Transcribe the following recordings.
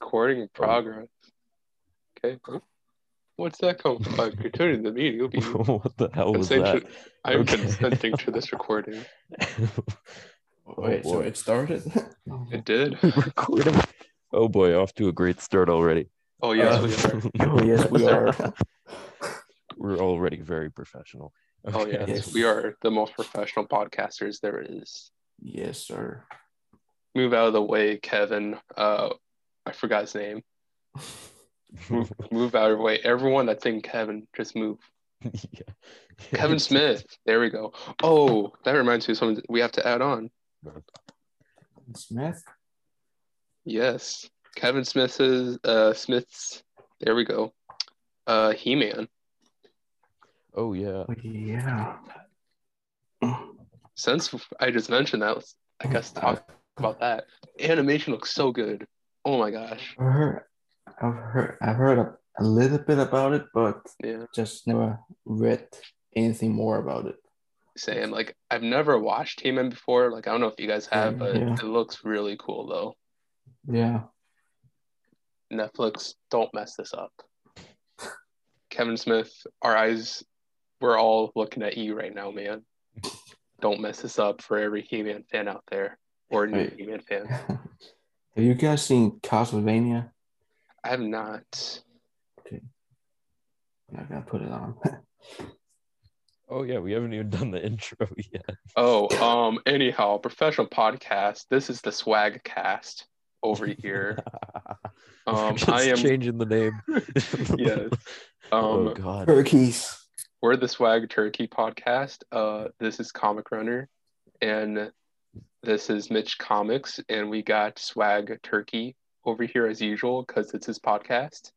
Recording in progress. Okay. What's that come from? If you're tuning to the meeting, you'll be what the hell was that? consensual. I'm Okay. consenting to this recording. oh, Wait, so it started? It did. recording. Oh boy, off to a great start already. Oh yes, Uh, we are. oh, yes, we are. We're already very professional. Oh yes, Yes. we are the most professional podcasters there is. yes, sir. Move out of the way, Kevin. Uh, I forgot his name. Move, move out of the way. Everyone that's in Kevin, just move. yeah. Kevin Smith. There we go. Oh, that reminds me of something we have to add on. Smith? Yes, Kevin Smith's uh Smith's. There we go. Uh, He Man. Oh yeah. Oh, yeah. Since I just mentioned that, I guess talk about that. Animation looks so good. Oh my gosh. I've heard, I've heard, I've heard a, a little bit about it, but Yeah. just never read anything more about it. Same. Like I've never watched He Man before. Like I don't know if you guys have, but yeah. it looks really cool though. Yeah. Netflix, don't mess this up. Kevin Smith, our eyes, we're all looking at you right now, man. Don't mess this up for every He-Man fan out there or new Right. He-Man fan. Have you guys seen Castlevania? I have not. Okay. I'm not gonna put it on. Oh yeah. We haven't even done the intro yet. Oh, um, anyhow, professional podcast. This is the Swag Cast over here. Um, Just I am changing the name. yes. oh Um, god. Turkeys. we're the Swag Turkey podcast. Uh, this is Comic Runner, and this is Mitch Comics, and we got Swag Turkey over here as usual because it's his podcast.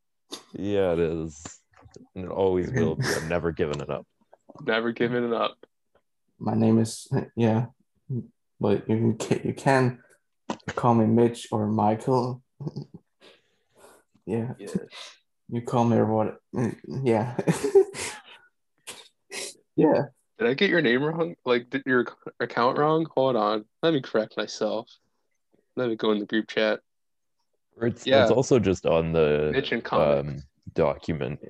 Yeah, it is. And it always will be. I'm never giving it up. Never giving it up. My name is yeah, but you can you can call me Mitch or Michael. yeah, Yeah. you call me or what? Yeah, yeah. Did I get your name wrong? Like did your account wrong? Hold on. Let me correct myself. Let me go in the group chat. It's Yeah. it's also just on the Mitch and Comics. um, document.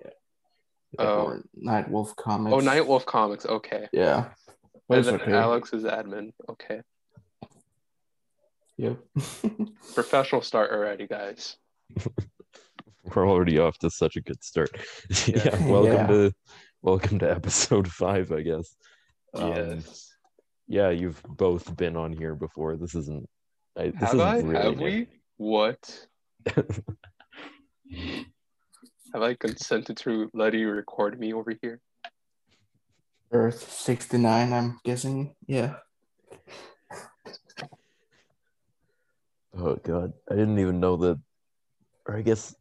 Oh. Or Night Wolf Comics. oh, Night Wolf Comics. Okay. Yeah. But And then okay. Alex is admin. Okay. Yep. Professional start already, guys. We're already off to such a good start. yeah, Yeah. welcome Yeah. to welcome to episode five, I guess. Um, yes. Yeah, you've both been on here before. This isn't. I, this Have isn't I? really Have new. we? What? Have I consented to letting you record me over here? Earth sixty nine. I'm guessing. Yeah. Oh god, I didn't even know that. Or I guess,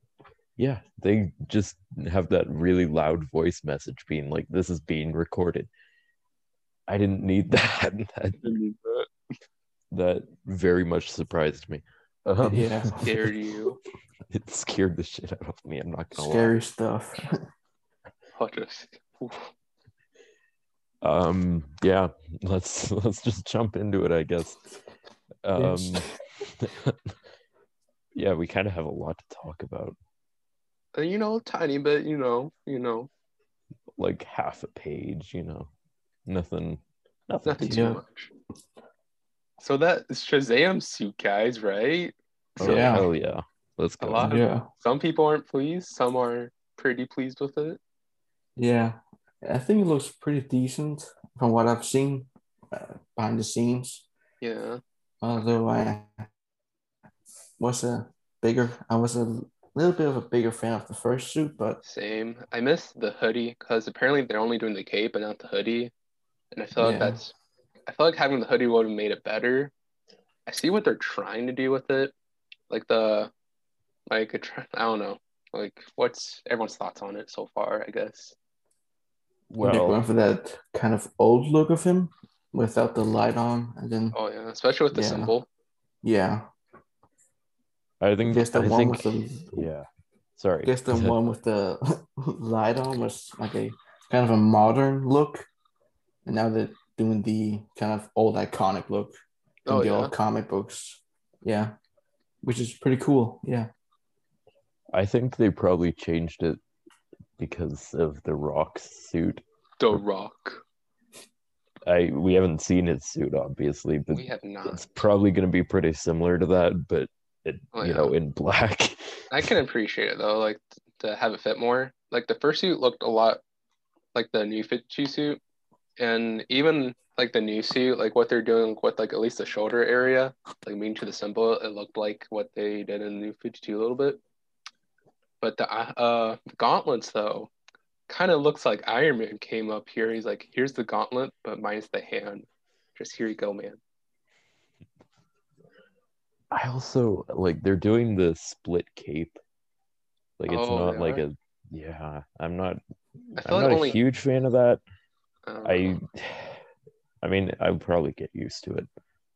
yeah, they just have that really loud voice message being like, "This is being recorded." I didn't need that. that, that very much surprised me. Um, Yeah. Scared you. it scared the shit out of me. I'm not gonna lie. Scary stuff. I'll just. Um, yeah, let's let's just jump into it, I guess. Um, yeah, we kind of have a lot to talk about, You know, tiny bit. You know. You know. like half a page, you know, nothing, nothing. Nothing Yeah. too much. So that is Shazam suit, guys, right? So, Yeah. hell yeah, let's A go. lot of yeah. some people aren't pleased. Some are pretty pleased with it. Yeah. I think it looks pretty decent from what I've seen uh, behind the scenes. Yeah. Although I was a bigger, I was a little bit of a bigger fan of the first suit, but Same. I miss the hoodie because apparently they're only doing the cape and not the hoodie. And I feel like Yeah. that's I feel like having the hoodie would have made it better. I see what they're trying to do with it. Like the like a tr- I don't know. Like what's everyone's thoughts on it so far, I guess. they're Well, going for that kind of old look of him without the light on, and then Oh yeah, especially with the Yeah. symbol. yeah, I I think, guess the I one think, with the yeah. Sorry. I guess the one with the light on was like a kind of a modern look, and now they're doing the kind of old iconic look in Oh the yeah. old comic books. Yeah, which is pretty cool. Yeah. I think they probably changed it because of the Rock suit. The Rock. I we haven't seen his suit obviously, but We have not. it's probably going to be pretty similar to that, but Oh, you know, in black. I can appreciate it though, like to have it fit more. Like the first suit looked a lot like the new 52 suit, and even like the new suit, like what they're doing with like at least the shoulder area, like mean to the symbol, it looked like what they did in the new 52 a little bit. But the uh the gauntlets though, kind of looks like Iron Man came up here. He's like, here's the gauntlet, but minus the hand. Just here you go, man. I also like they're doing the split cape. Like it's Oh, not they like are? a yeah, I'm not I I'm like not only a huge fan of that. uh, I I mean, I'll probably get used to it.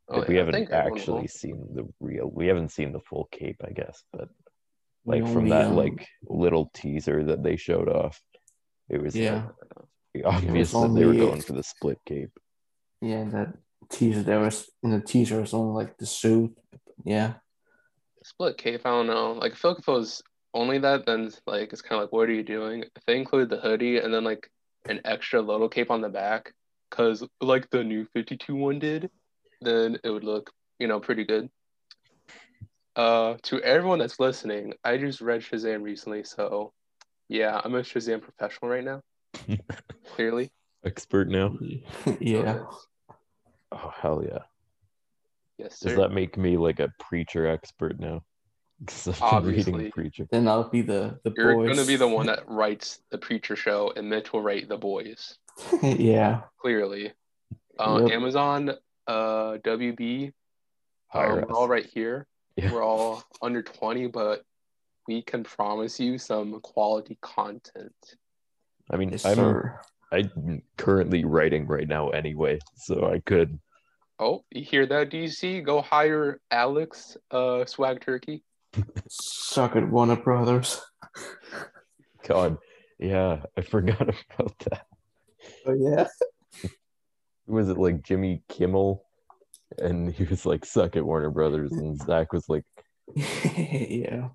oh, Like, we yeah, I haven't actually will. seen the real we haven't seen the full cape, I guess, but We like from that um, like little teaser that they showed off, it was Yeah. like, obvious that they were going for the split cape. Yeah, that teaser there was in the teaser was only like the suit. Yeah. Split cape, I don't know. Like I feel like if it was only that, then like it's kind of like, what are you doing? If they include the hoodie and then like an extra little cape on the back, because like the new 52 one did, then it would look, you know, pretty good. Uh, to everyone that's listening, I just read Shazam recently, so yeah, I'm a Shazam professional right now. Clearly. Expert now. yeah. Oh hell yeah. Yes, Does that make me like a preacher expert now? Because I've been Obviously. reading preacher. Then I'll be the the You're boys. gonna be the one that writes the preacher show, and Mitch will write the boys. yeah. clearly. Uh, Yep. Amazon, uh, WB, Hire um, we're all us. right here. Yeah. We're all under 20, but we can promise you some quality content. I mean, Yes, I'm sir. I'm currently writing right now anyway, so I could. Oh, you hear that, DC? Go hire Alex, uh, Swag Turkey. Suck it, Warner Brothers. God, yeah, I forgot about that. Oh yeah. Was it like Jimmy Kimmel? And he was like, "Suck it, Warner Brothers," and Zach was like, yeah.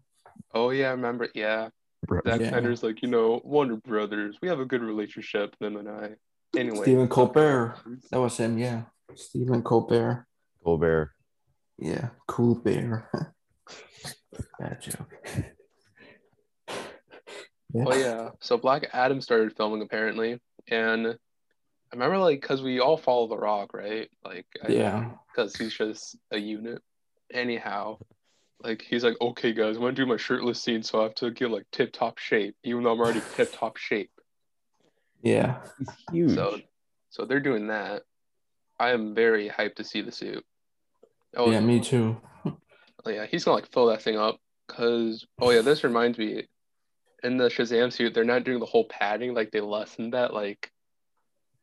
Oh, yeah, I remember. Yeah. "Bro, Zack Yeah. Snyder's like, you know, Warner Brothers, we have a good relationship, them and I. Anyway. Stephen Colbert. That was him, yeah. Stephen Colbert. Colbert." Yeah. Cool bear. Bad joke. Oh yeah. So Black Adam started filming apparently, and I remember like because we all follow The Rock, right? Like, Yeah. because he's just a unit. Anyhow, like he's like, okay, guys, I'm gonna do my shirtless scene, so I have to get like tip top shape, even though I'm already tip top shape. Yeah. He's huge. So, so they're doing that. I am very hyped to see the suit. Oh yeah, me too. Oh, yeah, he's gonna like fill that thing up. Cause oh yeah, this reminds me, in the Shazam suit, they're not doing the whole padding. Like they lessened that like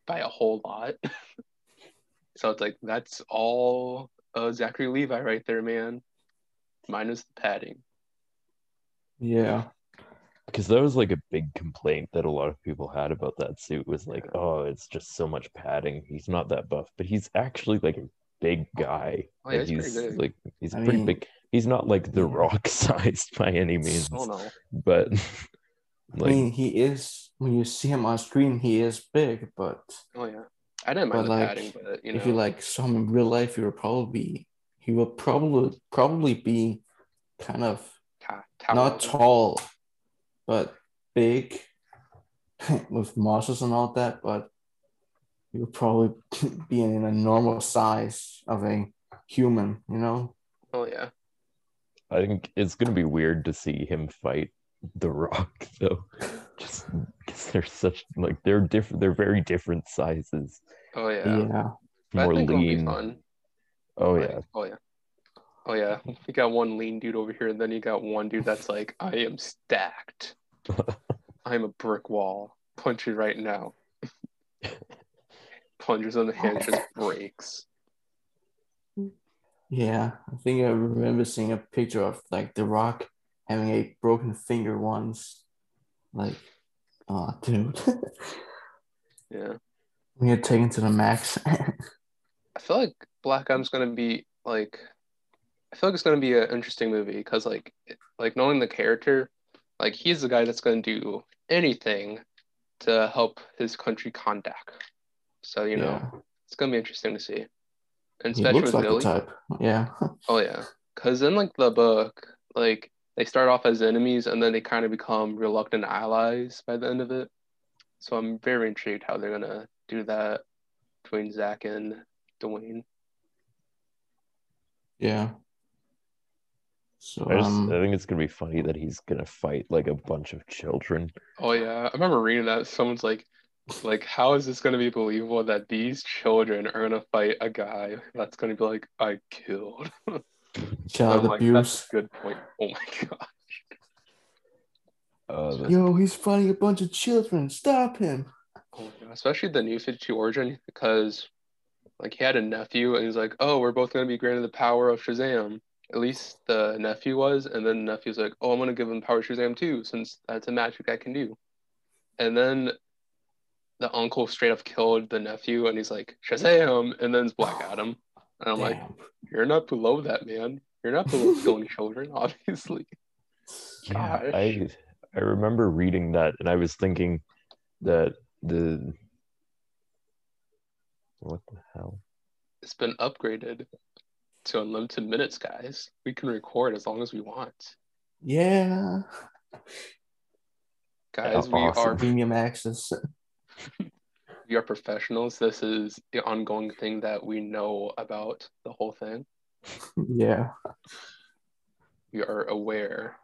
by a whole lot. so it's like that's all uh, Zachary Levi right there, man. Minus the padding. Yeah. Because that was like a big complaint that a lot of people had about that suit was like, oh, it's just so much padding. He's not that buff, but he's actually like a big guy. Oh, yeah, he's he's big. like he's I pretty mean- big. He's not like the rock sized by any means, Oh no. but I like mean, he is when you see him on screen, he is big, but Oh yeah. I didn't mind But, the like, padding, but you know. if you like saw him in real life, he would probably he would probably probably be kind of ta- not tall, but big with muscles and all that, but he would probably be in a normal size of a human, you know? Oh yeah. I think it's gonna be weird to see him fight the rock though. Just because they're such like they're different they're very different sizes. Oh yeah. Yeah. But I More think it'll be lean. fun. Oh Like, yeah. Oh yeah. Oh yeah. You got one lean dude over here, and then you got one dude that's like, I am stacked. I'm a brick wall. Punch you right now. Punches on the hand just breaks. Yeah. I think I remember seeing a picture of like The Rock having a broken finger once. Like, oh dude. Yeah. we get taken to the max. I feel like Black Adam's gonna be like I feel like it's gonna be an interesting movie because like like knowing the character, like he's the guy that's gonna do anything to help his country contact. So you know yeah. it's gonna be interesting to see, and especially with like Billy. the type. Yeah. Oh yeah, because in like the book, like they start off as enemies and then they kind of become reluctant allies by the end of it. So I'm very intrigued how they're gonna do that between Zach and Dwayne. Yeah. So I just um, I think it's gonna be funny that he's gonna fight like a bunch of children. Oh yeah, I remember reading that. Someone's like, like, how is this gonna be believable that these children are gonna fight a guy that's gonna be like, I killed. child I'm like, abuse. that's a good point. Oh my god. Uh, the- Yo, he's fighting a bunch of children. Stop him. Oh. Especially the new 52 origin because like he had a nephew and he's like, oh, we're both gonna be granted the power of Shazam. At least the nephew was, and then the nephew's like, oh, I'm gonna give him power Shazam too, since that's a magic I can do. And then the uncle straight up killed the nephew, and he's like, Shazam, and then it's Black Adam. And I'm like, you're not below that, man. You're not below killing children, obviously. yeah, Gosh. I I remember reading that and I was thinking that the what the hell? It's been upgraded to unlimited minutes, guys. We can record as long as we want. Yeah. Guys, we awesome. are Premium access. we are professionals. This is the ongoing thing that we know about the whole thing. yeah. We are aware.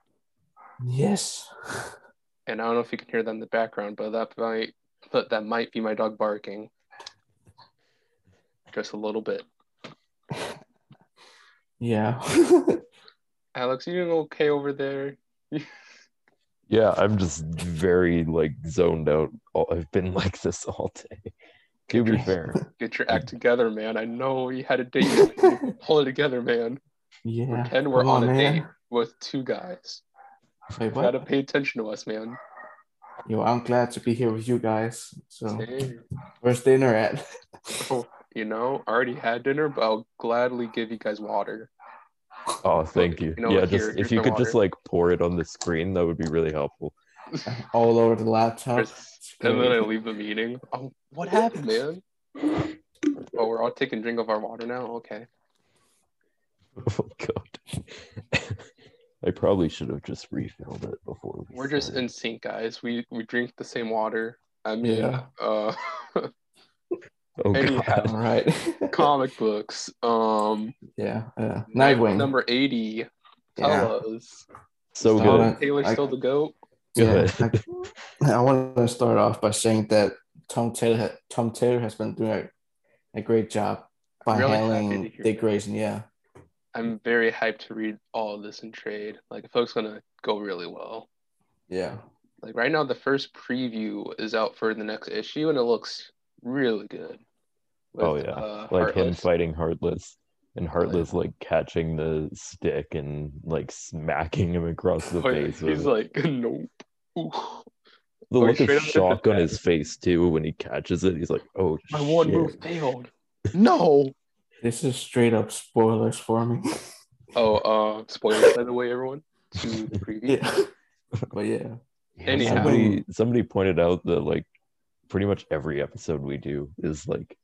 Yes. And I don't know if you can hear that in the background, but that might but that might be my dog barking. Just a little bit. Yeah. Alex, you doing okay over there? Yeah, I'm just very like zoned out. I've been like this all day. To be fair, Get your act together, man. I know you had a date. Pull it together, man. yeah. Pretend we're Come on, on, a man. date with two guys. Wait, You gotta pay attention to us, man. Yo, I'm glad to be here with you guys. So, Same. where's dinner at? Oh. You know, I already had dinner, but I'll gladly give you guys water. oh, thank you. You know yeah, what, just here- if you some could just like pour it on the screen, that would be really helpful. All over the laptop. Just- and then I leave the meeting. Oh, what happened, man? Oh, we're all taking a drink of our water now? Okay. Oh god. I probably should have just refilled it before. we We're just started. in sync, guys. We we drink the same water. I mean, Yeah. uh, Oh anyhow. god. All right. comic books. Um, yeah. Uh, Night Nightwing. number 80. Tell yeah. us. So Stop good. Taylor I- still the GOAT? Yeah. Good. I, I want to start off by saying that Tom Taylor, Tom Taylor has been doing a, a great job by Really happy to handling hear Dick. Grayson. Yeah. I'm very hyped to read all of this in trade. Like, I feel it's gonna go really well. Yeah. Like right now, the first preview is out for the next issue, and it looks really good. With, Oh, yeah. uh, like him fighting Heartless and Heartless like catching the stick and like smacking him across the Oh, yeah, face. with He's it. like, nope. Ooh, the oh, look of up hit the shock on his face too when he catches it. He's like, "Oh my one move failed. No. This is straight up spoilers for me. Oh, uh, spoilers by the way, everyone. To the preview. yeah. But yeah. Yeah, Anyhow. somebody somebody pointed out that like pretty much every episode we do is like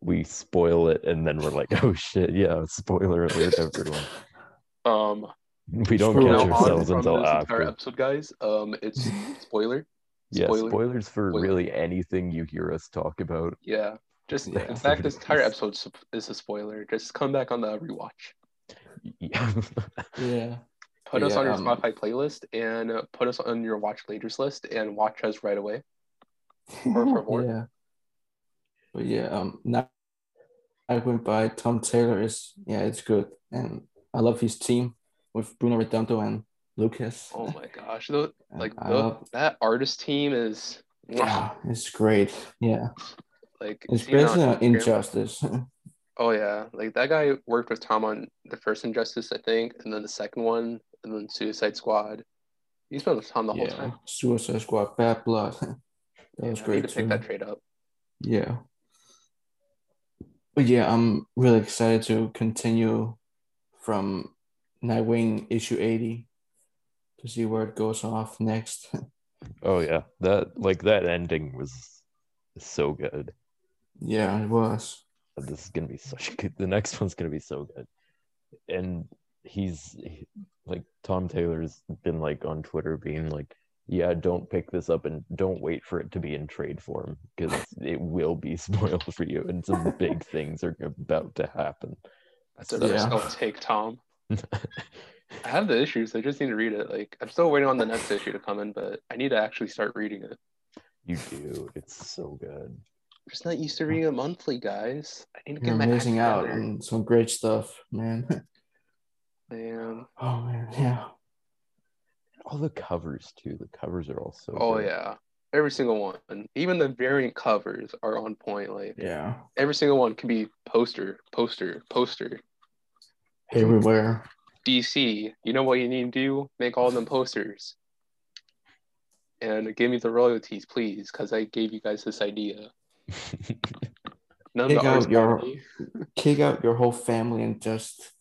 we spoil it and then we're like, "Oh shit, yeah, spoiler alert, everyone." Um, We don't From catch now ourselves from until this after. episode, guys. Um, it's spoiler. Yeah, Spoiler. spoilers for Spoiler. really anything you hear us talk about. Yeah. Just Yeah. in fact, this entire episode is- is a spoiler. Just come back on the rewatch. Yeah. Yeah. Put us Yeah, on your um, Spotify playlist and uh, put us on your watch laters list and watch us right away. Por favor. yeah. But yeah, um now I went by Tom Taylor is yeah, it's good. And I love his team with Bruno Redondo and Lucas. Oh my gosh, the, like the, love- that artist team is yeah, it's great. Yeah. like It's seeing it on based on injustice. Oh yeah, like that guy worked with Tom on the first Injustice, I think, and then the second one, and then Suicide Squad. He's been with Tom the whole time. Suicide Squad, Bad Blood. that Yeah, was great to pick that trade up. Yeah. But yeah, I'm really excited to continue from Nightwing issue 80 to see where it goes off next. Oh yeah, that like that ending was so good. yeah, it was. This is gonna be such good. The next one's gonna be so good, and he's he- like Tom Taylor's been like on Twitter being like, yeah, don't pick this up and don't wait for it to be in trade form because it will be spoiled for you, and some big things are about to happen. That's another Yeah. spell take, Tom. I have the issues. I just need to read it. Like I'm still waiting on the next issue to come in, but I need to actually start reading it. you do. It's so good. I'm just not used to reading it monthly, guys. I need to get You're my act missing out together. on some great stuff, man. Man. oh man, yeah. All the covers too. The covers are all so. Oh good. yeah. Every single one. Even the variant covers are on point. Like Yeah. every single one can be poster, poster, poster. Everywhere. DC, you know what you need to do? Make all them posters. And give me the royalties, please, because I gave you guys this idea. None of Take the art's out your- Kick out your whole family and just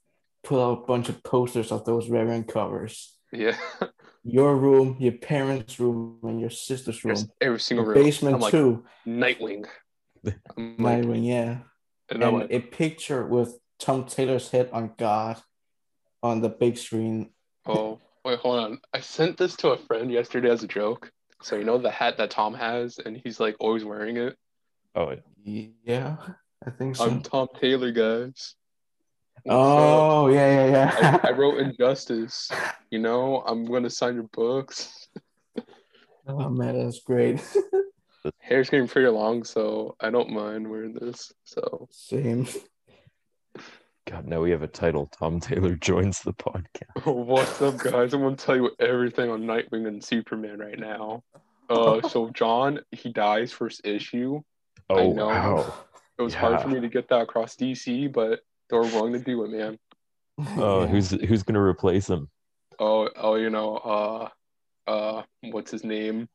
put out a bunch of posters of those variant covers. Yeah. Your room, your parents' room, and your sister's room. There's every single room. basement like, too. Nightwing. I'm like, Nightwing, yeah. and and like, a picture with Tom Taylor's head on God on the big screen. oh, wait, hold on. I sent this to a friend yesterday as a joke. So you know the hat that Tom has, and he's like always wearing it. oh yeah. Yeah, I think so. I'm Tom Taylor, guys. So, oh, yeah, yeah, yeah. I, I wrote Injustice. You know, I'm gonna sign your books. oh, man, that's great. Hair's getting pretty long, so I don't mind wearing this. So Same. God, now we have a title. Tom Taylor joins the podcast. What's up, guys? I'm gonna tell you everything on Nightwing and Superman right now. Uh, so Jon, he dies first issue. Oh know. wow. It was hard for me to get that across DC, but they were willing to do it, man. Oh, Yeah. who's who's gonna replace him? Oh, oh, you know, uh, uh, what's his name?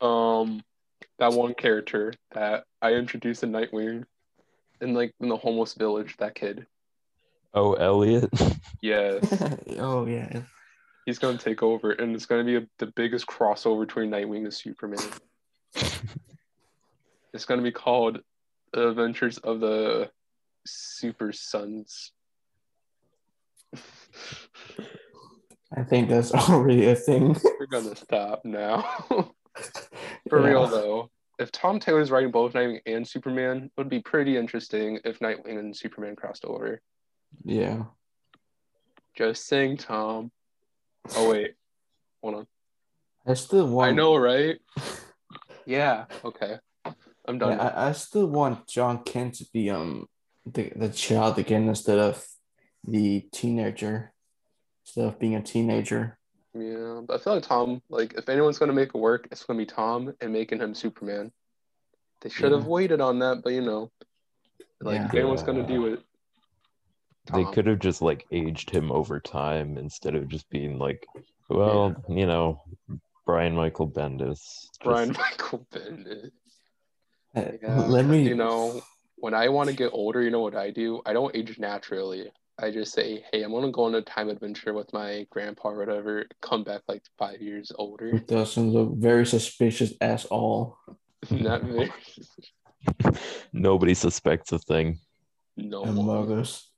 Um, that one character that I introduced in Nightwing, in like in the homeless village. That kid. Oh, Elliot. Yes, oh, yeah. he's gonna take over, and it's gonna be a, the biggest crossover between Nightwing and Superman. It's gonna be called The Adventures of the Super Sons. I think that's already a thing. We're gonna stop now. For Yeah. real though, if Tom Taylor's writing both Nightwing and Superman, it would be pretty interesting if Nightwing and Superman crossed over. Yeah. Just saying, Tom. Oh wait, hold on. I still want. I know, right? Yeah. Okay. I'm done. Yeah, I, I still want Jon Kent to be um the, the child again instead of the teenager. Instead of being a teenager. yeah, but I feel like Tom. Like, if anyone's gonna make it work, it's gonna be Tom and making him Superman. They should have waited on that, but you know, like Yeah. if anyone's gonna do it, They could have just like aged him over time instead of just being like, well, you know, Brian Michael Bendis. just- Brian Michael Bendis. Yeah, Let me. you know, when I want to get older, you know what I do? I don't age naturally. I just say, hey, I'm gonna go on a time adventure with my grandpa or whatever, come back like five years older. It doesn't look very suspicious at all. Not me. Nobody suspects a thing. No Among one. us.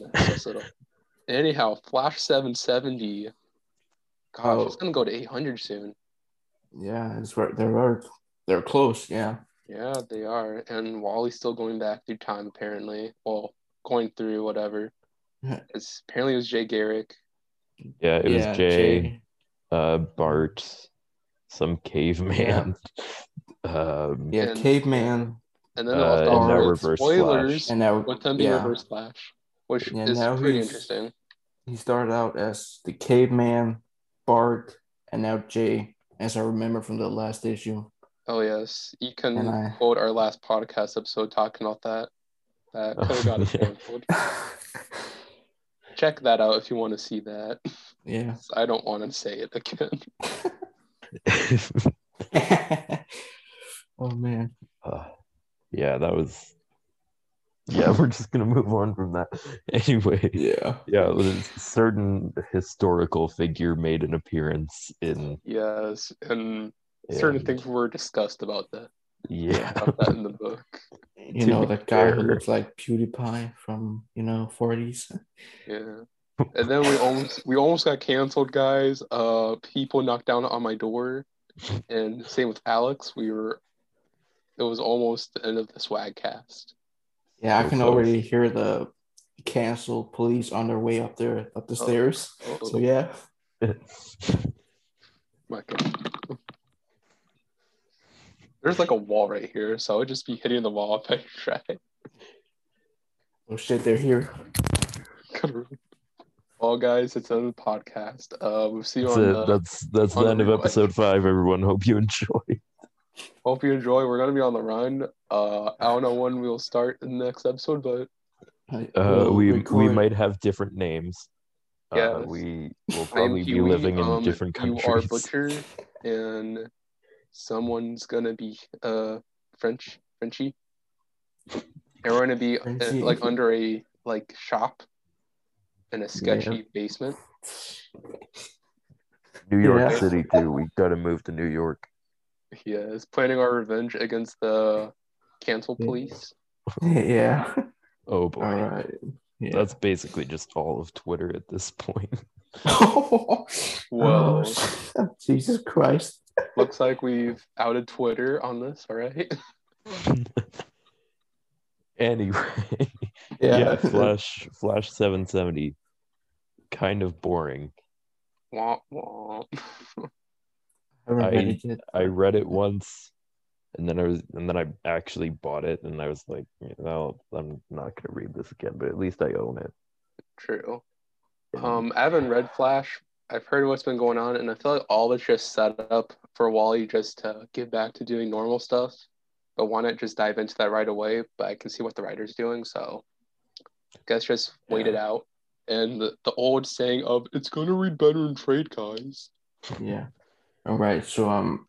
Not just little. Anyhow, Flash 770. Gosh, Oh. it's gonna go to 800 soon. Yeah, it's right. They're right. They're close. Yeah. Yeah, they are. And Wally's still going back through time, apparently. Well, going through whatever. Yeah. It's apparently it was Jay Garrick. Yeah, it yeah, was Jay, uh, Bart, some caveman. Um, Yeah, And- caveman. And then Uh, left and off now with Reverse spoilers Flash. And now, with them being yeah, Reverse Flash, which Yeah, is now pretty interesting. he started out as the caveman, Bart, and now Jay, as I remember from the last issue. Oh yes, you can I- quote our last podcast episode talking about that. That could have got us canceled. Check that out if you want to see that. yeah. I don't want to say it again. oh man. uh, yeah, that was yeah, we're just gonna move on from that. Anyway, Yeah. yeah, a certain historical figure made an appearance in Yes, and certain and- things were discussed about that, Yeah, about that in the book. You know, that guy who looks like PewDiePie from, you know, 40s. Yeah. And then we almost we almost got canceled, guys. Uh, people knocked down on my door, and same with Alex. We were. It was almost the end of the swag cast. Yeah, I can already hear the cancel police on their way up there, up the Oh. stairs. Oh, So, yeah. my God. There's like a wall right here, so I would just be hitting the wall if I tried. Oh, shit, they're here. Well, guys, it's the end of podcast. Uh, we'll see you that's on it. the. That's that's the on the end of replay. episode five. Everyone, hope you enjoy. Hope you enjoy. We're gonna be on the run. Uh, I don't know when we'll start in the next episode, but Uh, we'll we we might have different names. Uh, we will probably be living in um, different You are countries. Butcher, and someone's gonna be uh French Frenchy. And we're gonna be uh, like under a like shop in a sketchy basement. New York Yeah. City too. We got to move to New York. Yeah, is planning our revenge against the cancel police. yeah. Oh boy, All right. Yeah. that's basically just all of Twitter at this point. Whoa. Whoa. Oh, Jesus Christ. Looks like we've outed Twitter on this. All right. anyway, Yeah. yeah, Flash Flash seven seventy, kind of boring. Womp womp. I I- read it yet. I read it once, and then I was, and then I actually bought it, and I was like, well, I'm not gonna read this again, but at least I own it. True. Um, I haven't read Flash. I've heard what's been going on, and I feel like all it's just set up for Wally just to get back to doing normal stuff. But why not just dive into that right away? But I can see what the writer's doing, so I guess just wait it out. And the, the old saying of "It's gonna read better in trade, guys." Yeah. All right. So um,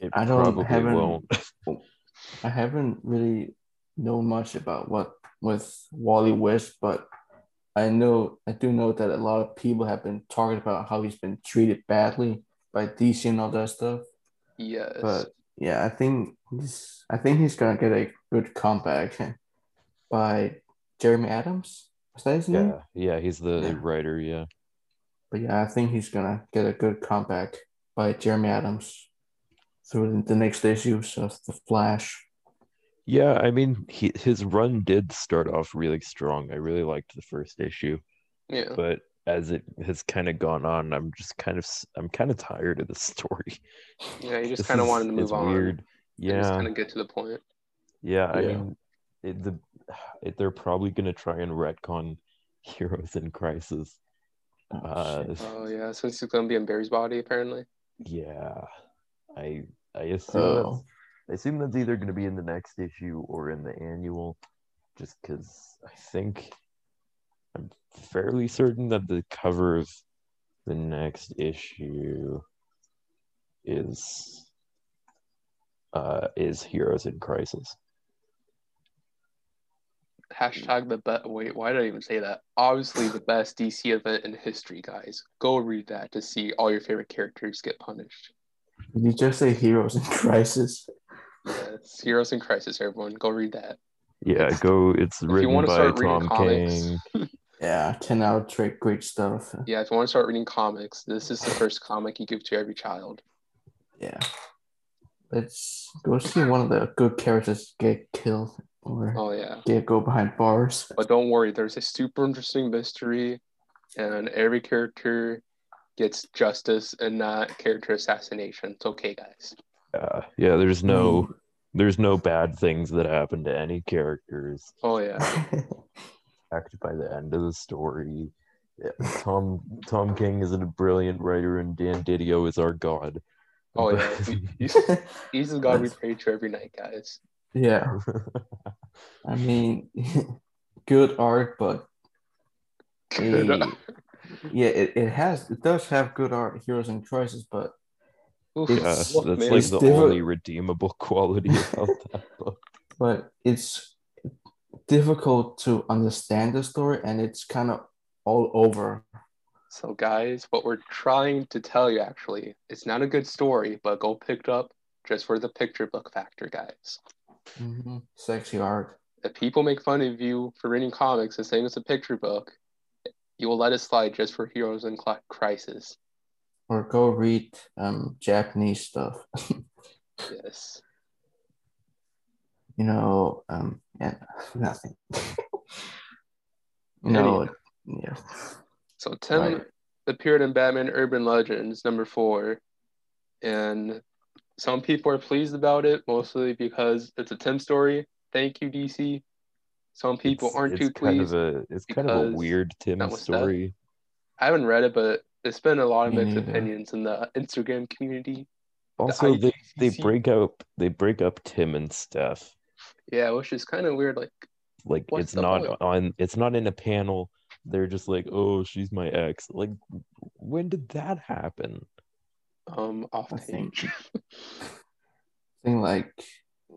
it I don't- probably haven't- won't. I haven't really known much about what with Wally West, but I know I do know that a lot of people have been talking about how he's been treated badly by DC and all that stuff. Yes. But yeah, I think he's I think he's gonna get a good comeback by Jeremy Adams. Is that his name? yeah, yeah, he's the Yeah. writer. Yeah, But yeah, I think he's gonna get a good comeback by Jeremy Adams through the next issues of the Flash. Yeah. I mean, he, his run did start off really strong. I really liked the first issue, yeah. but as it has kind of gone on, I'm just kind of I'm kind of tired of the story. Yeah, you just kind of wanted to move on. Weird. and just Yeah, kind of get to the point. yeah. I Yeah. mean, it, the it, they're probably gonna try and retcon Heroes in Crisis. Oh, Uh. Oh yeah, since he's gonna be in Barry's body apparently. yeah, I I assume Oh. I assume that's either going to be in the next issue or in the annual, just because I think I'm fairly certain that the cover of the next issue is uh is Heroes in Crisis. Hashtag the best. Wait, why did I even say that? Obviously, the best DC event in history, guys. Go read that to see all your favorite characters get punished. Did you just say Heroes in Crisis? Yes, Heroes in Crisis, everyone. Go read that. Yeah, go. It's you written wanna by start Tom King. Yeah, 10 out of great, great stuff. Yeah, if you want to start reading comics, this is the first comic you give to every child. Yeah. Let's go see one of the good characters get killed or Oh yeah, get go behind bars. but don't worry. There's a super interesting mystery, and every character gets justice and not character assassination. It's okay, guys. Uh, yeah, there's no there's no bad things that happen to any characters. Oh yeah. Act by the end of the story. Yeah, Tom Tom King is a brilliant writer, and Dan DiDio is our god. Oh yeah. He- He's, he's the god we pray to every night, guys. yeah. I mean, good art, but Good. a- yeah, it, it has it does have good art, Heroes in Crisis, but Oof, yeah, It's- that's man. like It's the different. only redeemable quality about that book. but it's difficult to understand the story, and it's kind of all over. So, guys, what we're trying to tell you actually, it's not a good story, but go pick it up just for the picture book factor, guys. Mm-hmm. Sexy art. If people make fun of you for reading comics and saying it's a picture book, you will let it slide just for Heroes in Crisis. Or go read um, Japanese stuff. yes. You know, um, yeah, nothing. no, know, yeah. So Tim right. appeared in Batman Urban Legends number four, and some people are pleased about it, mostly because it's a Tim story. Thank you, DC. Some people it's, aren't it's too kind pleased. Of a, it's kind of a weird Tim story. I haven't read it, but it's been a lot of mixed neither. opinions in the Instagram community. Also, they, they break up they break up Tim and Steph. Yeah, which is kind of weird. Like, Like it's not point? on it's not in a panel. They're just like, oh, she's my ex. Like, when did that happen? um, off I page. think- Thing like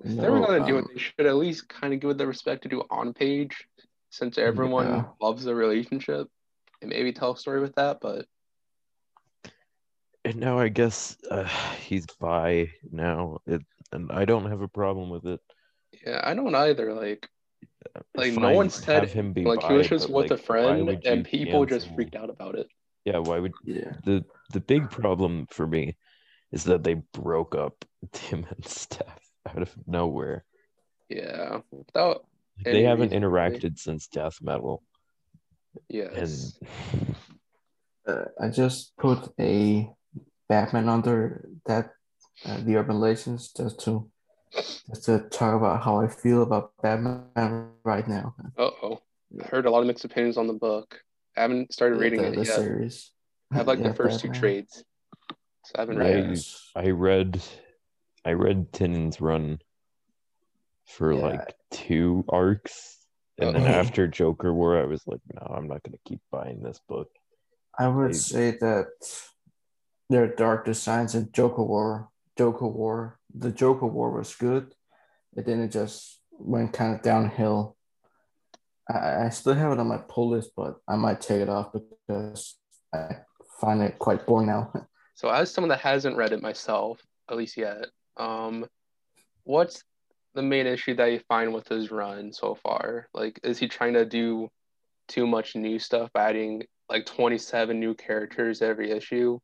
If they were No, gonna do it, um, they should at least kind of give it the respect to do on page, since everyone Yeah. loves the relationship, and maybe tell a story with that. But And now I guess uh, he's by now. It and I don't have a problem with it. yeah, I don't either. Like, like no one said him be like he was just with like, a friend, and people just freaked out about it. Yeah, why would yeah. the the big problem for me is that they broke up Tim and Steph out of nowhere. Yeah, without Like, they haven't reason, really. interacted since Death Metal, and yes, Uh, I just put a Batman under that uh, the Urban Legends just to just to talk about how I feel about Batman right now. uh oh, I heard a lot of mixed opinions on the book. I haven't started reading the, it the yet. series. I have like Yeah, the first two trades, so I haven't I- read. it. I read I read Tynion's run for Yeah. like two arcs, and then Uh-oh. after Joker War, I was like, no, I'm not gonna keep buying this book. I would I- say that their dark designs and Joker War, Joker War, the Joker War was good, but then it just went kind of downhill. I, I still have it on my pull list, but I might take it off because I find it quite boring now. So as someone that hasn't read it myself, at least yet, um, what's the main issue that you find with his run so far? Like, is he trying to do too much new stuff, adding like 27 new characters every issue?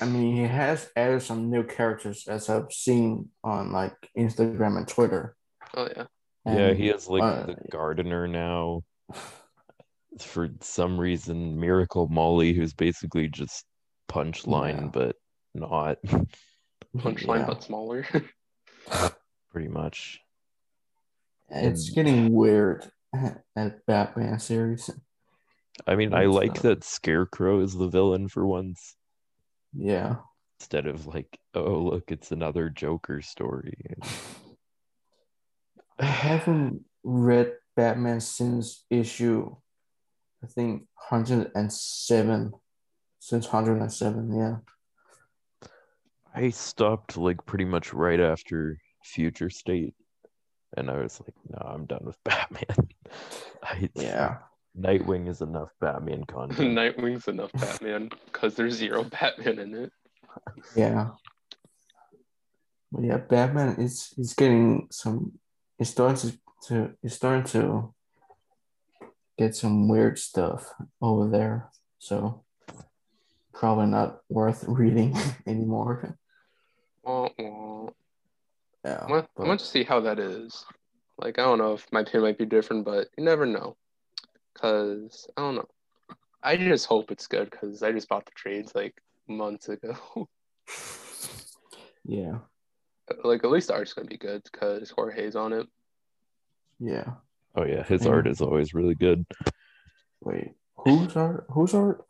I mean, he has added some new characters as I've seen on like Instagram and Twitter. Oh yeah. yeah, he has like uh, the gardener now. For some reason, Miracle Molly, who's basically just punchline, Yeah. but not Punchline yeah. but smaller. pretty much. It's And- getting weird at Batman series. I mean, I like uh, that Scarecrow is the villain for once, Yeah. instead of like, oh look, it's another Joker story. I haven't read Batman since issue, I think, 107. Since 107, yeah. I stopped like pretty much right after Future State, and I was like, no, I'm done with Batman. I, Yeah. Nightwing is enough Batman content. Nightwing's enough Batman because there's zero Batman in it. Yeah. But yeah, Batman is is getting some it's starting to, to it's starting to get some weird stuff over there. So probably not worth reading anymore. Wah, wah. Yeah. I want, I want to see how that is. Like, I don't know if my opinion might be different, but you never know. Because, I don't know. I just hope it's good because I just bought the trades like months ago. yeah. like, at least the art's going to be good because Jorge's on it. Yeah. Oh yeah, his Yeah. art is always really good. Wait. Who's art? Who's art?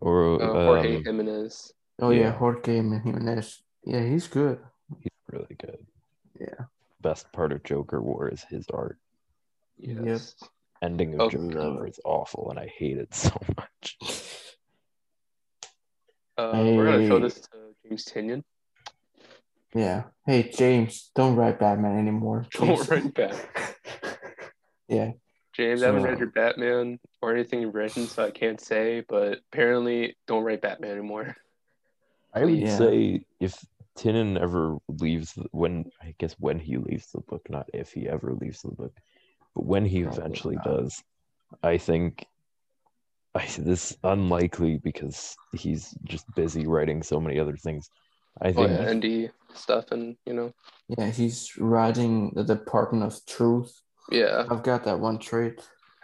Or Uh, Jorge um, Jimenez. Oh yeah, Yeah. Jorge Jimenez. Yeah, he's good. he's really good. Yeah. Best part of Joker War is his art. Yes. Ending of Oh, Joker love War it. is awful, and I hate it so much. Uh, We're going to show this to James Tynion. Yeah. Hey James, don't write Batman anymore. Don't write Batman. Yeah. James, I haven't read your Batman or anything you've written, so I can't say. But apparently, don't write Batman anymore. I would Yeah. say if Tynion ever leaves, when I guess when he leaves the book, not if he ever leaves the book, but when he Probably eventually not. does, I think I this unlikely because he's just busy writing so many other things. I Oh think yeah, ND stuff, and you know, Yeah, he's writing the Department of Truth. yeah. I've got that one trade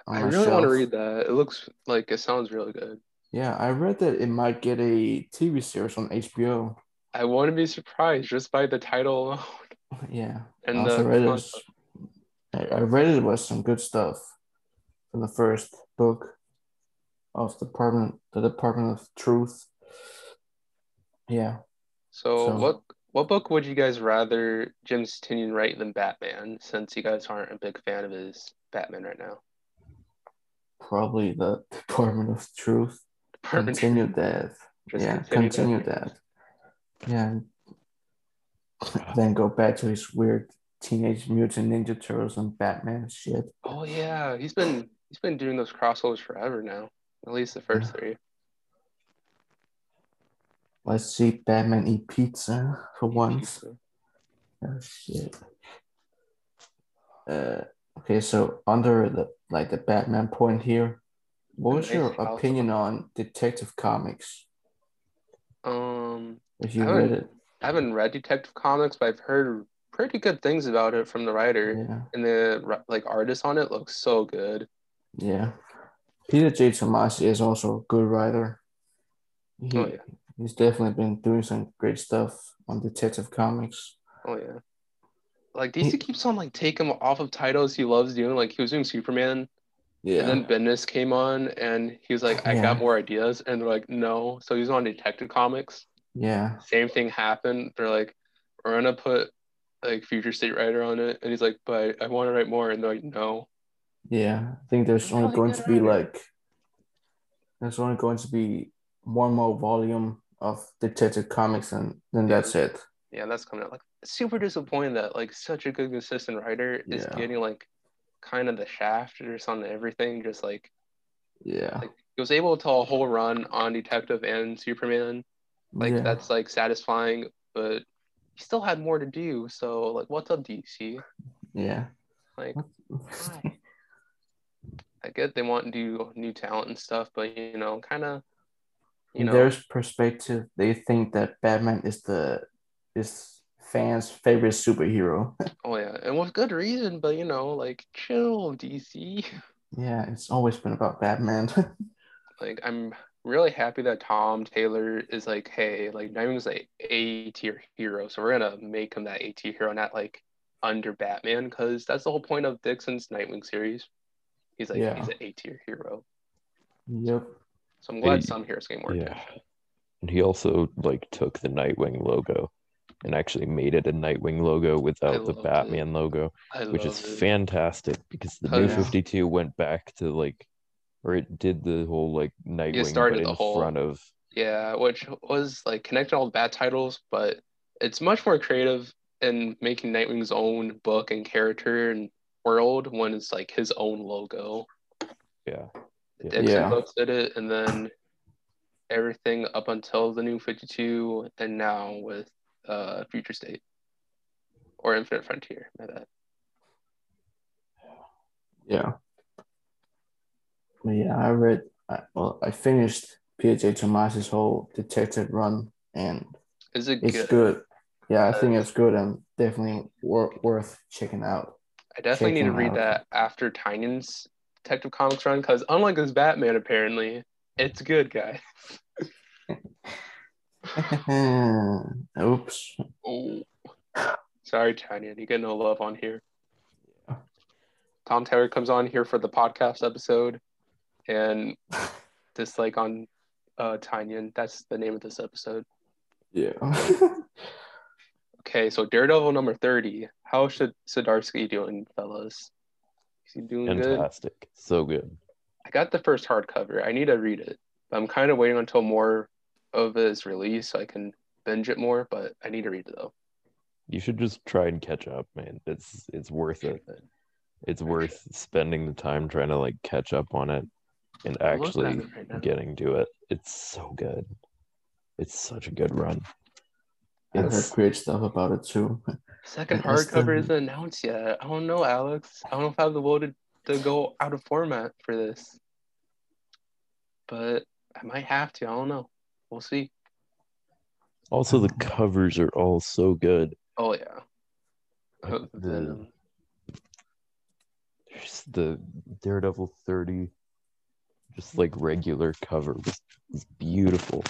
on I my really want to read that. It looks like it sounds really good. Yeah, I read that it might get a TV series on HBO. I want to be surprised just by the title alone. Yeah, And I also the read it. was- I I read it was some good stuff from the first book of Department, the Department of Truth. Yeah, So, So- what what book would you guys rather Jim Tynion write than Batman? Since you guys aren't a big fan of his Batman right now. probably the Department of Truth. Department Continue that. Yeah, continue that. Yeah. then go back to his weird Teenage Mutant Ninja Turtles and Batman shit. Oh yeah, he's been he's been doing those crossovers forever now. At least the first three. Let's see Batman eat pizza for once. Oh shit. Uh, okay, so under the like the Batman point here, what was your opinion on Detective Comics? Um, If you I read haven't- it, I haven't read Detective Comics, but I've heard pretty good things about it from the writer. yeah, And the like artist on it looks so good. yeah. Peter J. Tomasi is also a good writer. He, Oh, yeah. He's definitely been doing some great stuff on Detective Comics. Oh yeah. Like DC keeps on like taking him off of titles he loves doing. Like he was doing Superman, Yeah. and then Bendis came on, and he was like, "I Yeah. got more ideas," and they're like, "No." So he's on Detective Comics. Yeah. Same thing happened. They're like, "We're gonna put like Future State writer on it," and he's like, "But I want to write more," and they're like, "No." Yeah. I think there's only going to be writer. like there's only going to be one more volume of Detective Comics and then Yeah. that's it. Yeah, that's coming out. Like super disappointed that like such a good consistent writer is Yeah. getting like kind of the shaft just on everything. Just like Yeah. like he was able to tell a whole run on Detective and Superman. Like yeah. that's like satisfying, but he still had more to do. So like, what's up, DC? yeah. Like, I get they want to do new talent and stuff, but you know, kind of, you In know, their perspective, they think that Batman is the is fans' favorite superhero. oh yeah, and with good reason. But you know, like, chill, DC. yeah, it's always been about Batman. like I'm really happy that Tom Taylor is like, hey, like Nightwing's like A tier hero, so we're gonna make him that A tier hero, not like under Batman, because that's the whole point of Dixon's Nightwing series. He's like Yeah. he's an A tier hero. yep. So I'm glad some heroes getting more yeah. attention. And he also like took the Nightwing logo and actually made it a Nightwing logo without the loved it. Batman logo, I which is it. fantastic because the Oh, new yeah. 52 went back to like or it did the whole like Nightwing started but the in whole- front of Yeah, which was like connecting all the bad titles, but it's much more creative in making Nightwing's own book and character and world when it's like his own logo. yeah. Yeah. Dixon Yeah. Books did it, and then everything up until the new 52, and now with uh, Future State or Infinite Frontier. My bad. Yeah. Yeah, I read. I, well, I finished PJ Tomasi's whole detective run, and Is it it's good? good. Yeah, I think uh, it's good and definitely wor- worth checking out. I definitely need to read out. that after Tynion's Detective Comics run because unlike his Batman, apparently it's good, guy. Oops. Oh, sorry, Tynion, you get no love on here. Tom Taylor comes on here for the podcast episode, and dislike on uh, Tynion. That's the name of this episode. Yeah. Okay, so Daredevil number 30. How should Zdarsky doing, fellas? Is he doing good? Fantastic. So good. I got the first hardcover. I need to read it. But I'm kind of waiting until more of it is released so I can binge it more, but I need to read it though. You should just try and catch up, man. It's it's worth it. it's worth spending the time trying to like catch up on it and I'm looking at actually right getting to it. It's so good. It's such a good run. I heard great stuff about it too. Second That's hardcover isn't announced yet. I don't know, Alex. I don't know if I have the will to, to go out of format for this. But I might have to. I don't know. We'll see. also the covers are all so good. Oh yeah. Like, the- There's the Daredevil 30, just like regular cover was, was beautiful.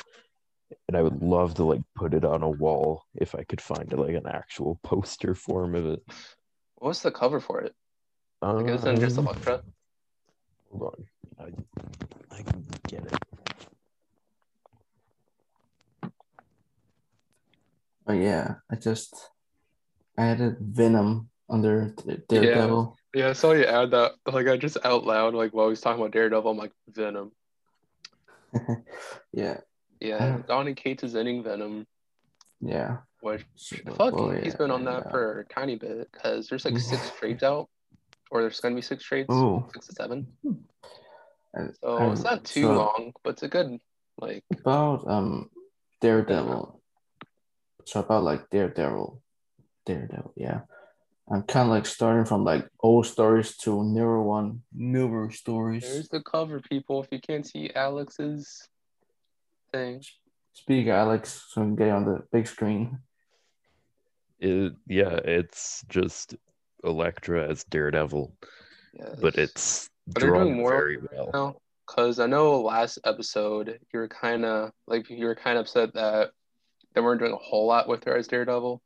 And I would love to like put it on a wall if I could find like an actual poster form of it. What's the cover for it? Like, isn't it just Um, Elektra? Hold on. I, I can get it. Oh yeah, I just added Venom under Daredevil. Yeah, yeah, I saw you add that. Like I just out loud, like while he's talking about Daredevil, I'm like Venom. Yeah, Yeah. Donny Cates is ending Venom, yeah. which So- I feel like oh, he's yeah, been on that yeah. for a tiny bit because there's like six trades out, or there's gonna be six trades, Ooh. six to seven. And So it's not too so long, but it's a good like. about um Daredevil. So about like Daredevil, Daredevil. Yeah, I'm kind of like starting from like old stories to newer one, newer stories. There's the cover, people. If you can't see Alex's thing, Speak, Alex, so we can get on the big screen. it. Yeah, it's just Elektra as Daredevil, yes. but it's But they're doing drawn more very well. now because I know last episode you were kind of like you were kind of upset that they weren't doing a whole lot with her as Daredevil.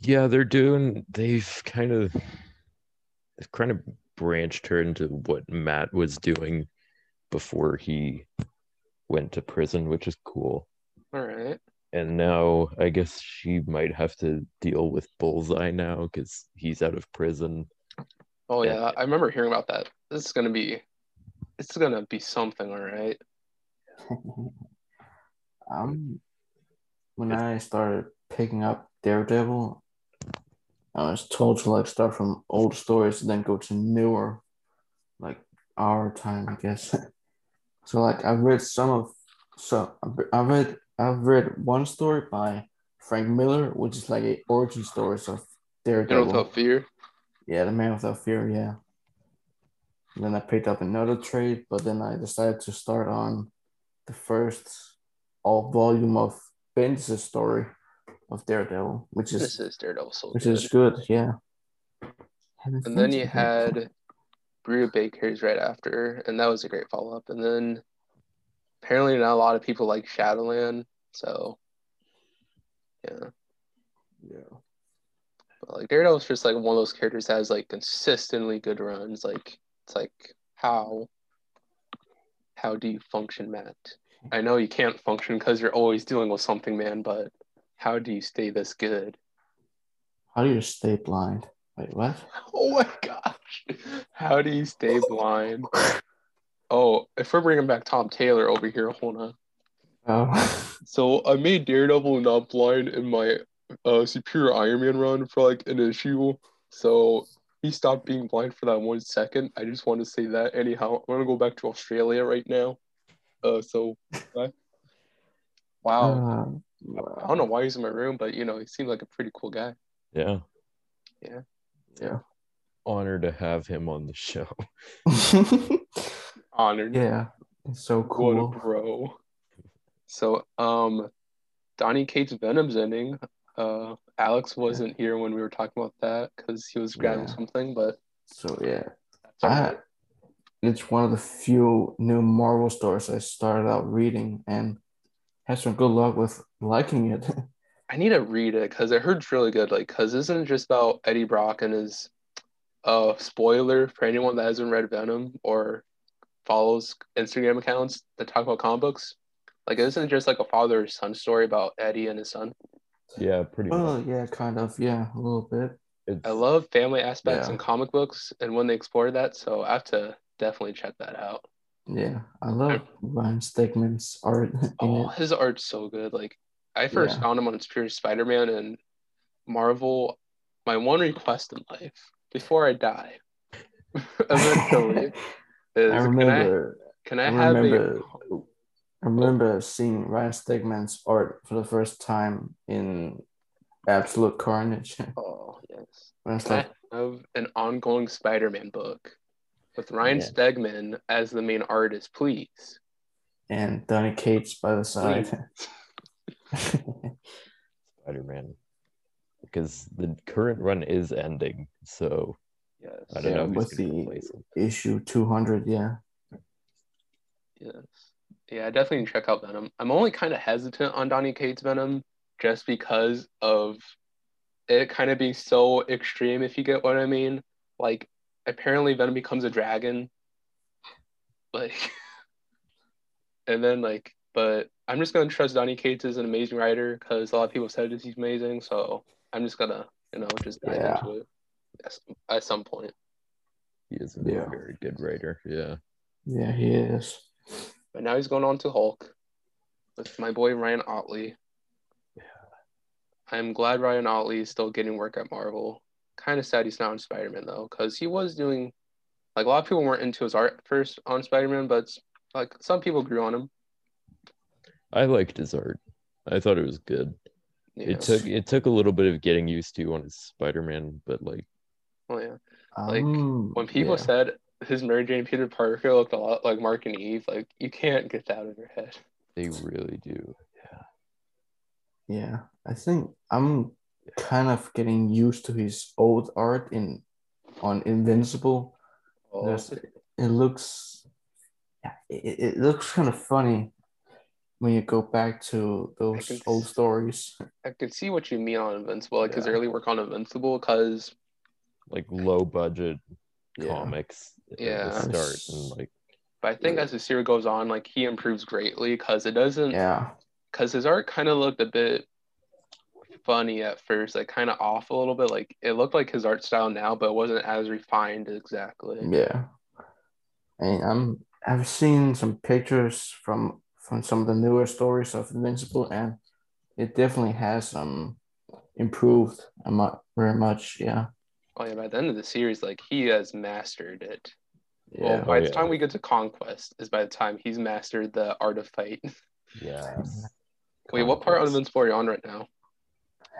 Yeah, they're doing. They've kind of, they've kind of branched her into what Matt was doing before he went to prison, which is cool. All right. And now I guess she might have to deal with Bullseye now because he's out of prison. Oh Yeah. yeah, I remember hearing about that. This is gonna be, it's gonna be something. All right. um, when I started picking up Daredevil, I was told to like start from old stories and then go to newer, like our time, I guess. so like I've read some of, so I've read I've read one story by Frank Miller, which is like a origin stories of Daredevil. without fear. Yeah, the Man Without Fear, yeah. And then I picked up another trade, but then I decided to start on the first all volume of Bendis' story of Daredevil, which is This is Daredevil so which good. is good, yeah. And then you had Brubaker's right after, and that was a great follow up. And then apparently not a lot of people like Shadowland, so yeah. yeah. But like Daredevil's just like one of those characters that has like consistently good runs. Like it's like how how do you function, Matt? I know you can't function because you're always dealing with something, man. But how do you stay this good? How do you stay blind? Wait, what? Oh my gosh, how do you stay blind? Oh, if we're bringing back Tom Taylor over here, hold on. Oh, So I made Daredevil not blind in my uh, Superior Iron Man run for like an issue. So he stopped being blind for that one second. I just want to say that. Anyhow, I'm gonna go back to Australia right now. Uh, so bye. Wow. I don't know why he's in my room, but you know, he seemed like a pretty cool guy. Yeah. Yeah. Yeah. Honor to have him on the show. Honored. yeah, it's so What a cool. bro. So, um, Donny Cates Venom's ending. Uh, Alex wasn't here when we were talking about that because he was grabbing Yeah. something, but So yeah, that's I it's one of the few new Marvel stories I started out reading and had some good luck with liking it. I need to read it because I heard it's really good. Like, because isn't it just about Eddie Brock and his uh spoiler for anyone that hasn't read Venom or follows Instagram accounts that talk about comic books? Like, isn't it just like a father son story about Eddie and his son? Yeah, pretty well, much. yeah, kind of, yeah, a little bit. It's, I love family aspects Yeah. in comic books and when they explore that, so I have to definitely check that out. Yeah, I love Ryan Stegman's art Oh, it. his art's so good. Like I first Yeah. found him on Superior Spider-Man and Marvel. My one request in life before I die, eventually, is I can I can I, I have remember. a I oh. remember seeing Ryan Stegman's art for the first time in Absolute Carnage. oh yes. When it's Can like, I have an ongoing Spider-Man book with Ryan Yeah. Stegman as the main artist, please? and Donny Cates by the side. Spider-Man, because the current run is ending. So Yes. I don't Yeah, know with the- Issue 200, yeah. Yes. Yeah, definitely check out Venom. I'm only kind of hesitant on Donny Cates Venom just because of it kind of being so extreme, if you get what I mean. Like, apparently Venom becomes a dragon. Like, and then, like, but I'm just going to trust Donny Cates as an amazing writer because a lot of people said that he's amazing. So I'm just going to, you know, just dive Yeah. into it at, at some point. He is a Yeah. very good writer. Yeah. Yeah, he is. But now he's going on to Hulk with my boy Ryan Ottley. Yeah. I'm glad Ryan Ottley is still getting work at Marvel. Kind of sad he's not on Spider Man though, because he was doing like a lot of people weren't into his art first on Spider Man, but like some people grew on him. I liked his art. I thought it was good. Yeah. It took it took a little bit of getting used to on his Spider-Man, but like oh yeah. Like, Um, When people yeah. said his Mary Jane Peter Parker looked a lot like Mark and Eve, like you can't get that out of your head. they really do. Yeah. Yeah, I think I'm kind of getting used to his old art in on Invincible. Oh, There's- It looks, yeah, it, it looks kind of funny when you go back to those can old s- stories. I can see what you mean on Invincible, like his early work on Invincible, because Like low budget Yeah. comics at Yeah. the start and like but I think as the series goes on, like he improves greatly because it doesn't Yeah, because his art kind of looked a bit funny at first, like kind of off a little bit. Like it looked like his art style now, but it wasn't as refined exactly. yeah. And I'm I've seen some pictures from from some of the newer stories of Invincible, and it definitely has um improved a mu- very much. Yeah, Oh yeah, by the end of the series, like he has mastered it. yeah. Well, by Oh, the yeah. time we get to Conquest, is by the time he's mastered the art of fight. yes. Wait, what part of Invincible are you on right now?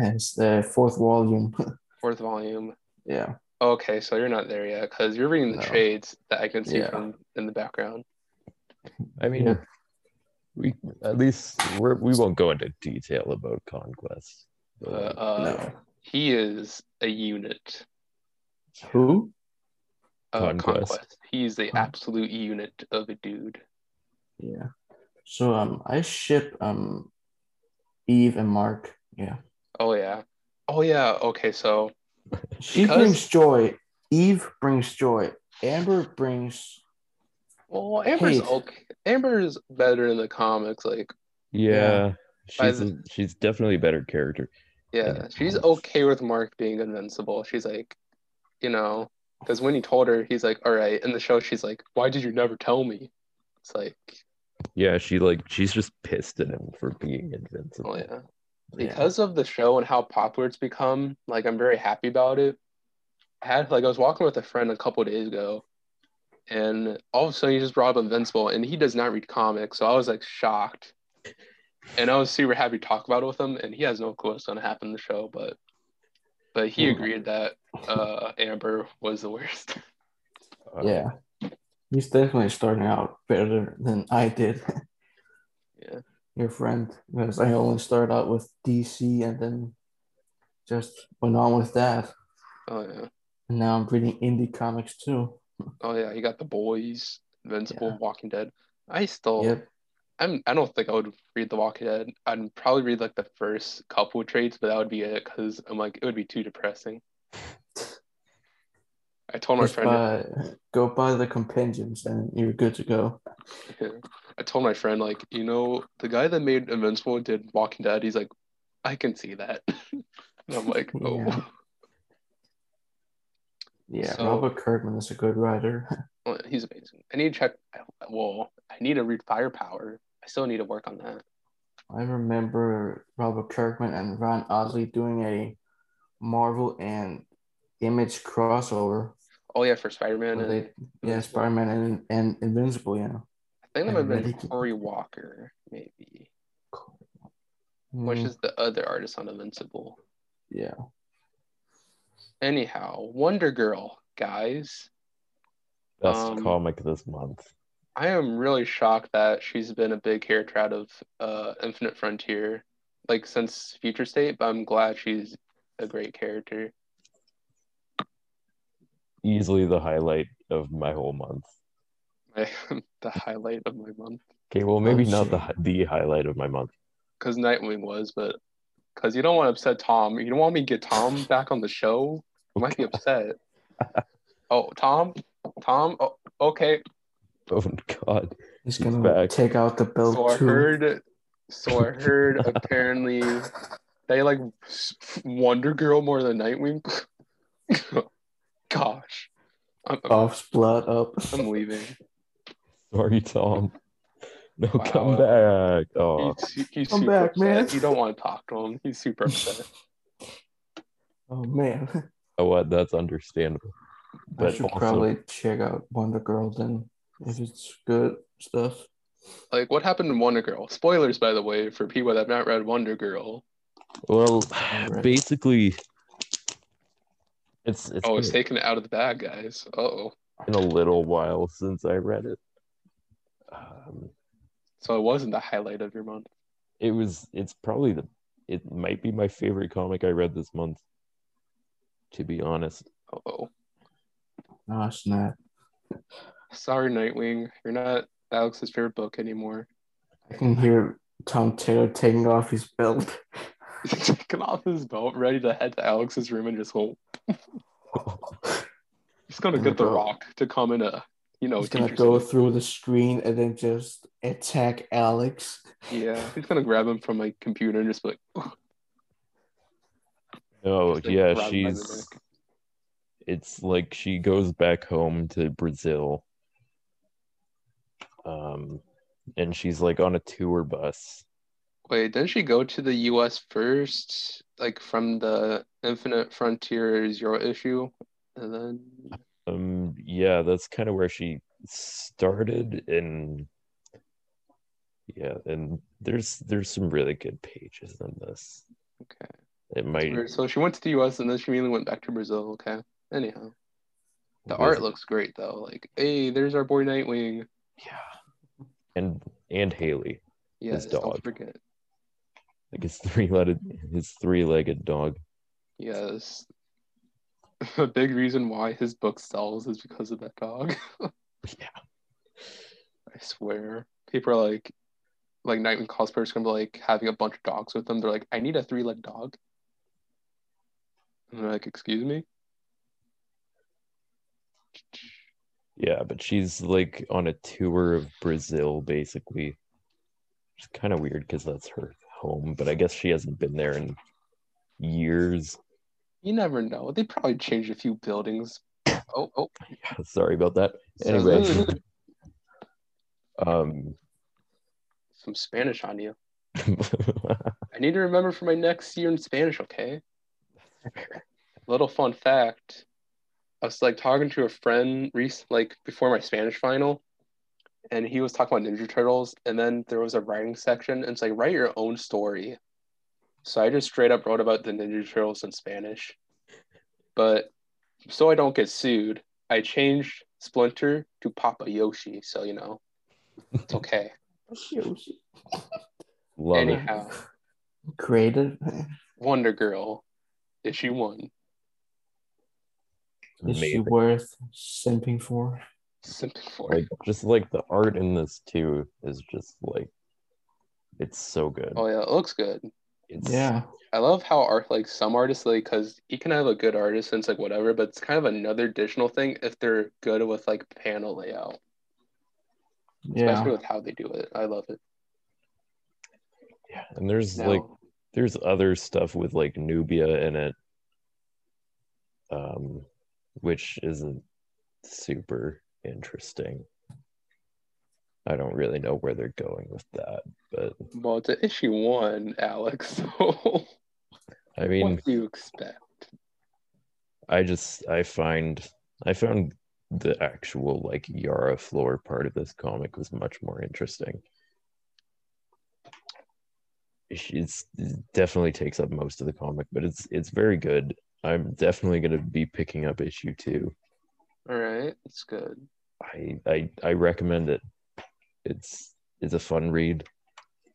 It's the fourth volume. Fourth volume. yeah, Okay, so you're not there yet because you're reading the No. trades that I can see Yeah. from in the background. I mean Yeah. we at least we're, we won't go into detail about Conquest. but, Uh, uh, no. He is a unit. Who? Uh, Conquest. Conquest. He's the Con- absolute unit of a dude. Yeah. So um, I ship um, Eve and Mark. Yeah. Oh yeah. Oh yeah. Okay, so She Because- brings joy. Eve brings joy. Amber brings. well, Amber's Hate. okay. Amber's better in the comics. Like, yeah, By she's a, she's definitely a better character. yeah, Yeah. she's okay with Mark being invincible. She's like, you know, because when he told her, he's like, all right. In the show, she's like, why did you never tell me? It's like, Yeah, she like she's just pissed at him for being invincible. oh yeah. Yeah. because of the show and how popular it's become, like I'm very happy about it. I had like I was walking with a friend a couple days ago, and all of a sudden he just brought up Invincible, and he does not read comics, so I was like shocked, and I was super happy to talk about it with him, and he has no clue what's gonna happen in the show, but but he Hmm. agreed that uh, Amber was the worst. Uh, Yeah. He's definitely starting out better than I did. Yeah. Your friend, because I only started out with DC and then just went on with that. Oh yeah, And now I'm reading indie comics too. oh yeah, he got the boys, Invincible, Yeah. Walking Dead. I still Yep. I'm I don't think I would read The Walking Dead. I'd probably read like the first couple of trades, but that would be it because I'm like it would be too depressing. I told my Just friend buy, go buy the compendiums and you're good to go. I told my friend like, you know, the guy that made Invincible did Walking Dead. He's like, I can see that. and I'm like, oh Yeah. Yeah, So- Robert Kirkman is a good writer. Well, oh, he's amazing. I need to check well, I need to read Firepower. I still need to work on that. I remember Robert Kirkman and Ron Ottley doing a Marvel and image crossover. Oh yeah, for Spider-Man and yeah, Spider Man and, and Invincible, yeah. I think that might have been Cory Walker, maybe. Which Mm, is the other artist on Invincible. yeah. Anyhow, Wonder Girl, guys. Best Um, comic this month. I am really shocked that she's been a big hair trad of uh, Infinite Frontier, like since Future State. But I'm glad she's a great character. Easily the highlight of my whole month. the highlight of my month, Okay, well maybe Oh, not the the highlight of my month. because Nightwing was, but because you don't want to upset Tom. You don't want me to get Tom back on the show. I might be upset. Oh, Tom, Tom. Oh, okay. Oh God. He's He's gonna back. take out the belt So I too. heard. So I heard apparently they like Wonder Girl more than Nightwing. Gosh, I'm, I'm, Coughs blood up. I'm leaving. Sorry, Tom. No, Wow. come back. Oh, He's, he's Come back, upset. man. You don't want to talk to him. He's super upset. Oh man. you know what? That's understandable. I But should also, probably check out Wonder Girl then if it's good stuff. Like, what happened in Wonder Girl? Spoilers, by the way, for people that have not read Wonder Girl. well, Alright. basically, it's it's Oh, it's been, taking it out of the bag, guys. Oh, in a little while since I read it. Um, so it wasn't the highlight of your month. it was. It's probably the. It might be my favorite comic I read this month. To be honest, Oh, Oh snap. sorry, Nightwing. You're not Alex's favorite book anymore. I can hear Tom Taylor taking off his belt. Taking off his belt, ready to head to Alex's room and just go. He's gonna get the Rock to come in a, you know, He's gonna go suit. through the screen and then just attack Alex. Yeah, he's gonna grab him from my computer and just be like, oh Just, like, yeah, grab him by the she's. It's like she goes back home to Brazil. Um, and she's like on a tour bus. Wait, didn't she go to the U.S. first, like from the Infinite Frontier Zero issue, and then Um, yeah, that's kind of where she started, and yeah, and there's there's some really good pages in this. okay. It might So she went to the U.S. and then she immediately went back to Brazil. Okay. Anyhow, the was- art looks great though. Like, hey, there's our boy Nightwing. yeah, and and Haley, Yes, His don't dog. forget. like his three-legged his three-legged dog. Yes. A big reason why his book sells is because of that dog. Yeah, I swear. People are like, like Nightwing cosplayers gonna be like having a bunch of dogs with them. They're like, I need a three-legged dog. And they're like, excuse me? yeah, but she's like on a tour of Brazil, basically. It's kind of weird because that's her home, but I guess she hasn't been there in years. You never know. They probably changed a few buildings. Oh, oh. Sorry about that. Anyway, um, Some Spanish on you. I need to remember for my next year in Spanish, okay? Little fun fact. I was like talking to a friend rec- like before my Spanish final, and he was talking about Ninja Turtles, and then there was a writing section, and it's like write your own story. So I just straight up wrote about the Ninja Turtles in Spanish. But so I don't get sued, I changed Splinter to Papa Yoshi, so you know, it's okay. Yoshi. love it. Anyhow, Creative. Wonder Girl, issue one. Is she worth simping for? Something for Like just like the art in this too is just like it's so good. Oh yeah, it looks good. It's Yeah. I love how art like some artists like because he can have a good artist and it's like whatever, but it's kind of another additional thing if they're good with like panel layout, Yeah. especially with how they do it. I love it. yeah, and there's Now, like there's other stuff with like Nubia in it, um, which isn't super interesting. I don't really know where they're going with that, but well, it's an issue one, Alex. So I mean, what do you expect? I just I find I found the actual like Yara Flores part of this comic was much more interesting. It's it definitely takes up most of the comic, but it's it's very good. I'm definitely gonna be picking up issue two. All right, that's good. I I I recommend it. It's it's a fun read.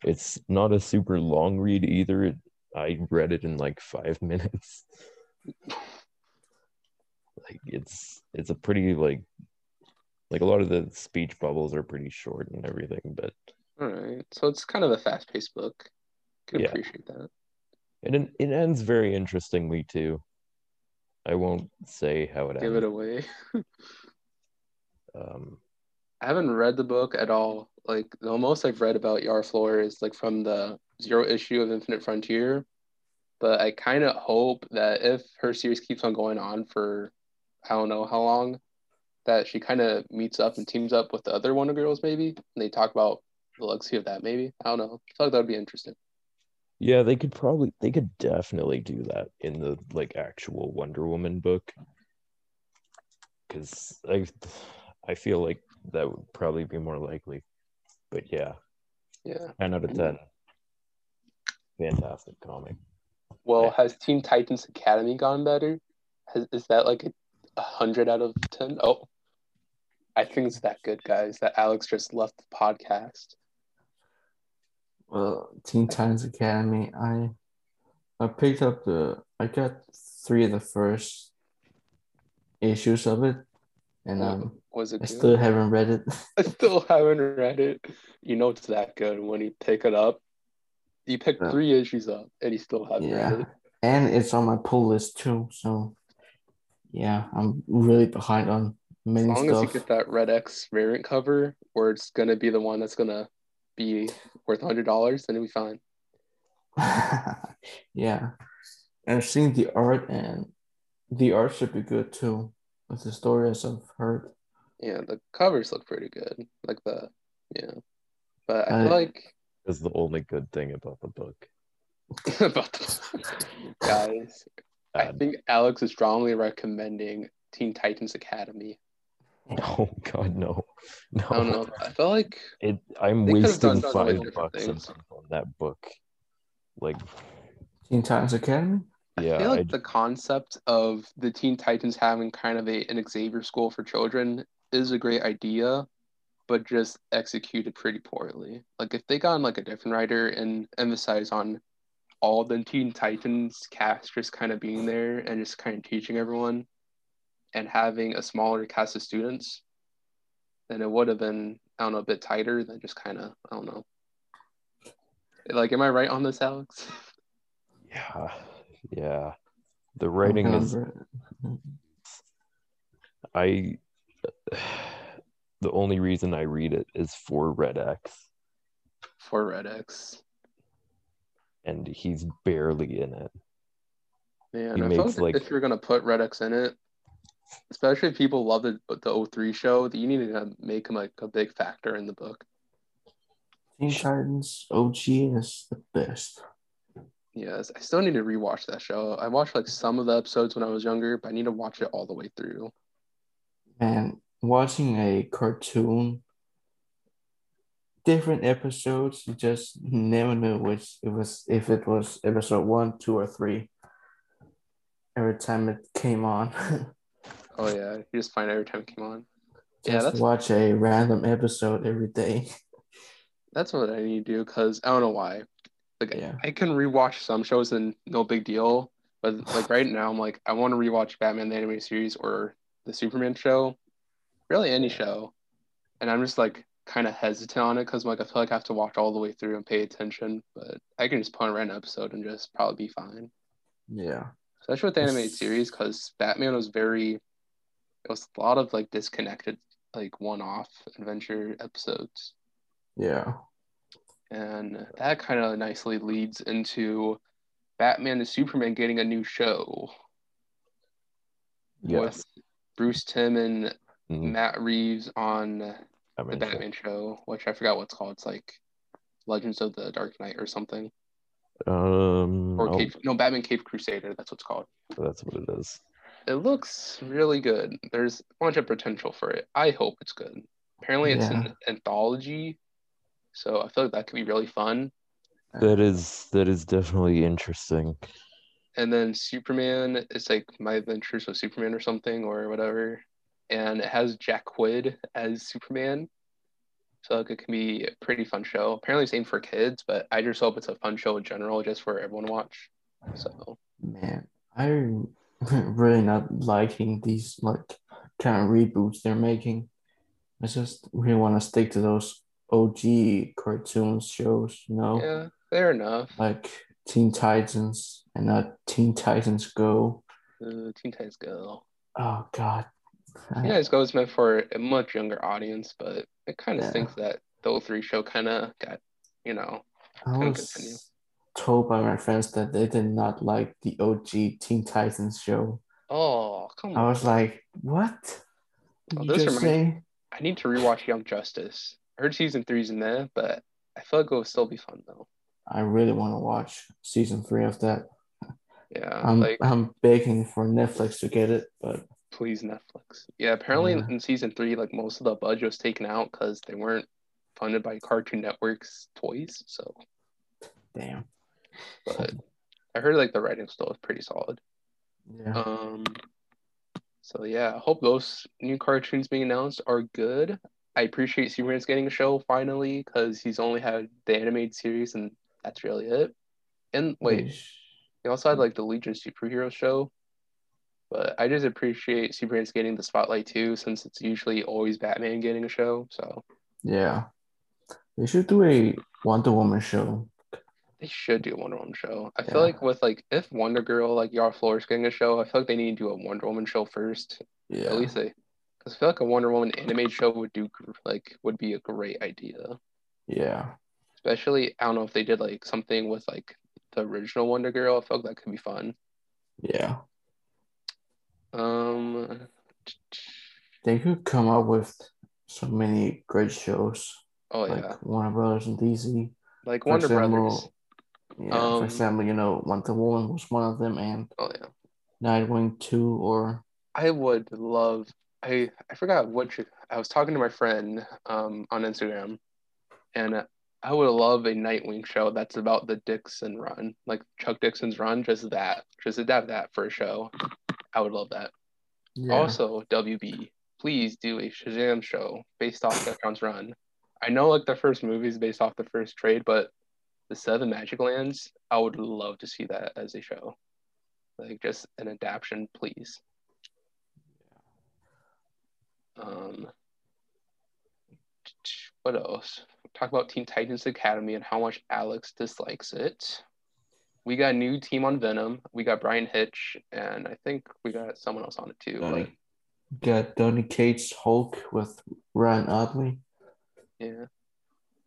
It's not a super long read either. It, I read it in like five minutes. like it's it's a pretty like like a lot of the speech bubbles are pretty short and everything, but All right, so it's kind of a fast-paced book. Can Yeah. appreciate that. and it, it ends very interestingly too. I won't say how it Give ends. it away. Um, I haven't read the book at all. Like the most I've read about Yara Flores is like from the zero issue of Infinite Frontier. But I kind of hope that if her series keeps on going on for I don't know how long, that she kind of meets up and teams up with the other Wonder Girls maybe. And they talk about the legacy of that maybe. I don't know. I feel like that would be interesting. yeah, they could probably they could definitely do that in the like actual Wonder Woman book. Cause I I feel like that would probably be more likely. But yeah, Yeah. 10 out of 10. Fantastic comic. Well, Yeah. has Teen Titans Academy gone better? Has, is that like a, a hundred out of ten? Oh, I think it's that good, guys. That Alex just left the podcast. Well, Teen Titans Academy, I I picked up the I got three of the first issues of it, and um Was it I good? still haven't read it. I still haven't read it. You know it's that good when you pick it up. You pick Yeah. three issues up and you still haven't read yeah, it. and it's on my pull list too. So yeah, I'm really behind on As many long as you get that Red X variant cover, where it's gonna be the one that's gonna be worth hundred dollars, then it'll be fine. yeah, and I've seen the art, and the art should be good too. With the stories I've heard. Yeah, the covers look pretty good. Like the yeah. But I I- feel like That's the only good thing about the book. about the guys. I think Alex is strongly recommending Teen Titans Academy. Oh god, no. No. I don't know. I feel like It I'm wasting done so many five bucks a things. month on that book. Like Teen Titans Academy. Yeah, I feel like I- the concept of the Teen Titans having kind of a an Xavier school for children is a great idea, but just executed pretty poorly. Like if they got on like a different writer and emphasize on all the Teen Titans cast just kind of being there and just kind of teaching everyone and having a smaller cast of students, then it would have been, I don't know, a bit tighter than just kind of, I don't know. Like, am I right on this, Alex? yeah. Yeah. The writing is I the only reason I read it is for Red X For Red X. and he's barely in it. Man, He I makes, like, like- if you're gonna put Red X in it, especially if people love the the 03 show, that you need to make him like a big factor in the book. Teen Titans OG is the best. Yes, I still need to rewatch that show. I watched like some of the episodes when I was younger, but I need to watch it all the way through. And watching a cartoon, different episodes, you just never knew which it was if it was episode one, two, or three. Every time it came on, Oh yeah, you just find every time it came on. just Yeah, that's watch a random episode every day. that's what I need to do because I don't know why. Like Yeah. I can rewatch some shows and no big deal, but like right now I'm like I want to rewatch Batman the animated series or the Superman show, really any show, and I'm just like kind of hesitant on it because like I feel like I have to watch all the way through and pay attention, but I can just put on a random episode and just probably be fine. Yeah. Especially with the animated series because Batman was very, it was a lot of like disconnected like one-off adventure episodes. Yeah. And that kind of nicely leads into Batman and Superman getting a new show Yes. with Bruce Timm and Mhm. Matt Reeves on the Batman show. Show, which I forgot what's called. It's like Legends of the Dark Knight or something. Um Or oh, Cave, no, Batman Caped Crusader. That's what's called. that's what it is. It looks really good. There's a bunch of potential for it. I hope it's good. Apparently, it's Yeah. an anthology, so I feel like that could be really fun. That is that is definitely interesting. And then Superman it's like My Adventures with Superman or something or whatever, and it has Jack Quaid as Superman. So like, it can be a pretty fun show. Apparently, it's aimed for kids, but I just hope it's a fun show in general, just for everyone to watch. So Man, I'm really not liking these like kind of reboots they're making. I just really want to stick to those OG cartoons shows, you know, yeah, fair enough. like Teen Titans and not Teen Titans Go. Uh, Teen Titans Go. Oh God. Teen Titans Go is meant for a much younger audience, but it kind of Yeah. stinks that the 03 show kind of got, you know, I was continue. told by my friends that they did not like the OG Teen Titans show. oh, come on. I was like, what? Oh, you just reminds-? I need to rewatch Young Justice. I heard season three's in there, but I feel like it will still be fun though. I really want to watch season three of that. Yeah, I'm like I'm begging for Netflix to get it, but please Netflix. Yeah, apparently Yeah. in season three, like most of the budget was taken out because they weren't funded by Cartoon Network's toys. So, damn. but I heard like the writing still is pretty solid. Yeah. Um, so yeah, I hope those new cartoons being announced are good. I appreciate Superman's getting a show finally because he's only had the animated series and that's really it. And wait, he also had like the Legion superhero show, but I just appreciate Superman's getting the spotlight too since it's usually always Batman getting a show. So Yeah. They should do a Wonder Woman show. they should do a Wonder Woman show. I Yeah. feel like with like if Wonder Girl like Yara Flores getting a show, I feel like they need to do a Wonder Woman show first Yeah. At least they, because I feel like a Wonder Woman animated show would do like would be a great idea. Yeah. Especially, I don't know if they did like something with like the original Wonder Girl. I feel like that could be fun. Yeah. Um, They could come up with so many great shows oh like yeah, Warner Brothers and DC. like Wonder example, Brothers. Yeah, Um, for example, you know, Wonder Woman was one of them, and Oh yeah, Nightwing two, or I would love. I I forgot what you, I was talking to my friend um on Instagram, and I would love a Nightwing show that's about the Dixon run, like Chuck Dixon's run, just that, just adapt that for a show. I would love that. yeah, Also, WB, please do a Shazam show based off Decron's run. I know like the first movie is based off the first trade, but the Seven Magic Lands, I would love to see that as a show. Like just an adaptation, please. Um, what else? Talk about Teen Titans Academy and how much Alex dislikes it. We got a new team on Venom. We got Bryan Hitch, and I think we got someone else on it too. Donny. got Donny Cates Hulk with Ryan Ottley. yeah,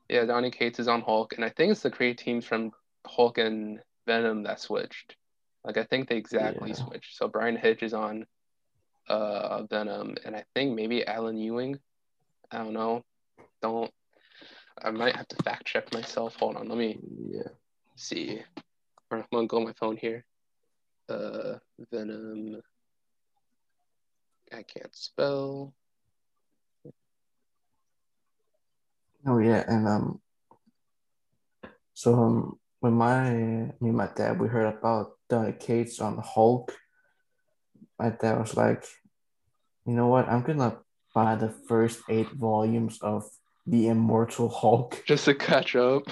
yeah, Donny Cates is on Hulk, and I think it's the creative teams from Hulk and Venom that switched. Like I think they exactly Yeah. switched. So Bryan Hitch is on uh Venom, and I think maybe Alan Ewing. I don't know. Don't. I might have to fact check myself. Hold on, let me Yeah, see. Or I'm gonna go on my phone here. Uh, Venom. I can't spell. oh yeah, and um, so um, when my me and my dad we heard about Donny Cates on Hulk, my dad was like, you know what, I'm gonna buy the first eight volumes of the Immortal Hulk. Just to catch up.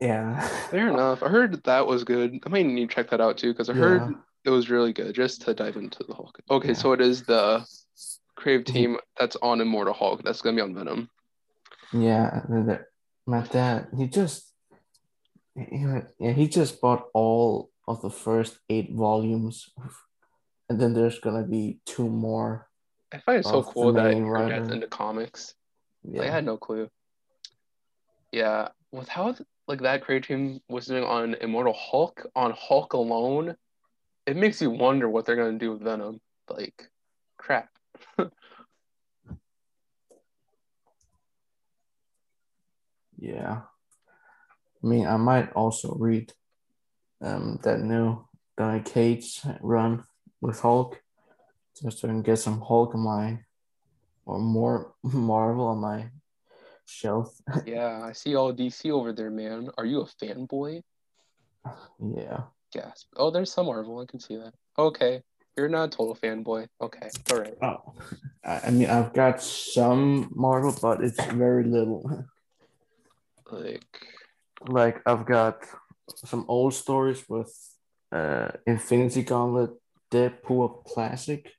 Yeah, Fair enough. I heard that was good. I might need to check that out too because I heard it was really good. Just to dive into the Hulk. Okay, Yeah. so it is the creative Mhm. team that's on Immortal Hulk. That's gonna be on Venom. Yeah, my dad, he just, yeah, he just bought all of the first eight volumes, and then there's gonna be two more. I find it so cool that dad's writer. into comics. Yeah, I had no clue. Yeah, with how like that creative team was doing on Immortal Hulk on Hulk alone, it makes you wonder what they're gonna do with Venom. Like, crap. yeah. I mean, I might also read um that new Donny Cates run with Hulk. just so I can get some Hulk on my or more Marvel on my shelf. Yeah, I see all DC over there, man. Are you a fanboy? yeah. Gasp. Oh, there's some Marvel. I can see that. Okay. You're not a total fanboy. Okay. All right. Oh, I I mean, I've got some Marvel, but it's very little. Like, Like, I've got some old stories with uh, Infinity Gauntlet, Deadpool Classic,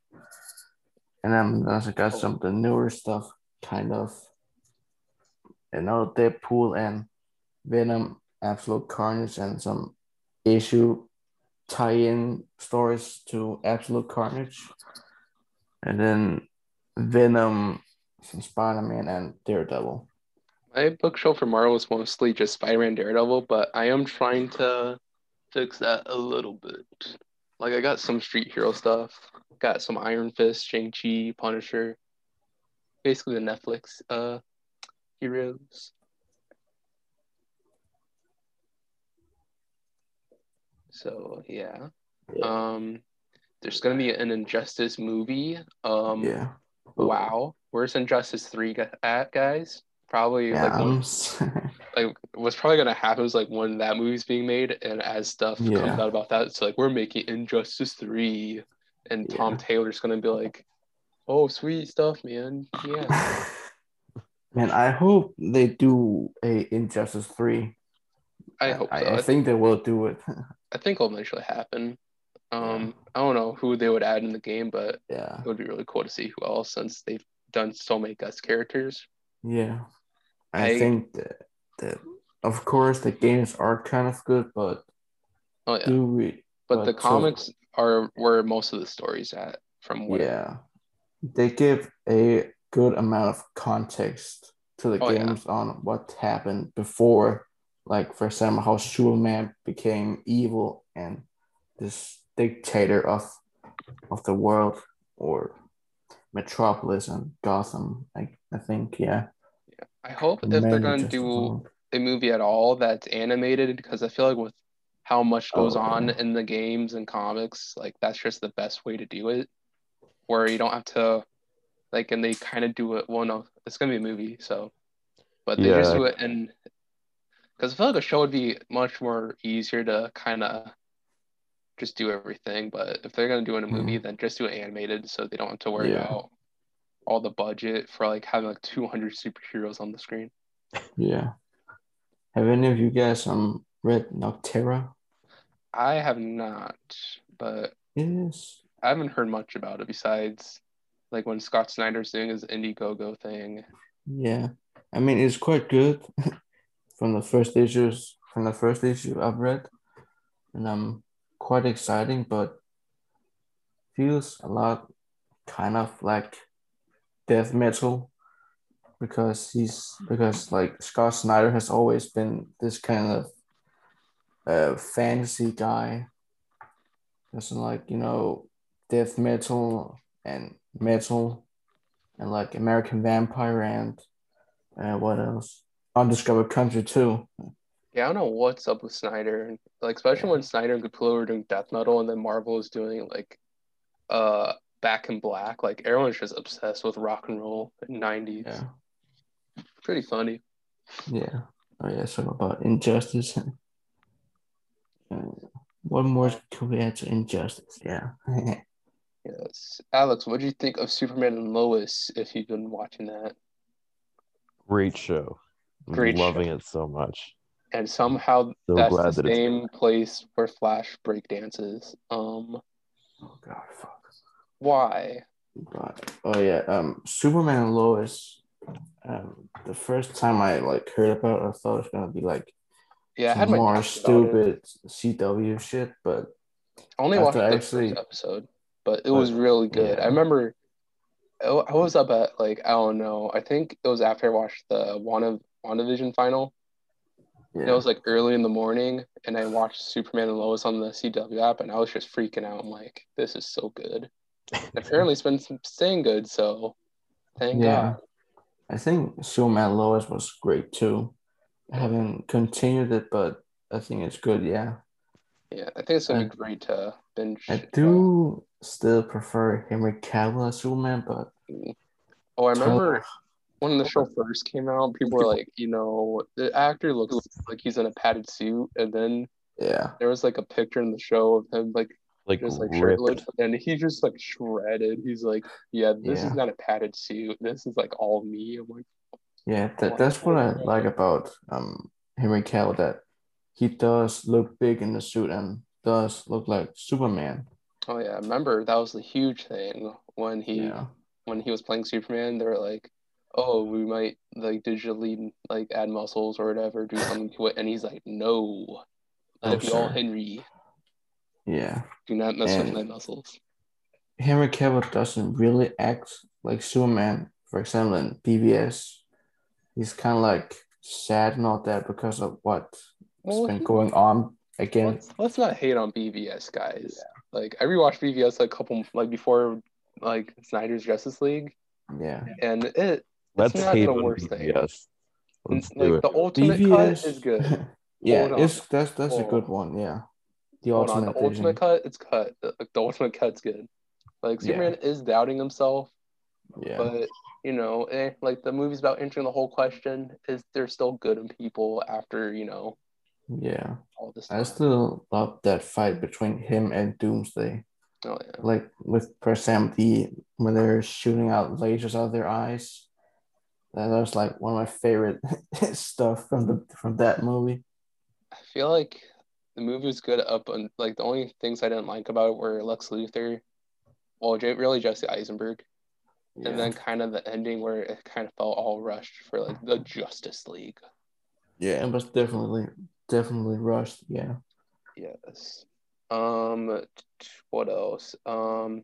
and then I also got oh. some of the newer stuff, kind of. Now Deadpool and Venom, Absolute Carnage, and some issue tie-in stories to Absolute Carnage, and then Venom, some Spider-Man, and Daredevil. my bookshelf for Marvel is mostly just Spider-Man, Daredevil, but I am trying to fix that a little bit. Like, I got some Street Hero stuff. Got some Iron Fist, Shang-Chi, Punisher. Basically, the Netflix uh heroes. So yeah. Yeah. Um, there's gonna be an Injustice movie. Um, yeah. wow, where's Injustice three at, guys? Probably Yeah. like when, like what's probably gonna happen is like when that movie's being made, and as stuff comes out about that, it's like we're making Injustice three, and Tom Taylor's gonna be like, "Oh, sweet stuff, man. Yeah." Man, I hope they do a Injustice 3. I hope so. I, I, I think they will do it. I think it'll eventually happen. Um, I don't know who they would add in the game, but yeah. it would be really cool to see who else since they've done so many guest characters. Yeah. I, I- think that, that, of course, the games are kind of good, but Oh yeah, do we? but the but so- comics are where most of the stories at. From what Yeah. They give a good amount of context to the Oh, yeah. games on what happened before. Like, for example, how Superman became evil and this dictator of of the world or Metropolis and Gotham. I, I think, yeah. I hope if they're gonna do a movie at all that's animated, because I feel like with how much goes Oh, on yeah. in the games and comics, like that's just the best way to do it. Where you don't have to like and they kind of do it well no, it's gonna be a movie, so but they just Yeah. do it and because I feel like a show would be much more easier to kind of just do everything. But if they're gonna do it in a movie, then just do it animated, so they don't have to worry Mm-hmm. Yeah. about all the budget for like having like 200 superheroes on the screen. Yeah. Have any of you guys um read Nocterra? I have not, but Yes. I haven't heard much about it besides like when Scott Snyder's doing his Indiegogo thing. Yeah. I mean it's quite good from the first issues from the first issue I've read. And I'm quite exciting, but feels a lot kind of like death metal because he's because like Scott Snyder has always been this kind of uh fantasy guy. Doesn't like, you know, death metal and metal and like American Vampire and uh, what else? Undiscovered Country too. Yeah, I don't know what's up with Snyder. Like especially when Snyder and Capullo were doing death metal and then Marvel is doing like uh back in black. Like everyone's just obsessed with rock and roll in 90s. Yeah. Pretty funny. Yeah. Oh yeah, so about injustice. Uh, what more could we add to injustice? Yeah. Yes. Alex, what do you think of Superman and Lois if you've been watching that? Great show. I'm Great loving it so much. And somehow So that's the that it's same place where Flash breakdances. Um, oh god, fuck. Why? God. Oh yeah. Um, Superman and Lois. Um, the first time I like heard about, it, I thought it was gonna be like Yeah, I had more doubts about it. stupid CW shit, but I only watched the actually- first episode, but it was really good. yeah. I remember I I was up at like I don't know. I think it was after I watched the Wanda WandaVision final. yeah, And it was like early in the morning, and I watched Superman and Lois on the CW app, and I was just freaking out. I'm like, this is so good. Apparently, it's been staying good, so thank Yeah. God. I think Superman and Lois was great too. I haven't continued it, but I think it's good. Yeah, Yeah, I think it's gonna Uh, be great to binge. I do still prefer Henry Cavill as Superman, but Oh, I remember when the show first came out, people were like, you know, the actor looks like he's in a padded suit, and then yeah, there was like a picture in the show of him like Like, just like shirtless, and he's just like shredded. He's like, yeah, this Yeah. is not a padded suit. This is like all me. I'm like, yeah. That, that's what I like about um Henry Cavill that he does look big in the suit and does look like Superman. oh yeah, remember that was the huge thing when he Yeah, when he was playing Superman. They were like, oh, we might like digitally like add muscles or whatever, do something to it, and he's like, no, let Oh, it be all. Henry. Yeah. Do not mess with my muscles. Henry Cavill doesn't really act like Superman. For example, in BVS, he's kind of like sad and all that because of what's Well, been he- going on again. let's, let's not hate on BVS guys. Like I rewatched BVS a couple like before like Snyder's Justice League, Yeah, and it Let's not hate the on worst thing. BVS. Let's like do it. the ultimate cut is good. yeah, it's that's that's a good one. Yeah, the Hold on, ultimate, the ultimate cut, it's cut. The, the ultimate cut's good. Like Yeah. Superman is doubting himself, Yeah, but you know, eh, like the movie's about answering the whole question: is there still good in people after you know yeah. all this? I still love that fight between him and Doomsday. Oh yeah. Like with example, when they're shooting out lasers out of their eyes. That was like one of my favorite stuff from the from that movie. I feel like the movie was good up on like the only things I didn't like about it were Lex Luthor, well, really Jesse Eisenberg, Yeah. and then kind of the ending where it kind of felt all rushed for like the Justice League. yeah, it was definitely definitely rushed. Yeah. Yes. Um, what else? Um,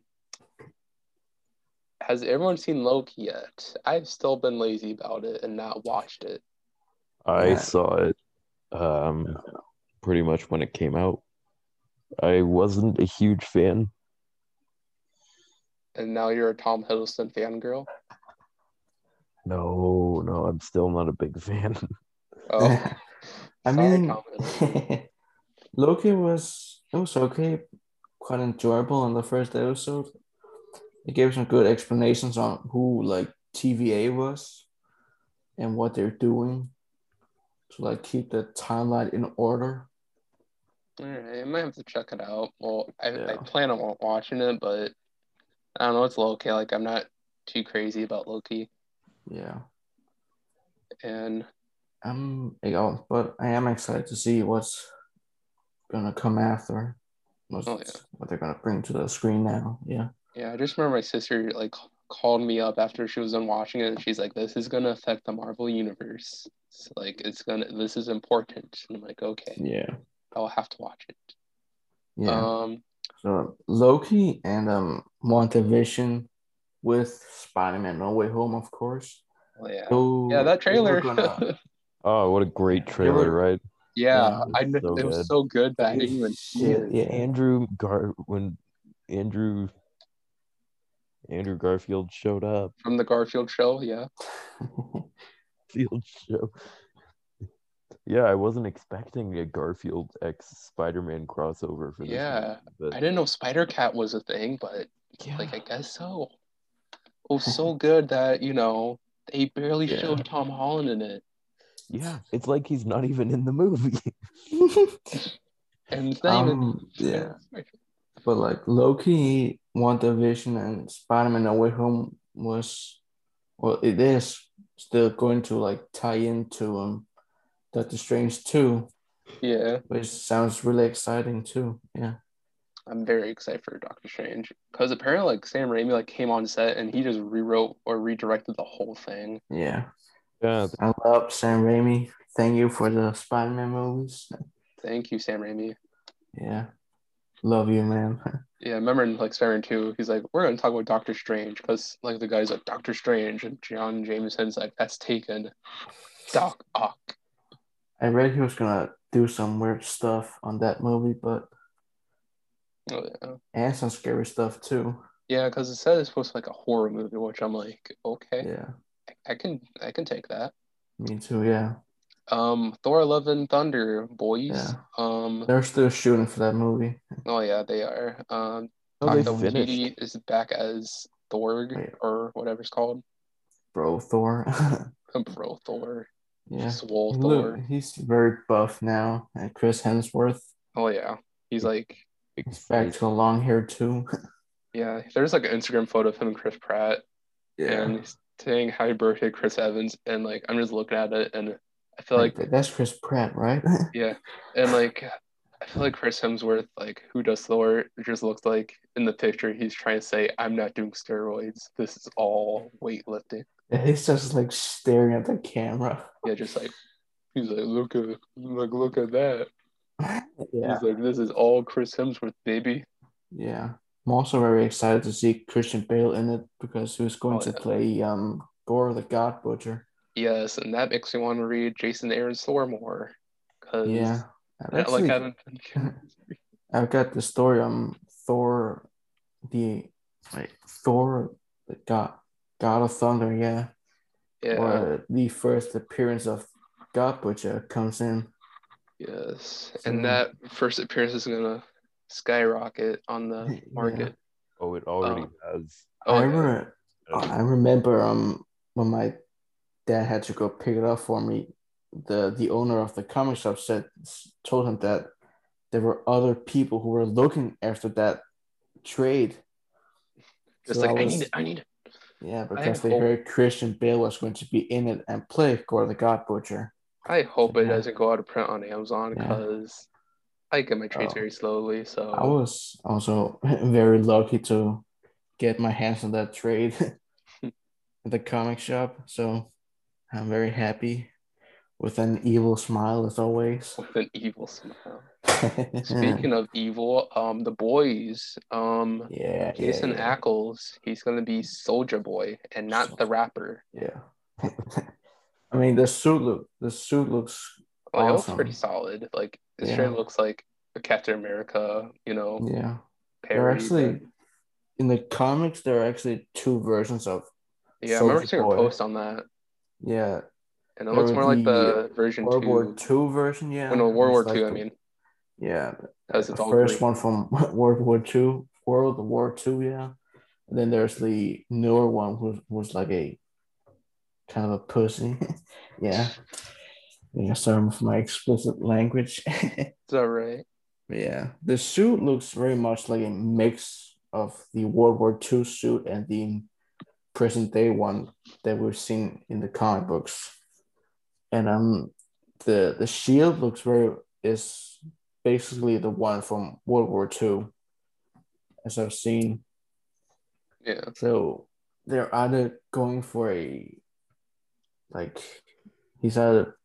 has everyone seen Loki yet? I've still been lazy about it and not watched it. I Yeah. saw it um pretty much when it came out. I wasn't a huge fan. And now you're a Tom Hiddleston fangirl. No, no, I'm still not a big fan. Oh, I sorry, mean, Tom Hiddleston. Loki was it was okay, quite enjoyable in the first episode. It gave some good explanations on who like TVA was and what they're doing to like keep the timeline in order. Mm, right, I might have to check it out. Well, I, I plan on watching it, but I don't know. It's Loki. Like I'm not too crazy about Loki, Yeah. and I'm yeah, but I am excited to see what's gonna come after. What's, Oh, yeah. What they're gonna bring to the screen now. Yeah. yeah, I just remember my sister like called me up after she was done watching it, and she's like, "This is gonna affect the Marvel universe. It's like it's gonna. This is important." And I'm like, "Okay, Yeah. I'll have to watch it." Yeah. Um, So Loki and um WandaVision with Spider-Man No Way Home, of course. well, yeah, So yeah, that trailer. gonna- Oh, what a great trailer, were- right? yeah, Yeah, I it's kn- so it was good. so good that I didn't even see Shit, it. yeah. Andrew Gar when Andrew Andrew Garfield showed up. From the Garfield show, yeah. Field show. Yeah, I wasn't expecting a Garfield X Spider-Man crossover for this. Yeah, movie, but I didn't know Spider Cat was a thing, but yeah, like I guess so. It was so good that you know they barely Yeah. showed Tom Holland in it, yeah, it's like he's not even in the movie. and not even. um, yeah. But like Loki, WandaVision, and Spider-Man Away Home was, well, it is still going to like tie into um Doctor Strange too, Yeah, which sounds really exciting too. Yeah. I'm very excited for Doctor Strange because apparently like Sam Raimi like came on set and he just rewrote or redirected the whole thing. Yeah. yeah, I love Sam Raimi. Thank you for the Spider-Man movies. Thank you, Sam Raimi. Yeah. Love you, man. Yeah, I remember in like Spider-Man 2, he's like, we're gonna talk about Doctor Strange because like the guy's like Doctor Strange and John Jameson's like that's taken. Doc Ock. I read he was gonna do some weird stuff on that movie, but Oh, yeah. and some scary stuff too. Yeah, because it said it's supposed to be like a horror movie, which I'm like, okay, Yeah. I, I can I can take that. Me too, yeah. Um, Thor: Love and Thunder, boys. Yeah. Um, They're still shooting for that movie. oh yeah, they are. Um, Oh, they Taika. Waititi is back as Thorg Wait. or whatever it's called. Bro, Thor. Bro, Thor. Yeah. Swole He Thor. look, he's very buff now. And Chris Hemsworth Oh yeah. He's like is back to a long hair too. yeah, there's like an Instagram photo of him and Chris Pratt and he's saying happy birthday Chris Evans and like I'm just looking at it and I feel like Like, that's Chris Pratt, right? yeah. And like I feel like Chris Hemsworth, like who does Thor, just looks like in the picture he's trying to say, I'm not doing steroids. This is all weightlifting. And he's just like staring at the camera. Yeah, just like he's like, look at like look at that. yeah. He's like, this is all Chris Hemsworth, baby. Yeah. I'm also very excited to see Christian Bale in it because he was going Oh, to yeah. play um Gorr the God Butcher. Yes, and that makes me want to read Jason Aaron's Thor more. Cause Yeah. I've I like actually- that. I've got the story on Thor, the like Thor, the God, God of Thunder. Yeah, Yeah. where the first appearance of God Butcher comes in. Yes. So- And that first appearance is gonna skyrocket on the Yeah. market. Oh, it already Uh, has. Oh, I yeah. remember, I remember um when my dad had to go pick it up for me. The the owner of the comic shop said told him that there were other people who were looking after that trade. Just So like I, was- need it, I need it. Yeah, because they hope- heard Christian Bale was going to be in it and play Gorr the God Butcher. I hope it Yeah. doesn't go out of print on Amazon Yeah. because I get my trades Oh. very slowly. So I was also very lucky to get my hands on that trade at the comic shop. So I'm very happy with an evil smile as always. with an evil smile. Speaking of evil, um, the boys, um, yeah, Jason yeah, yeah. Ackles, he's gonna be Soldier Boy and not the rapper. yeah. I mean, the suit look the suit looks Like, it looks pretty solid. Like it Yeah. straight looks like a Captain America, you know, yeah. Parody. are actually but- in the comics there are actually two versions of yeah, I remember seeing a post on that, yeah and it There looks more like the the version World two. War Two version. Yeah, Oh, no, World War like Two. I mean, yeah, because the first one from World War Two, World War Two, yeah. And then there's the newer one who was like a kind of a pussy. yeah. Yeah, sorry for my explicit language. Is that right? yeah. The suit looks very much like a mix of the World War II suit and the present day one that we've seen in the comic books. And um the the shield looks very is basically the one from World War II, as I've seen. Yeah. So they're either going for a like he's either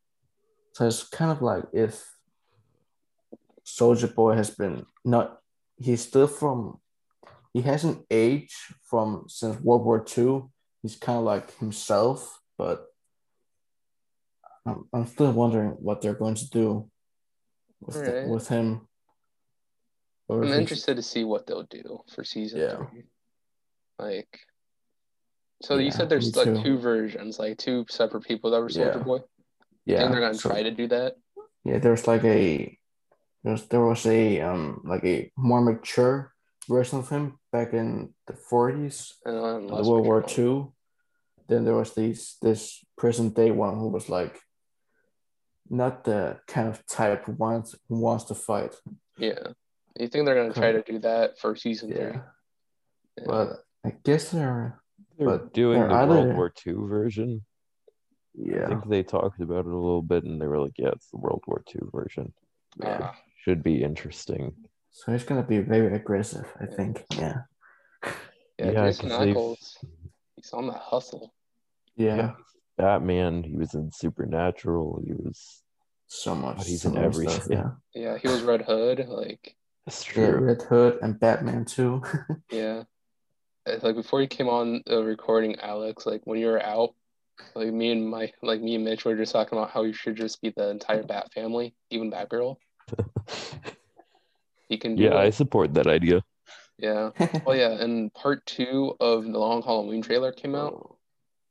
so it's kind of like if Soldier Boy has been not he's still from he hasn't aged from since World War II. He's kind of like himself, but I'm, I'm still wondering what they're going to do with, the- with him. Or I'm interested to see what they'll do for season Yeah. three. Like, so you said there's like too. two versions, like two separate people that were Soldier Yeah. Boy. Yeah, think they're gonna so- try to do that? Yeah, there's like a there's there was a um like a more mature version of him back in the 40s, And then the World War. II. Then there was these this present day one who was like not the kind of type who wants who wants to fight. Yeah. You think they're gonna try to do that for season Yeah. three? Yeah. But I guess they're They're But doing they're the either- World War II version. Yeah, I think they talked about it a little bit, and they were like, "Yeah, it's the World War II version. Ah, Should be interesting." So it's gonna be very aggressive, I think. Yeah. yeah, Yeah, Jason 'cause they've- he's on the hustle. Yeah. Batman. He was in Supernatural. He was. So much. But he's so in much everything. stuff, yeah. Yeah, he was Red Hood. Like, That's Yeah, true. Red Hood and Batman too. yeah. It's Like before you came on the recording, Alex, like when you were out, like me and my like me and Mitch were just talking about how you should just be the entire Bat family, even Batgirl. He can do yeah, I support that idea. Yeah. Oh yeah, and part two of the Long Halloween trailer came out. Oh,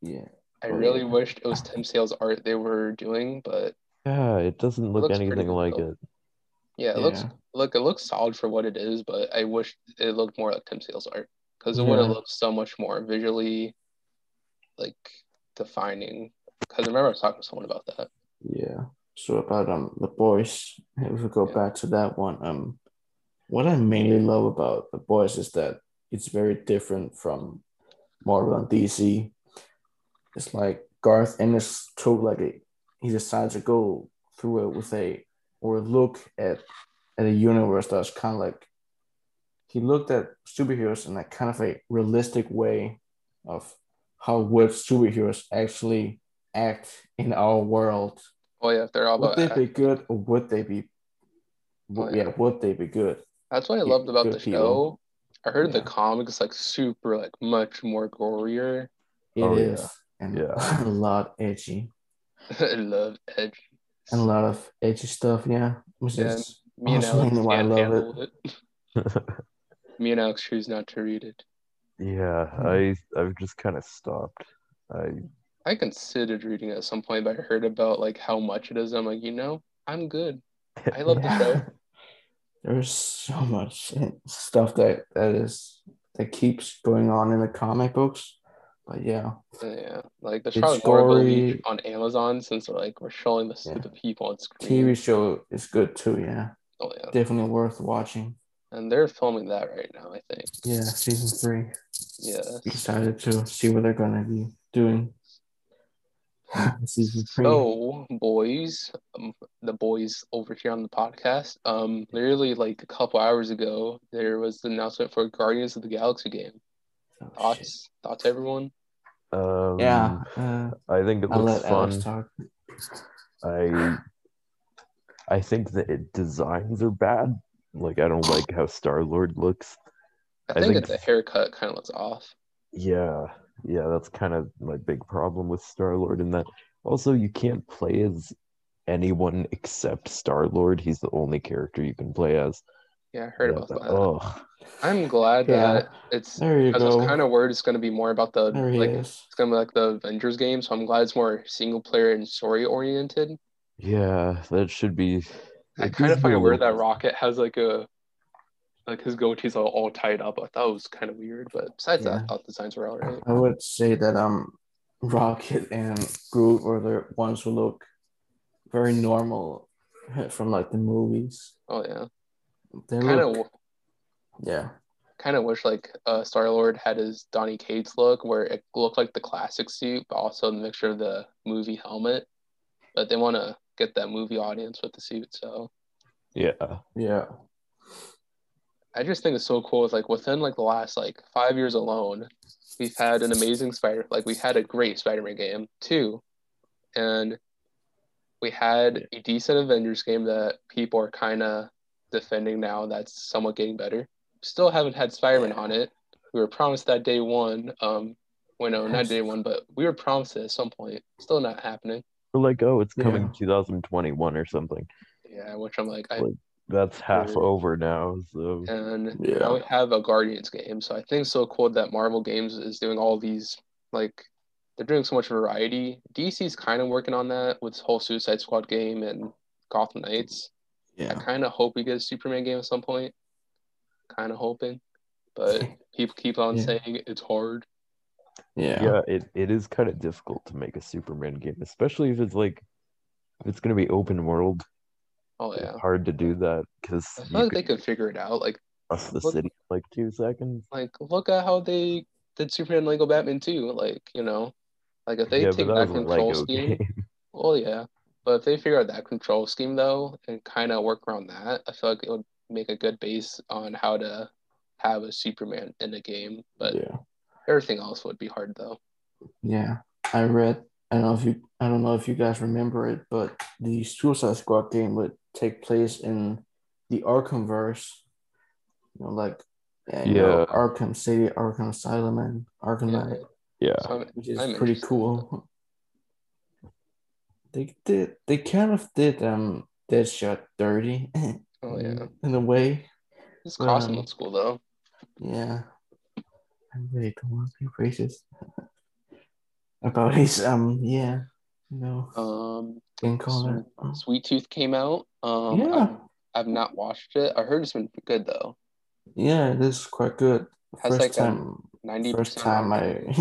yeah. I really wished it was Tim Sale's art they were doing, but Yeah, it doesn't look looks pretty anything like though. it. Yeah, it looks look it looks solid for what it is, but I wish it looked more like Tim Sale's art because it would have looked so much more visually like defining. Because I remember I was talking to someone about that. Yeah. So about um the boys, if we go Yeah. back to that one, um, what I mainly love about the boys is that it's very different from Marvel and DC. It's like Garth Ennis took like a he decided to go through it with a or look at at a universe that's kind of like he looked at superheroes in a kind of a realistic way of how would superheroes actually act in our world Oh yeah, they're all would about they be good or would they be? Oh, yeah. would they be good? That's what I loved about good the people. show. I heard the comics like super like much more gorier. It Oh, is, yeah. And Yeah. a lot edgy I love edgy. and a lot of edgy stuff. Yeah, which Yeah, is Me and Alex why I love handle it. Me and Alex choose not to read it. yeah. I I've just kind of stopped. I I considered reading it at some point, but I heard about like how much it is. I'm like, you know, I'm good. I love the show. There's so much stuff that that is that keeps going on in the comic books, but yeah, Yeah, like there's It's probably more of a leak gory. on Amazon since they're like we're showing this Yeah. to the people on screen. TV show is good too. Yeah, Oh yeah, definitely worth watching. and they're filming that right now. I think. Yeah, season three. Yeah. Excited to see what they're gonna be doing. season three. So, boys, um, the boys over here on the podcast, um, literally like a couple hours ago, there was the announcement for Guardians of the Galaxy game. Oh, shit. Thoughts? Thoughts, everyone? um Yeah, uh, I think it I'll looks let fun. talk. I I think the it, designs are bad. Like I don't like how Star Lord looks. I I think think- that the haircut kind of looks off. Yeah, yeah, that's kind of my big problem with Star Lord. In that, also you can't play as anyone except Star Lord. He's the only character you can play as. Yeah, I heard Yeah, about but- that. Oh, I'm glad Yeah. that it's. There you I was go. kind of worried it's going to be more about the there like is. it's going to be like the Avengers game, so I'm glad it's more single player and story oriented. yeah, that should be. I kind of me find a weird that Rocket has like a like his goatee's all, all tied up. I thought it was kind of weird, but besides that, I thought the designs were alright. I would say that um, Rocket and Groot were the ones who look very normal from like the movies. Oh yeah, They kind of yeah, kind of wish like uh, Star Lord had his Donny Cates look, where it looked like the classic suit, but also the mixture of the movie helmet. But they want to get that movie audience with the suit, so Yeah, yeah, I just think it's so cool. It's like within like the last like five years alone, we've had an amazing Spider like we had a great Spider-Man game too. And we had a decent Avengers game that people are kinda defending now that's somewhat getting better. Still haven't had Spider-Man on it. We were promised that day one. Um well no, not day one, but we were promised it at some point. Still not happening. we're like, oh, it's coming Yeah. 2021 or something. Yeah, which I'm like I Like, That's half Weird. over now. So and Yeah. now we have a Guardians game. So I think it's so cool that Marvel Games is doing all these like they're doing so much variety. DC's kind of working on that with this whole Suicide Squad game and Gotham Knights. I kind of hope we get a Superman game at some point. Kind of hoping, but people keep on Yeah. saying it's hard. yeah, yeah, it, it is kind of difficult to make a Superman game, especially if it's like if it's gonna be open world. Oh It's yeah, hard to do that because I you feel like they could could figure it out. Like cross the look- city like two seconds. like look at how they did Superman Lego Batman too. Like you know, like if they yeah, take but that that control Lego scheme. game. Well, yeah, but if they figure out that control scheme though and kind of work around that, I feel like it would make a good base on how to have a Superman in a game. But yeah, everything else would be hard though. yeah. I read. I don't know if you. I don't know if you guys remember it, but the Suicide Squad game would take place in the Arkhamverse. You know, like yeah, you know, Yeah. Arkham City, Arkham Asylum, and Arkham Yeah. Knight. Yeah, So which is I'm pretty interested. cool. They did. They kind of did um Deadshot dirty. Oh yeah, in a way. this costume Um, looks cool though. Yeah, I really don't want to be racist about his um. Yeah, you know, Um, skin color. Sweet Tooth came out. Um, Yeah. I'm I've not watched it. I heard it's been good though. Yeah, it is quite good. Has First like time, Ninety first time I,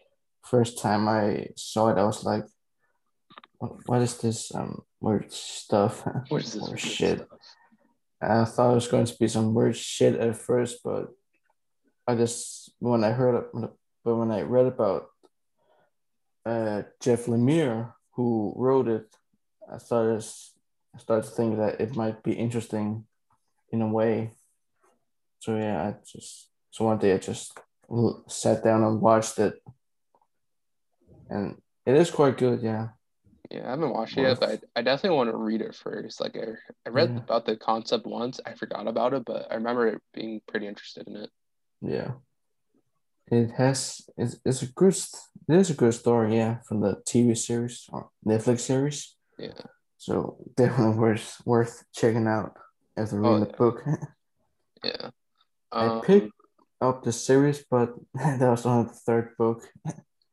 first time I saw it, I was like, "What, is this um weird stuff?" What is this or weird shit? stuff? I thought it was going to be some weird shit at first, but I just when I heard it, but when I read about uh, Jeff Lemire who wrote it, I started I started to think that it might be interesting in a way. So yeah, I just so one day I just sat down and watched it, and it is quite good. Yeah, Yeah, I haven't watched it yet, but I, I definitely want to read it first. Like I, I read Yeah. about the concept once, I forgot about it, but I remember it being pretty interested in it. yeah. It has it's, it's a good it is a good story. Yeah, from the TV series or Netflix series. Yeah. So definitely worth worth checking out after Oh, reading the book. Yeah. I Um, picked up the series, but that was only the third book,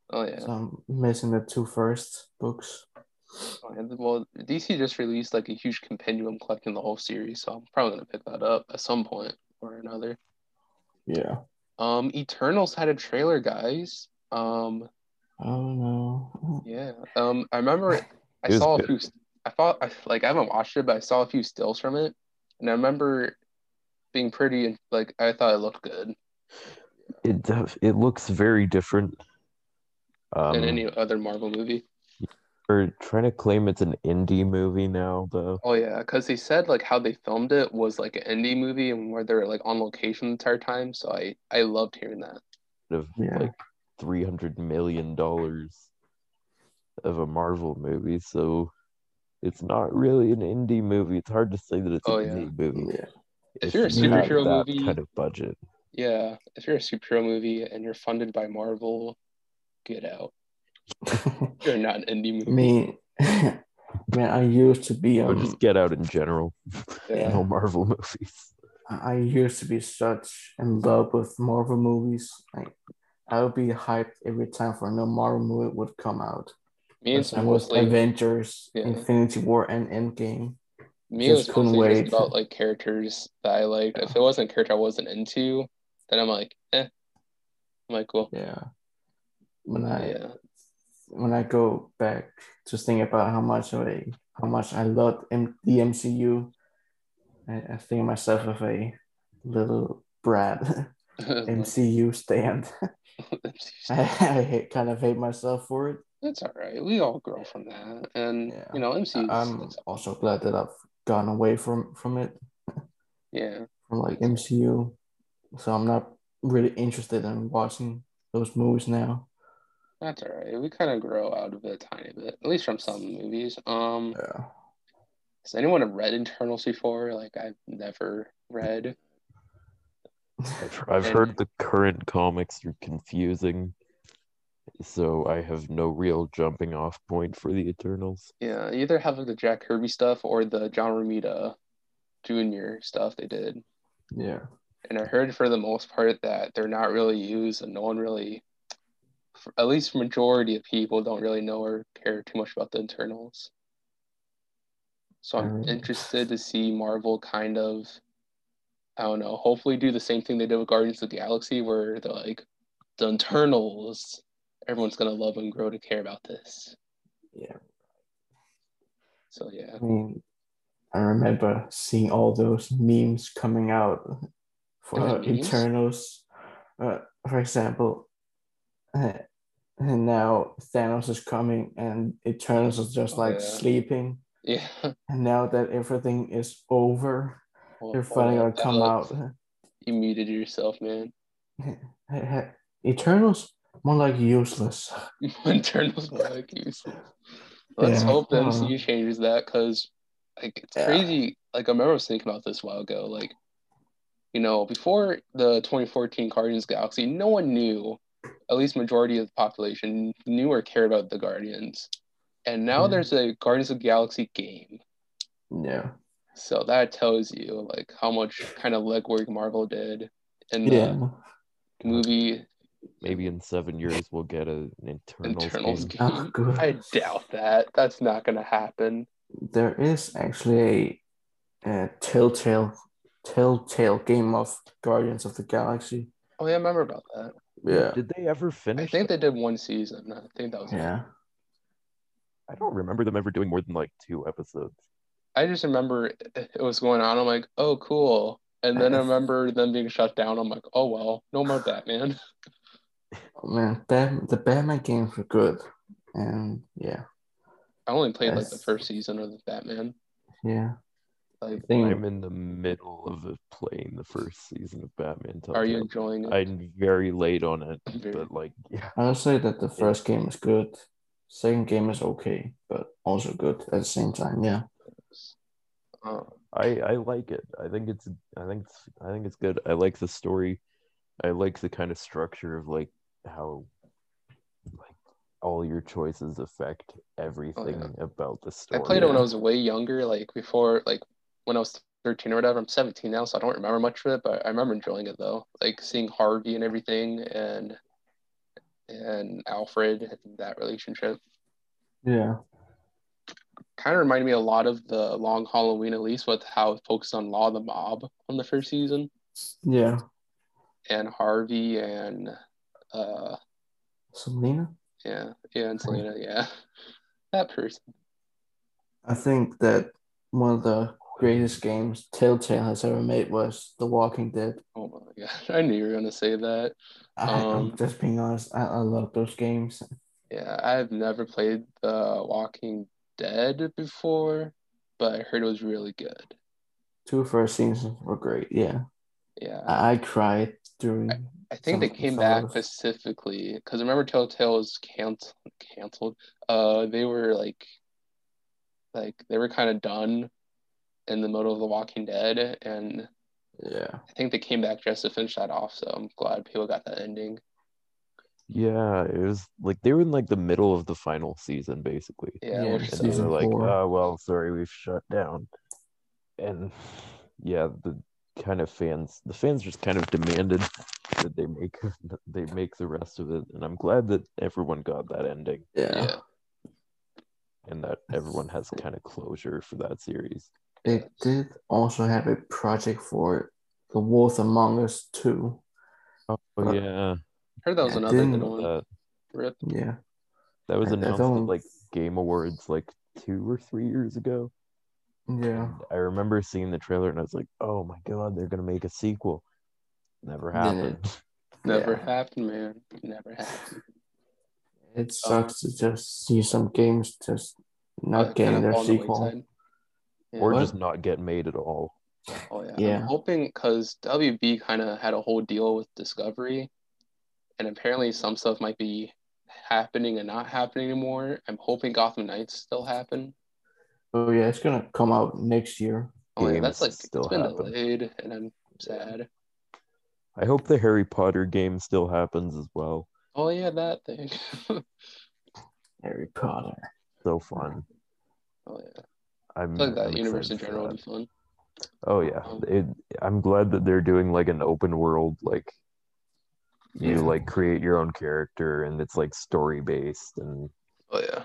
oh yeah. so I'm missing the two first books. Well, DC just released like a huge compendium collecting the whole series, so I'm probably gonna pick that up at some point or another. Yeah. Um, Eternals had a trailer, guys. Um, Oh no. yeah. Um, I remember I saw a good. few. I thought I like I haven't watched it, but I saw a few stills from it, and I remember being pretty and like I thought it looked good It def- it looks very different. Um, than any other Marvel movie. They're trying to claim it's an indie movie now, though. Oh yeah, because they said like how they filmed it was like an indie movie and where they're like on location the entire time. So I I loved hearing that. Of Yeah. like three hundred million dollars of a Marvel movie, so it's not really an indie movie. It's hard to say that it's Oh, an yeah. indie movie. Yeah. If you're a superhero that movie- kind of budget. Yeah, if you're a superhero movie and you're funded by Marvel, get out. You're not an indie movie. Me, man, I used to be Or um, just get out in general. Yeah. No Marvel movies. I used to be such in love with Marvel movies. Like, I would be hyped every time for a new Marvel movie would come out. Me and That's why with mostly Avengers, Yeah. Infinity War, and Endgame. me it was just couldn't mostly just wait. about like characters that I liked. If it wasn't a character I wasn't into, then I'm like, eh. I'm like, well, Yeah. When I yeah. When I go back to think about how much of a how much I love M- the MCU, I, I think of myself of a little brat MCU stand. I, I hate, kind of hate myself for it. It's all right. We all grow from that, and Yeah. you know, MC. I'm also glad that I've gone away from from it, yeah, from like MCU. So I'm not really interested in watching those movies now. That's all right. We kind of grow out of it a tiny bit, at least from some movies. Um, Yeah. has anyone read Eternals before? Like, I've never read. I've, I've heard the current comics are confusing, so I have no real jumping off point for the Eternals. Yeah, either have like, the Jack Kirby stuff or the John Romita Jr. stuff they did. Yeah. And I heard for the most part that they're not really used, and no one really, for, at least majority of people, don't really know or care too much about the Eternals. So I'm Mm. interested to see Marvel kind of, I don't know, hopefully do the same thing they did with Guardians of the Galaxy, where they're like, the Eternals, everyone's gonna love and grow to care about this. Yeah. So yeah, I mean, I remember seeing all those memes coming out for was. Uh, for example, and now Thanos is coming, and Eternals is just Oh, like yeah. sleeping. yeah. And now that everything is over, Well, they're finally on, gonna come Alex, out. You muted yourself, man. Eternals more like useless. Internals were like useless. Let's Yeah, hope the uh, MCU changes that because like it's Yeah. crazy. Like I remember I was thinking about this a while ago. Like, you know, before the 2014 Guardians Galaxy, no one knew, at least majority of the population knew or cared about the Guardians. And now Yeah. there's a Guardians of the Galaxy game. Yeah. So that tells you like how much kind of legwork Marvel did in the Yeah. movie Maybe in seven years we'll get a, an Eternals, Internals game. game. Oh. I doubt that. That's not gonna happen. there is actually a uh, Telltale Telltale game of Guardians of the Galaxy. Oh yeah, I remember about that. Yeah. Did they ever finish? I think that? they did one season. I think that was. Yeah. I don't remember them ever doing more than like two episodes. I just remember it it was going on. I'm like, oh, cool. And then I remember them being shut down. I'm like, oh well, no more Batman. Oh, man, Bat- the Batman games were good. And yeah. I only played like the first season of the Batman. Yeah. Like, I think I'm in the middle of playing the first season of Batman. are you enjoying it? I'm very late on it, Very- but like, yeah, I would say that the first game is good. Second game is okay, but also good at the same time. Yeah. Uh, I I like it. I think it's I think it's I think it's good. I like the story. I like the kind of structure of like how like all your choices affect everything about the story. I played it when I was way younger, like before, like when I was 13 or whatever. I'm 17 now, so I don't remember much of it, but I remember enjoying it though. Like seeing Harvey and everything, and and Alfred and that relationship. Yeah. Kind of reminded me a lot of the Long Halloween, at least with how it focused on Law of the Mob on the first season, Yeah. and Harvey and uh Selina? yeah yeah and Selina yeah that person. I think that one of the greatest games Telltale has ever made was The Walking Dead. Oh my god, I knew you were gonna say that. I, Um, I'm just being honest. I, I love those games. Yeah, I've never played The Walking Dead before, but I heard it was really good. Two first seasons were great. Yeah. Yeah, I, I cried during. I think they came back of- specifically because remember Telltale was canceled. Canceled. Uh, they were like, like they were kind of done in the middle of The Walking Dead, and Yeah. I think they came back just to finish that off. So I'm glad people got that ending. Yeah, it was like they were in like the middle of the final season, basically. Yeah, Yeah, And sucks. they season like, four. oh, well, sorry, we've shut down. And yeah, the kind of fans, the fans just kind of demanded that they make they make the rest of it. And I'm glad that everyone got that ending Yeah. yeah. and that everyone has kind of closure for that series. They did also have a project for The Wolf Among Us 2. Oh yeah. I heard that was I another good one. that Yeah. that was I- I announced at like Game Awards like two or three years ago. Yeah. And I remember seeing the trailer and I was like, oh my god, they're gonna make a sequel. Never Didn't. happened. Never Yeah. happened, man. Never happened. It sucks to just see some games just not Uh, getting their fall the sequel. Wayside. Yeah. or What? just not get made at all. Oh yeah. Yeah. I'm hoping because WB kind of had a whole deal with Discovery, and apparently some stuff might be happening and not happening anymore. I'm hoping Gotham Knights still happen. Oh yeah, it's gonna come out next year. Oh yeah, that's like still it's been happen. delayed, and I'm sad. I hope the Harry Potter game still happens as well. Oh yeah, that thing. Harry Potter. So fun. oh yeah, I'm like that I'm universe in general would be fun. Oh yeah, Um, it, I'm glad that they're doing like an open world, like you Yeah. like create your own character and it's like story based and Oh yeah.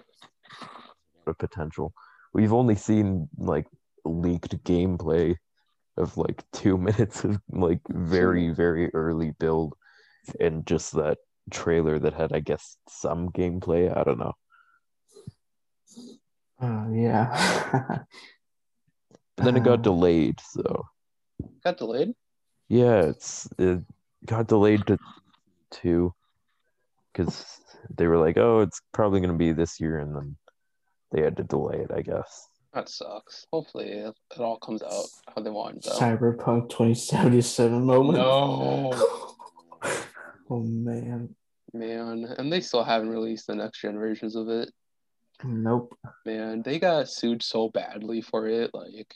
the potential. We've only seen like leaked gameplay of like two minutes of like very very early build and just that trailer that had I guess some gameplay. I don't know. Uh, yeah. But then it got Uh, delayed, so Got delayed. yeah, it's it got delayed to two because they were like, oh, it's probably gonna be this year, and then they had to delay it, I guess. That sucks. Hopefully it, it all comes out how they want. Though. Cyberpunk 2077 moment. No. oh man. Man, and they still haven't released the next gen versions of it. Nope. Man, they got sued so badly for it. Like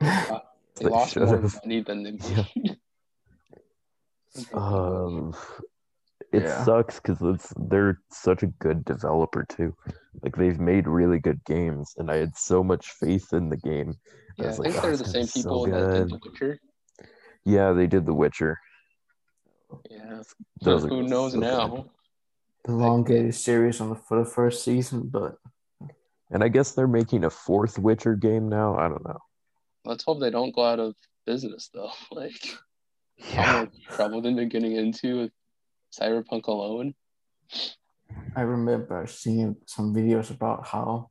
uh, they, They lost more should've. money than they Yeah. made. Um, it Yeah. sucks because it's they're such a good developer too. Like they've made really good games, and I had so much faith in the game. yeah, I was think like, "Oh, they're the same be so people that did. The Witcher. Yeah, they did The Witcher. Yeah, Those who knows so good. now? The elongated series on the for the first season, but And I guess they're making a fourth Witcher game now. I don't know. Let's hope they don't go out of business though. Like how Yeah. trouble they've been getting into with Cyberpunk alone. I remember seeing some videos about how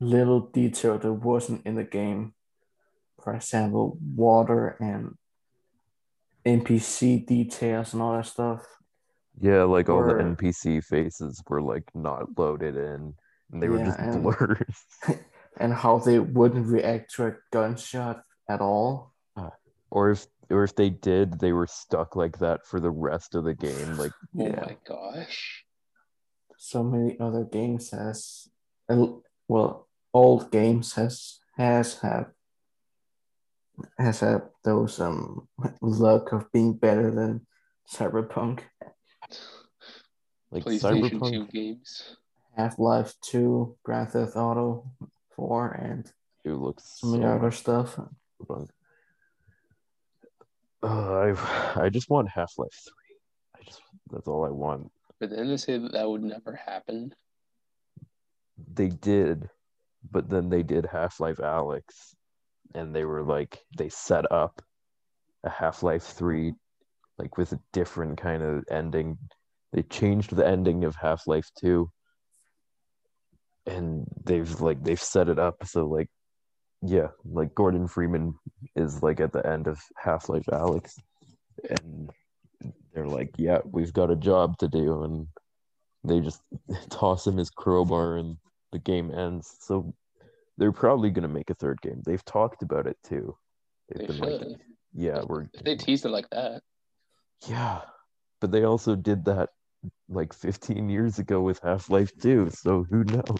little detail there wasn't in the game. For example, water and NPC details and all that stuff. Yeah, like all the Or- NPC faces were like not loaded in and they were Yeah, just and- blurs. And how they wouldn't react to a gunshot at all. or if or if they did, they were stuck like that for the rest of the game. Like Oh Yeah. my gosh. So many other games has and well, old games has has had has had those um luck of being better than Cyberpunk. Like PlayStation 2 Cyberpunk games. Half-Life 2, Grand Theft Auto 4, and it looks so many so other stuff. Uh, I I just want Half Life Three. I just that's all I want. But then they say that that would never happen. They did, but then they did Half Life Alyx, and they were like they set up a Half Life Three, like with a different kind of ending. They changed the ending of Half Life Two, and they've like they've set it up so like yeah, like Gordon Freeman is like at the end of Half Life Alyx, and they're like, yeah, we've got a job to do, and they just toss him his crowbar, and the game ends. So they're probably gonna make a third game. They've talked about it too. They They've been like, yeah, we're If they teased it like that. Yeah, but they also did that like 15 years ago with Half Life 2. So who knows?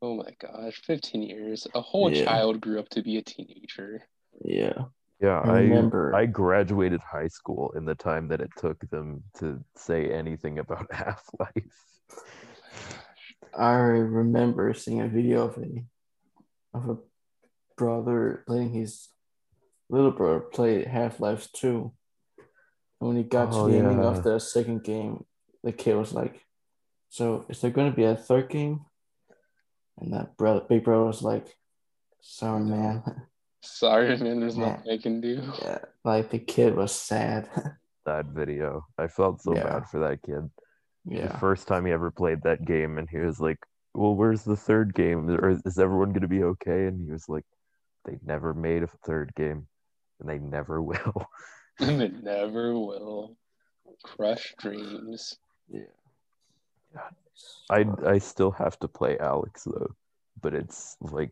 Oh my gosh, 15 years. A whole Yeah. child grew up to be a teenager. Yeah. Yeah, I I remember- I graduated high school in the time that it took them to say anything about Half Life. I remember seeing a video of a of a brother letting his little brother play Half-Life 2. And when he got Oh, to the ending of the second game, the kid was like, So is there gonna be a third game? And that brother big brother was like, Sorry man. Sorry, man, there's Yeah. nothing I can do. yeah, like the kid was sad. That video, I felt so Yeah. bad for that kid. The yeah. first time he ever played that game, and he was like, "Well, where's the third game? Or is everyone gonna be okay?" And he was like, "They never made a third game, and they never will." And it never will. Crush dreams. Yeah. I I still have to play Alyx though, but it's like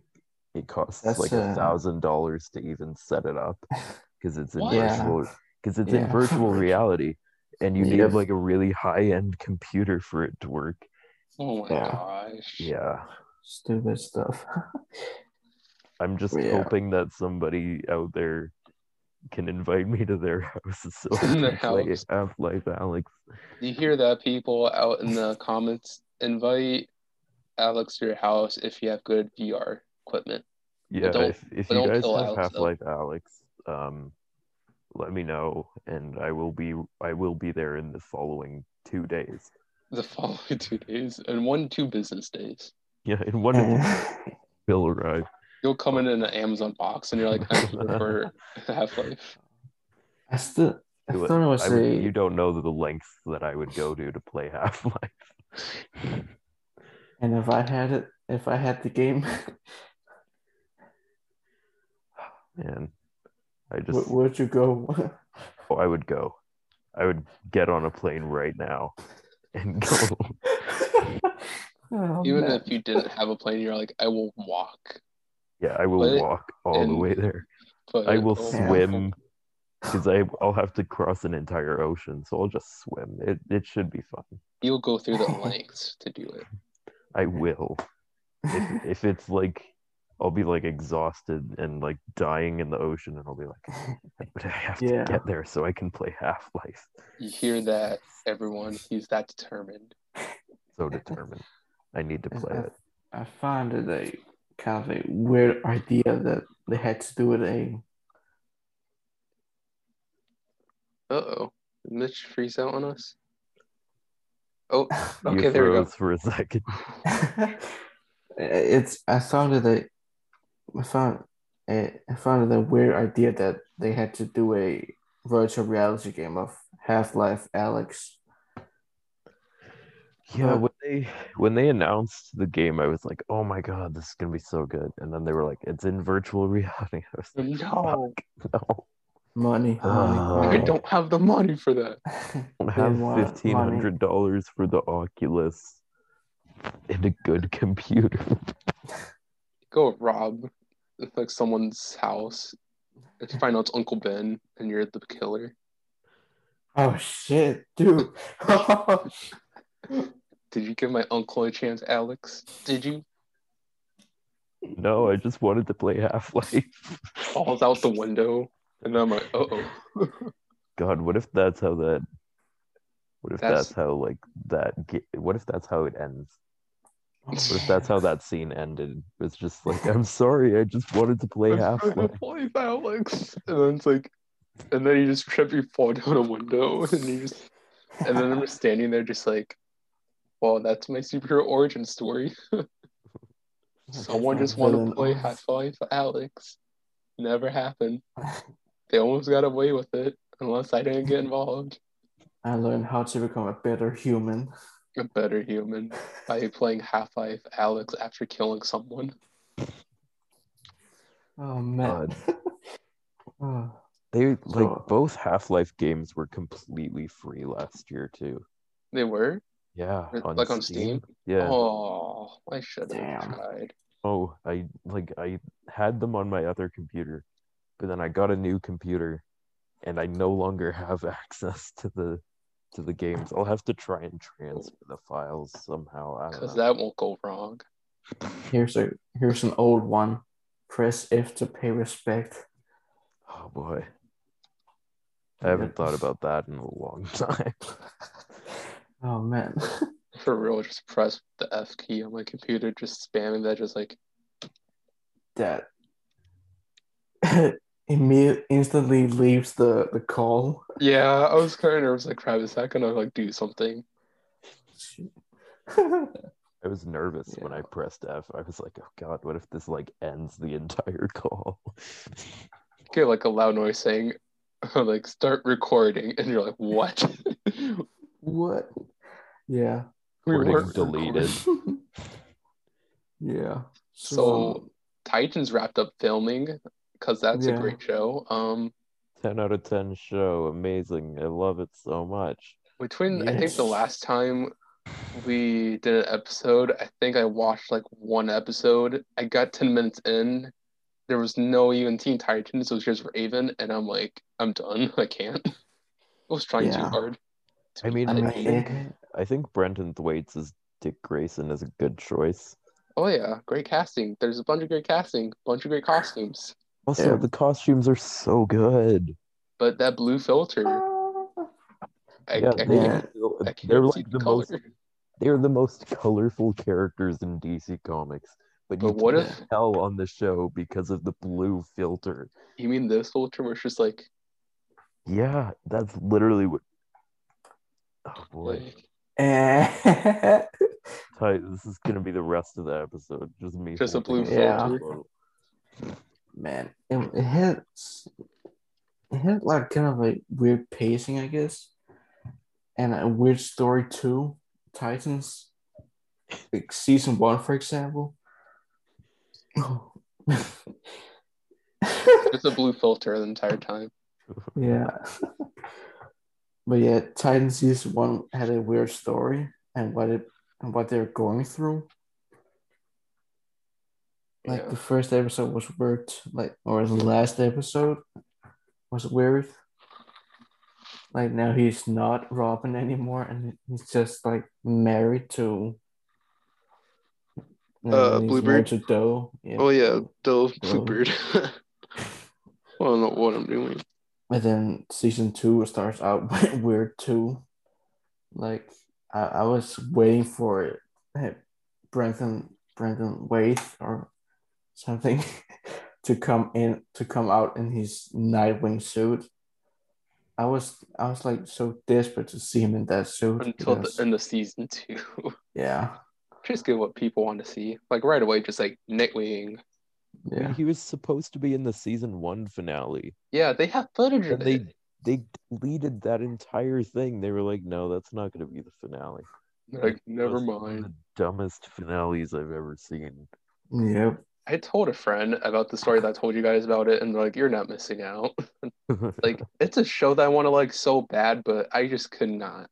it costs That's, like a uh, thousand dollars to even set it up because it's in What? Virtual because it's Yeah. in virtual reality, and you need Yep. like a really high end computer for it to work. Oh my Yeah. gosh. Yeah, Stupid stuff. I'm just Yeah. hoping that somebody out there can invite me to their house so I can their play house. Half Life Alyx. You hear that, people out in the comments? Invite Alex to your house if you have good VR equipment. Yeah, don't- if, if you don't guys have Half. Life Alyx, um, let me know, and I will be I will be there in the following two days. The following two days and one, two business days. Yeah, in one of them will arrive. You'll come in in an Amazon box and you're like, I'm here for Half Life. I still I Do it. thought it was I would- a you don't know the length that I would go to to play Half Life. and if I had it if I had the game Man, I just where, where'd you go? oh, I would go. I would get on a plane right now and go. Oh, Even man. if you didn't have a plane, you're like, I will walk. Yeah, I will But- walk all the way there. I will swim because I I'll have to cross an entire ocean, so I'll just swim. It it should be fun. You'll go through the lengths to do it. I will. If if it's like I'll be like exhausted and like dying in the ocean, and I'll be like, but I have Yeah. to get there so I can play Half Life. You hear that, everyone? He's that determined. So determined. I need to play it. I find it a kind of a weird idea that they had to do it a Uh oh. Did Mitch freeze out on us? Oh, you okay, there we go. for a second. it's I found it a I found I I found it a weird idea that they had to do a virtual reality game of Half Life Alyx. Yeah, uh-huh. when they when they announced the game, I was like, "Oh my god, this is gonna be so good!" And then they were like, "It's in virtual reality." I was like, No, "No, Money, money, Oh. I don't have the money for that. I don't have want fifteen money. hundred dollars for the Oculus and a good computer." Go rob like someone's house. If you find out it's Uncle Ben and you're the killer. Oh shit, dude. Did you give my uncle a chance, Alex? Did you? No, I just wanted to play Half Life. Falls out the window, and I'm like, uh oh. God, what if that's how that? What if That's- that's, how like that? What if that's how it ends? What if that's how that scene ended? It's just like, I'm sorry, I just wanted to play Half Life. Life, Alex. And then it's like, and then you just trip, you fall down a window, and you just, and then I'm just standing there, just like, well, that's my superhero origin story. Someone just wanted to play um, Half Life, Alex. Never happened. They almost got away with it, unless I didn't get involved. I learned how to become a better human. A better human by playing Half Life, Alex, after killing someone. Oh man. oh, They like both Half Life games were completely free last year too. They were Yeah, like on Steam. Yeah. Oh, I should have tried. Oh, I like I had them on my other computer, but then I got a new computer, and I no longer have access to the to the games. I'll have to try and transfer the files somehow. Because that won't go wrong. here's a here's an old one. Press F to pay respect. Oh boy, I haven't thought about that in a long time. Oh man. For real, just press the F key on my computer, just spamming that, just like, that immediately instantly leaves the the call. yeah, I was kind of nervous, like, crap, is that gonna, like, do something? I was nervous when I pressed F. I was like, oh god, what if this like ends the entire call? Get, like, a loud noise saying, like, start recording, and you're like, what? What? Yeah. we Recording weren't deleted. yeah. So, Titans wrapped up filming, because that's Yeah. a great show. Um, 10 out of 10 show. Amazing. I love it so much. Between I think the last time we did an episode, I think I watched like one episode. I got 10 minutes in. There was no even Teen Titans, it was just Raven, and I'm like, I'm done. I can't. I was trying too hard. To I mean, I I think I think Brenton Thwaites as Dick Grayson is a good choice. Oh yeah, great casting. There's a bunch of great casting, bunch of great costumes. Also, Yeah. the costumes are so good. But that blue filter, I, yeah, I, they, I they're like the the most they're the most colorful characters in DC Comics. But, you what can't if tell on the show because of the blue filter. you mean this filter where it's just like, Yeah, that's literally what. Oh boy, like eh. This is gonna be the rest of the episode. Just me. Just a blue it Yeah. filter. man, it, it had it had like kind of a weird pacing, I guess, and a weird story too. Titans, like season one, for example. It's a blue filter the entire time. yeah, but yeah, Titans season one had a weird story and what it and what they're going through. Like Yeah. the first episode was weird, like or the last episode was weird. Like now he's not Robin anymore, and he's just like married to. Uh, married to Doe. Yeah. Oh yeah, Dove Bro. Bluebird. I don't know what I'm doing. And then season two starts out weird too. Like I, I was waiting for it. Brenton Brenton Wade or something to come in to come out in his Nightwing suit. I was I was like so desperate to see him in that suit. Until because- the end of season two. yeah. just get what people want to see. Like right away, just like Nightwing, Yeah. He was supposed to be in the season one finale. Yeah, they have footage of they it. they deleted that entire thing. They were like, no, that's not gonna be the finale. They're Like, never was one of mind. The dumbest finales I've ever seen. Yep. I told a friend about the story that I told you guys about it, and they're like, "You're not missing out." like, it's a show that I want to like so bad, but I just could not.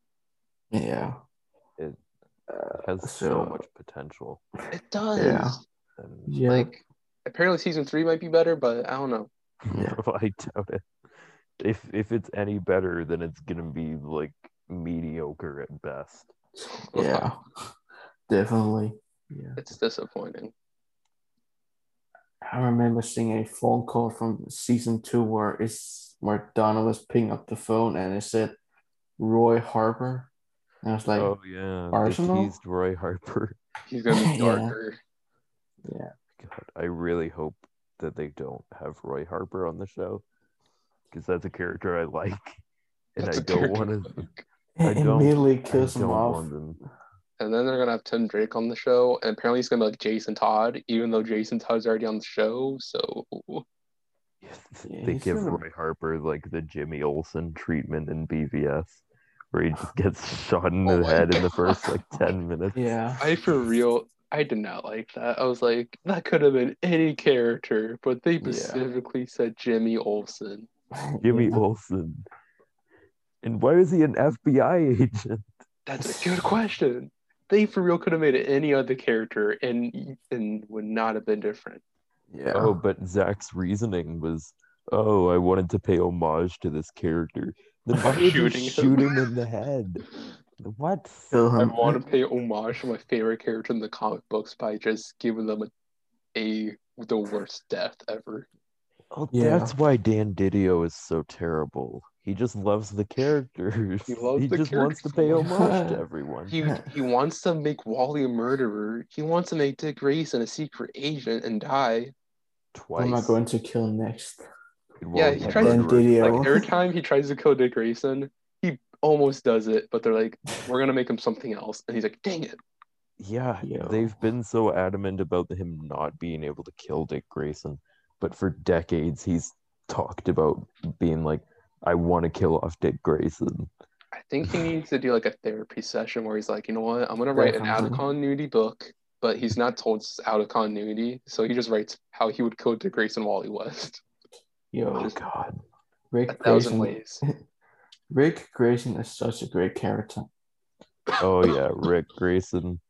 Yeah. It Uh, has so, so- much potential. It does. Yeah. And yeah. Like, apparently season three might be better, but I don't know. Yeah. I doubt it. If if it's any better, then it's gonna be like mediocre at best. yeah. Definitely. Yeah. It's disappointing. I remember seeing a phone call from season two where it's where Donna was picking up the phone and it said Roy Harper. And I was like, oh yeah, Arsenal? they Roy Harper. He's gonna be Yeah. darker. yeah, God, I really hope that they don't have Roy Harper on the show because that's a character I like, and That's I a don't want to. I don't- immediately I him don't off. them. And then they're gonna have Tim Drake on the show, and apparently he's gonna be like Jason Todd, even though Jason Todd's already on the show. So Yeah, they give gonna- Roy Harper like the Jimmy Olsen treatment in BVS, where he just gets shot in Oh the my head in the first like ten minutes. Yeah, I for real, I did not like that. I was like, that could have been any character, but they Yeah. specifically said Jimmy Olsen. Jimmy Yeah. Olsen. And why is he an FBI agent? That's a good question. They for real could have made it any other character, and and would not have been different. Yeah. Oh, but Zack's reasoning was, oh, I wanted to pay homage to this character. Then By why did shooting you him. shoot him in the head? What? Kill I want to pay homage to my favorite character in the comic books by just giving them a, a the worst death ever. Oh, Yeah. that's why Dan DiDio is so terrible. He just loves the characters. He loves the just wants to pay homage to everyone. He he wants to make Wally a murderer. He wants to make Dick Grayson a secret agent and die. Twice. Who am I going to kill next? Yeah, he tries to- Like every time he tries to kill Dick Grayson, he almost does it, but they're like, "We're gonna make him something else," and he's like, "Dang it!" Yeah, Yo. they've been so adamant about him not being able to kill Dick Grayson, but for decades he's talked about being like, I want to kill off Dick Grayson. I think he needs to do like a therapy session where he's like, you know what, I'm gonna write an out of continuity book, but he's not told it's out of continuity, so he just writes how he would kill Dick Grayson Wally West. Yo, Oh God, Ric A thousand Grayson. ways. Ric Grayson is such a great character. oh yeah, Ric Grayson,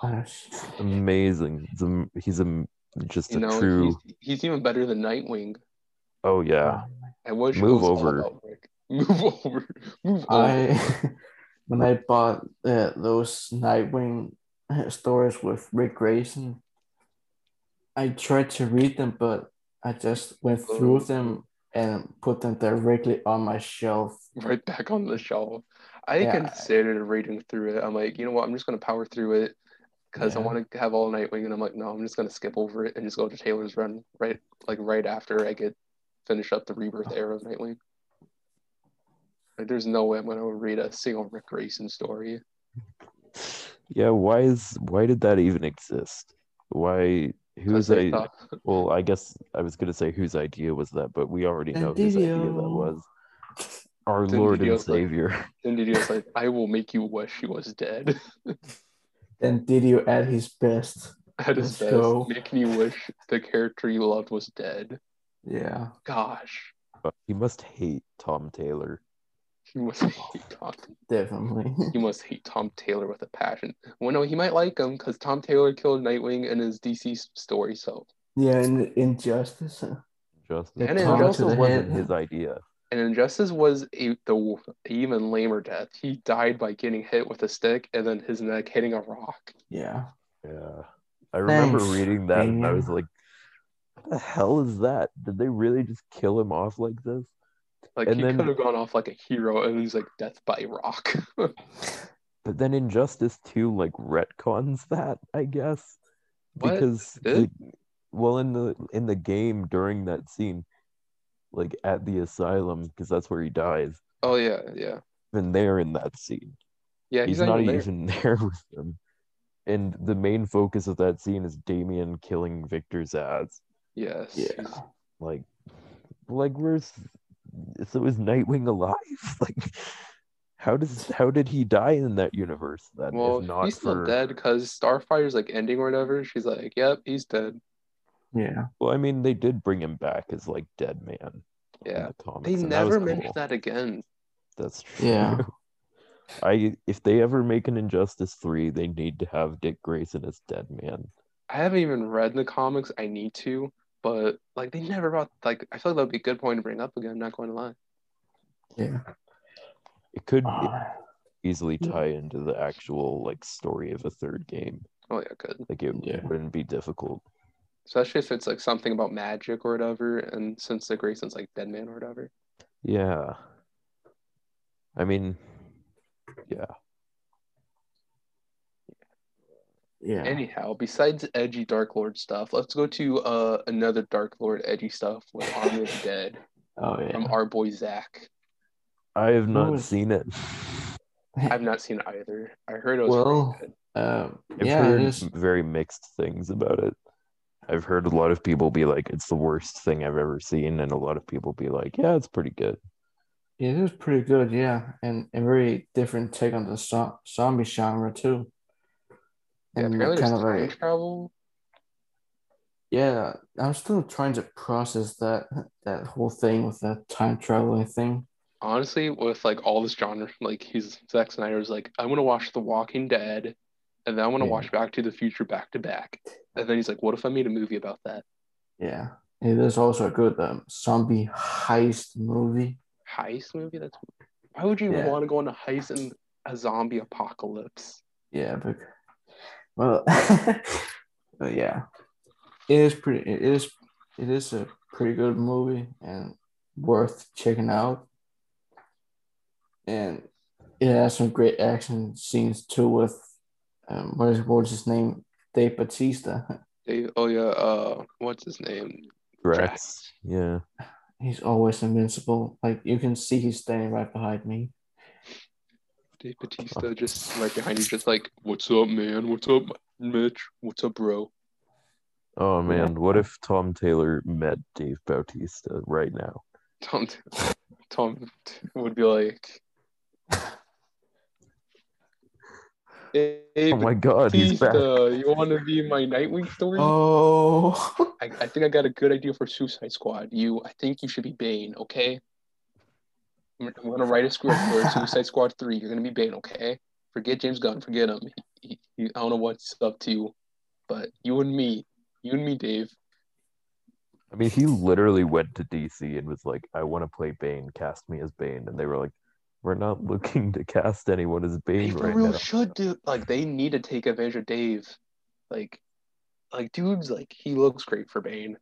Gosh. amazing. He's a, he's a just You a know, true. he's, he's even better than Nightwing. Oh yeah, I wish Move over. Move over. Move over. I when I bought uh, those Nightwing stories with Ric Grayson, I tried to read them, but I just went through them and put them directly on my shelf. right back on the shelf. I Yeah. considered reading through it. I'm like, you know what? I'm just gonna power through it because I want to have all Nightwing, and I'm like, no, I'm just gonna skip over it and just go to Taylor's Run right, like right after I get finish up the Rebirth era of Nightwing. Like, there's no way I'm gonna read a single Ric Grayson story. yeah. Why is why did that even exist? Why? 'Cause Whose I? thought- Well, I guess I was gonna say whose idea was that, but we already know whose idea that was. Our Then Lord and DiDio's like- Savior. then DiDio's like, I will make you wish he was dead. Then DiDio at his best. At his Let's best, go. making you wish the character you loved was dead. Yeah. Gosh, But he must hate Tom Taylor. He must oh, hate Tom. Definitely. He must hate Tom Taylor with a passion. Well, no, he might like him because Tom Taylor killed Nightwing in his DC story. So, yeah, and Injustice. Justice. And tongue Injustice wasn't head. his idea. and Injustice was a the even lamer death. He died by getting hit with a stick and then his neck hitting a rock. Yeah. Yeah. I remember Thanks, reading that and I was like, what the hell is that? Did they really just kill him off like this? Like And he could have gone off like a hero, and he's like death by rock. But then Injustice 2 like retcons that, I guess. What? Because the, well in the in the game during that scene, like at the asylum, because that's where he dies. oh yeah, yeah, Even there in that scene. yeah. he's, He's, not there. even there with them. And the main focus of that scene is Damian killing Victor Zsasz. Yes. Yeah. Like, like where's so is Nightwing alive? Like, how does how did he die in that universe then? Well, if not he's still for dead because Starfire's like ending or whatever. She's like, "Yep, he's dead." Yeah. well, I mean, they did bring him back as like Deadman. Yeah. the comics, They and that never mentioned cool. that again. That's true. Yeah. I if they ever make an Injustice three, they need to have Dick Grayson as Deadman. I haven't even read the comics. I need to, but like they never brought like I feel like that'd be a good point to bring up again. Not going to lie. Yeah. It could Uh, easily yeah. tie into the actual like story of a third game. Oh yeah, good. Like it Yeah. wouldn't be difficult. Especially if it's like something about magic or whatever, and since the Grayson's like Deadman or whatever. Yeah. I mean, yeah. Yeah. Anyhow, besides edgy Dark Lord stuff, let's go to uh another Dark Lord edgy stuff with Army of the Dead oh yeah. from our boy Zack. I have not was- seen it. I've not seen it either. I heard it was Well, pretty good. Um, I've yeah, heard it is. very mixed things about it. I've heard a lot of people be like, it's the worst thing I've ever seen, and a lot of people be like, yeah, it's pretty good. yeah, It is pretty good, yeah, and a very different take on the zo- zombie genre too. Yeah, apparently kind there's of time a travel. yeah. I'm still trying to process that that whole thing with that time traveling thing. honestly, with like all this genre, like he's Zack Snyder was like, I want to watch The Walking Dead, and then I want to Yeah. watch Back to the Future back to back. And then he's like, what if I made a movie about that? Yeah, it is also a good um, zombie heist movie. Heist movie? That's why would you Yeah. want to go on a heist in a zombie apocalypse? Yeah, but well, but yeah, it is pretty. It is it is a pretty good movie and worth checking out. And it has some great action scenes too with um what is what is his name Dave Bautista. They, oh yeah, uh, what's his name? Drax. Yeah. He's always invincible. Like you can see he's standing right behind me. Dave Bautista just right behind you, just like, what's up, man? What's up, Mitch? What's up, bro? Oh man, what if Tom Taylor met Dave Bautista right now? Tom, Tom would be like, Hey, Oh my god, he's back. You want to be my Nightwing story? Oh, I, I think I got a good idea for Suicide Squad. You, I think you should be Bane, okay? I'm, I'm gonna write a script for Suicide Squad three. You're gonna be Bane, okay? Forget James Gunn, forget him. He, he, I don't know what's up to you, but you and me, you and me, Dave. I mean, he literally went to DC and was like, I want to play Bane, cast me as Bane. And they were like, We're not looking to cast anyone as Bane for right real now. should do like they need to take advantage of Dave. Like, like dude's like he looks great for Bane.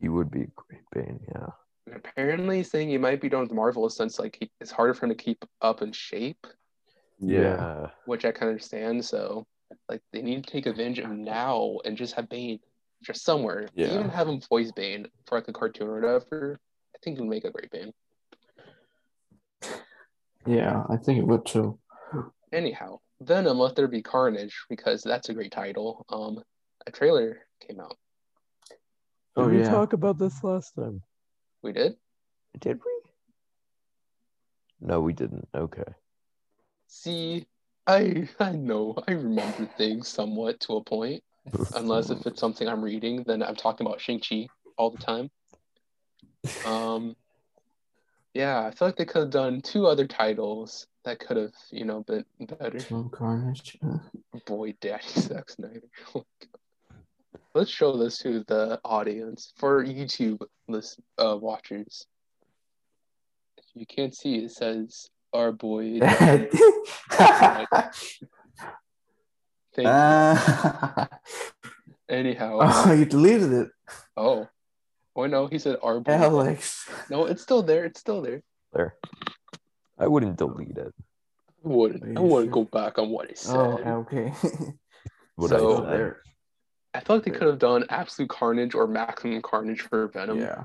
He would be great Bane, yeah. And apparently, he's saying he might be done with Marvel since like he, it's harder for him to keep up in shape. Yeah. which I can understand. So, like, they need to take advantage of him now and just have Bane just somewhere. Yeah. Even have him voice Bane for like a cartoon or whatever. I think he would make a great Bane. yeah, I think it would too. Anyhow, Venom: Let There Be Carnage because that's a great title. Um, a trailer came out. Did Oh we yeah, talk about this last time? We did. Did we? No, we didn't. Okay. See, I I know I remember things somewhat to a point. Unless if it's something I'm reading, then I'm talking about Shang Chi all the time. Um, yeah, I feel like they could have done two other titles that could have, you know, been better. Tom Carnage. Boy, Daddy Zack Snyder. Oh my God. Let's show this to the audience for YouTube list uh, watchers. If you can't see, it says our boy. Thank. Uh, Anyhow, oh, you deleted it, oh, oh no, he said our boy. Alex. No, it's still there. It's still there. There. I wouldn't delete it. I wouldn't. I wouldn't sure? go back on what he said. Oh, okay. Would So- I say? there. I feel like they could have done Absolute Carnage or Maximum Carnage for Venom. Yeah,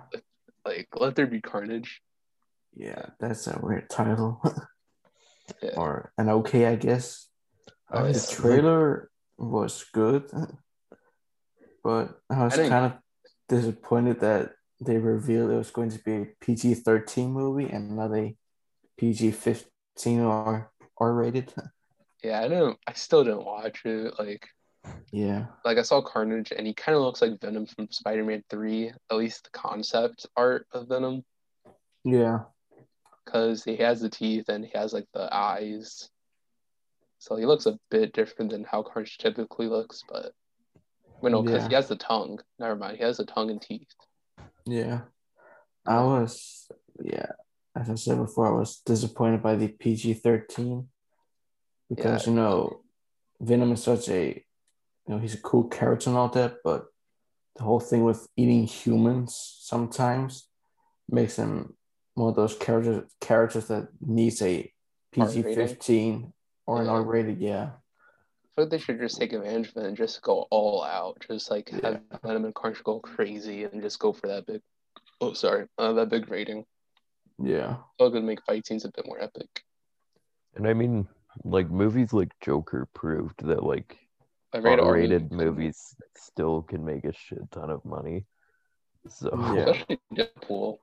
Like, let there be Carnage. yeah, that's a weird title. Yeah. or an okay, I guess. Uh, the trailer was good, but I was I kind of disappointed that they revealed it was going to be a PG 13 movie and not a PG 15 or R rated. Yeah, I don't. I still didn't watch it. Like, Yeah. like I saw Carnage, and he kind of looks like Venom from Spider-Man Three. At least the concept art of Venom, Yeah. because he has the teeth and he has like the eyes. So he looks a bit different than how Carnage typically looks, but wait, no, because he has the tongue. Never mind, he has the tongue and teeth. Yeah. I was, yeah, as I said before, I was disappointed by the PG 13 because, Yeah. you know, Venom is such a, you know, he's a cool character and all that, but the whole thing with eating humans sometimes makes him one of those characters characters that needs a PG 15 or an R rated. Yeah. I feel like they should just take advantage of it and just go all out. Just like have Yeah. Venom and Carnage go crazy and just go for that big. Oh, sorry, uh, that big rating. Yeah. So it could make fight scenes a bit more epic. And I mean, like movies like Joker proved that like A rated R-rated movies still can make a shit ton of money. So Yeah. especially Deadpool.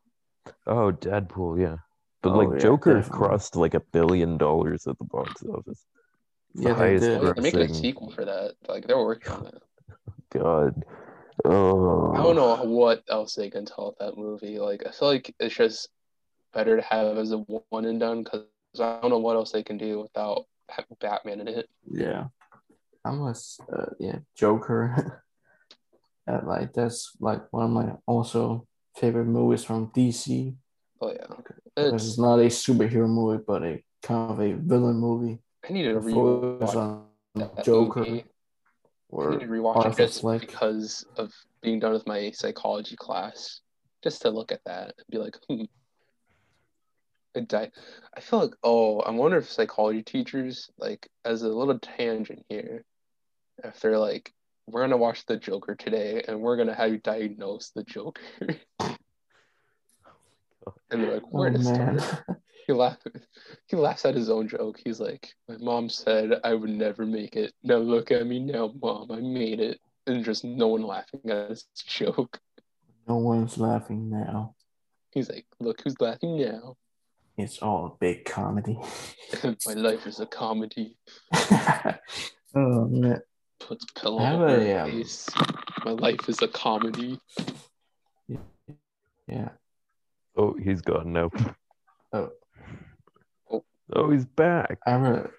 oh, Deadpool, yeah. But Oh, like yeah, Joker definitely. crossed like a billion dollars at the box office. The Yeah, they did. They're making a sequel for that. Like they're working on it. God. Oh. I don't know what else they can tell with that movie. Like I feel like it's just better to have as a one and done because I don't know what else they can do without Batman in it. Yeah. I must, uh, yeah, Joker. uh, like that's like one of my also favorite movies from DC. Oh yeah, This it's, is not a superhero movie, but a kind of a villain movie. I need to rewatch on that Joker movie. I or need to rewatch it just because of being done with my psychology class, just to look at that and be like, hmm. I die. I feel like, oh, I wonder if psychology teachers, like, as a little tangent here, if they're like, we're gonna watch the Joker today, and we're gonna have you diagnose the Joker, and they're like, Oh where to man. start? He laughs. He laughs at his own joke. He's like, "My mom said I would never make it. Now look at me now, mom. I made it." And just no one laughing at his joke. no one's laughing now. He's like, "Look who's laughing now. It's all a big comedy. My life is a comedy." oh man. Puts pillow I have over a, her um, face. My life is a comedy. Yeah. Oh, he's gone now. Oh. Oh. Oh, he's back. I have a,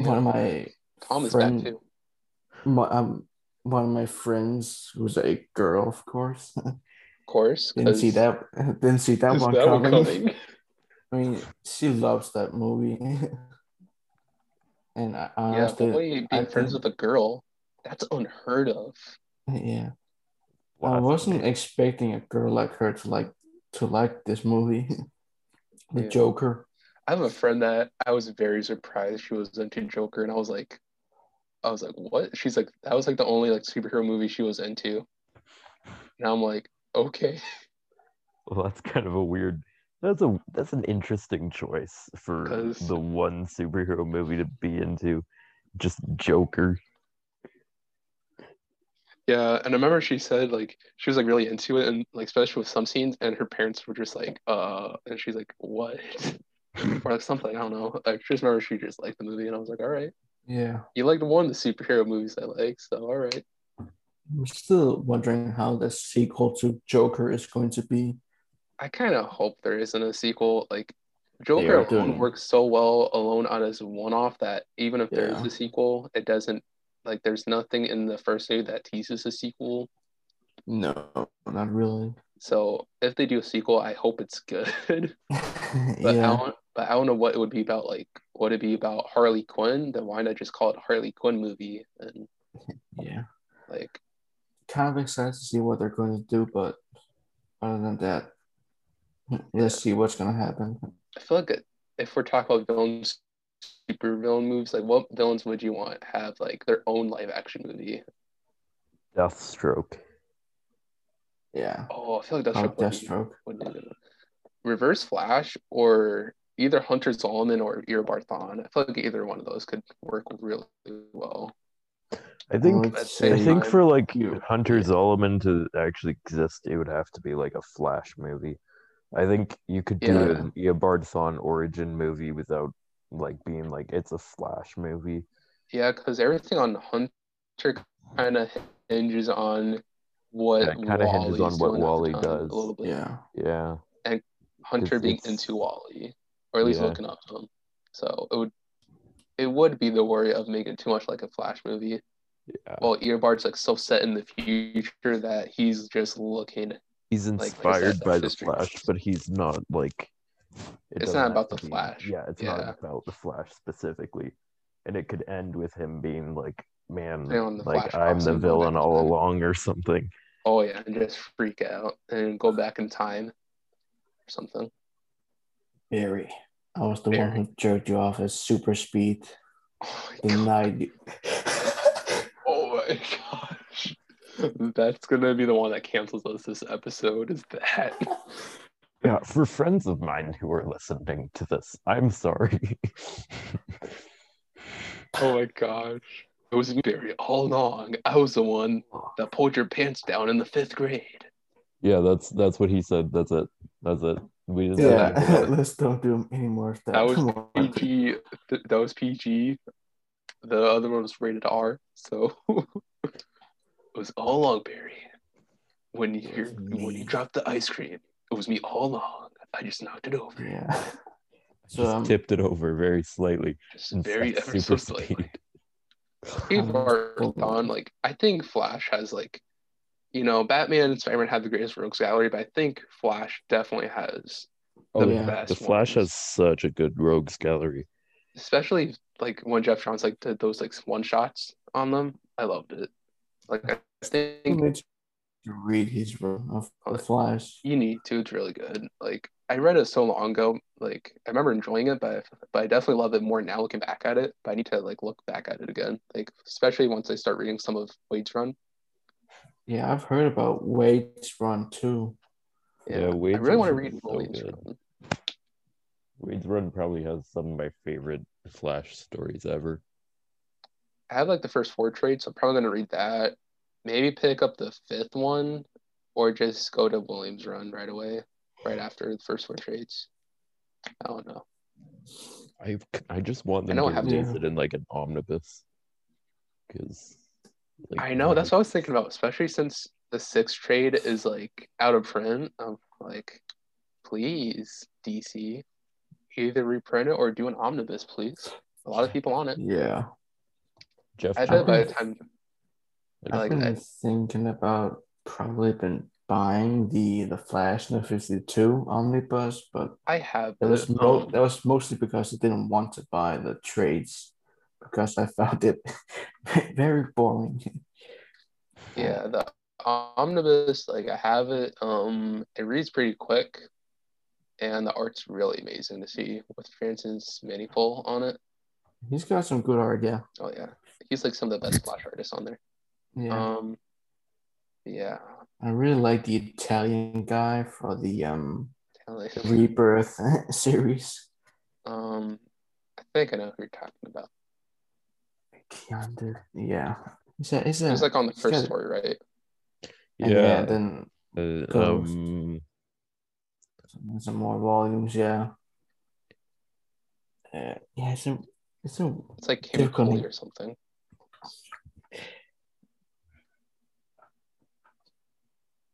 one of my Tom is friend- back too. my, um, one of my friends who's a girl, of course. Of course. didn't see that. Didn't see that is one that one coming. coming? I mean, she loves that movie. and I yeah, honestly, but wait, I being friends think- with a girl, that's unheard of. yeah, I wasn't expecting a girl like her to like to like this movie, The Yeah. Joker. I have a friend that I was very surprised she was into Joker, and I was like, I was like, what? She's like, that was like the only like superhero movie she was into. And I'm like, okay. Well, that's kind of a weird. That's a that's an interesting choice for the one superhero movie to be into. Just Joker. Yeah, and I remember she said like she was like really into it, and like especially with some scenes, and her parents were just like, uh, and she's like, what? or like something. I don't know. I just remember she just liked the movie, and I was like, all right, Yeah, you liked one of the superhero movies I like, so all right. I'm still wondering how the sequel to Joker is going to be. I kind of hope there isn't a sequel. Like Joker alone doing- works so well alone on as a one-off that even if there is a sequel, it doesn't like there's nothing in the first movie that teases a sequel. No, not really. So if they do a sequel, I hope it's good. but I yeah, don't, but I don't know what it would be about. Like, would it be about Harley Quinn? Then why not just call it Harley Quinn movie? And yeah. like, Kind of excited to see what they're going to do, but other than that, let's see what's going to happen. I feel like if we're talking about villains, super villain movies, like what villains would you want have like their own live action movie? Deathstroke. Yeah, Oh, I feel like that's oh, would be- Deathstroke. would be. Reverse Flash or either Hunter Zolomon or Eobard Thawne. I feel like either one of those could work really well. I think would I'd say I think time. for like Hunter yeah. Zolomon to actually exist, it would have to be like a Flash movie. I think you could do Yeah. an Eobard Thawne origin movie without like being like it's a Flash movie. Yeah, because everything on Hunter kind of hinges on what Yeah, kinda hinges on what doing at the Wally does. A little bit. Yeah. Yeah. And Hunter It's- being it's- into Wally, or at least Yeah. looking up to him. So it would it would be the worry of making too much like a Flash movie. Yeah. Well, Eobard's like so set in the future that he's just looking. He's like, inspired that by the history. Flash, but he's not like it It's doesn't about the be- Flash. Yeah, it's Yeah. not about the Flash specifically. And it could end with him being like, man, Stay on the like I'm the villain all then. along or something. Oh yeah, and just freak out and go back in time or something. Barry. I was the Barry. one who jerked you off at super speed. Oh my god. Denied. Oh my gosh. That's gonna be the one that cancels us this episode, is that. Yeah, for friends of mine who are listening to this, I'm sorry. Oh my gosh. It was me, Barry, all along. I was the one that pulled your pants down in the fifth grade. yeah, that's that's what he said. That's it. That's it. We just yeah, let's don't do any more of that. That was PG. th- That was PG. The other one was rated R. So it was all along, Barry. When you when you dropped the ice cream, it was me all along. I just knocked it over. Yeah. So just um, tipped it over very slightly. Just very fact, ever so slightly. People Um, are on. on like I think Flash has like you know Batman and Spider-Man have the greatest rogues gallery, but I think Flash definitely has Oh the yeah. best. The Flash ones. has such a good rogues gallery. especially like when Geoff Johns like did those like one shots on them. I loved it. Like I think need to read his run of the Flash. you need to. It's really good. Like I read it so long ago. Like I remember enjoying it, but but I definitely love it more now looking back at it. But I need to like look back at it again. Like especially once I start reading some of Waid's run. Yeah, I've heard about Waid's run too. Yeah, I Waid's really want to read is so Williams' good. run. Waid's Run probably has some of my favorite Flash stories ever. I have like the first four trades, so I'm probably gonna read that. Maybe pick up the fifth one, or just go to Williams' run right away, right after the first four trades. I don't know. I I just want I them know I to have to- release it in like an omnibus, because like, I know that's what I was thinking about, especially since the sixth trade is like out of print. I'm like, please, DC, either reprint it or do an omnibus, please. A lot of people on it. Yeah. Jeff. I I bet by the think- I've like been that. thinking about probably been buying the the Flash New 52 omnibus, but I have that was it, mo- that was mostly because I didn't want to buy the trades because I found it very boring. Yeah, the omnibus, like I have it. Um, it reads pretty quick, and the art's really amazing to see with Francis Manapul on it. He's got some good art, yeah. Oh yeah, he's like some of the best Flash artists on there. Yeah. Um, yeah, I really like the Italian guy for the um like, Rebirth series. um, I think I know who you're talking about. Keanu, yeah. He's a, he's a, It was like on the first story, right? and yeah. then uh, um, some more volumes, yeah. Uh, yeah, it's a, it's a, It's like Kim Difficult. Or something.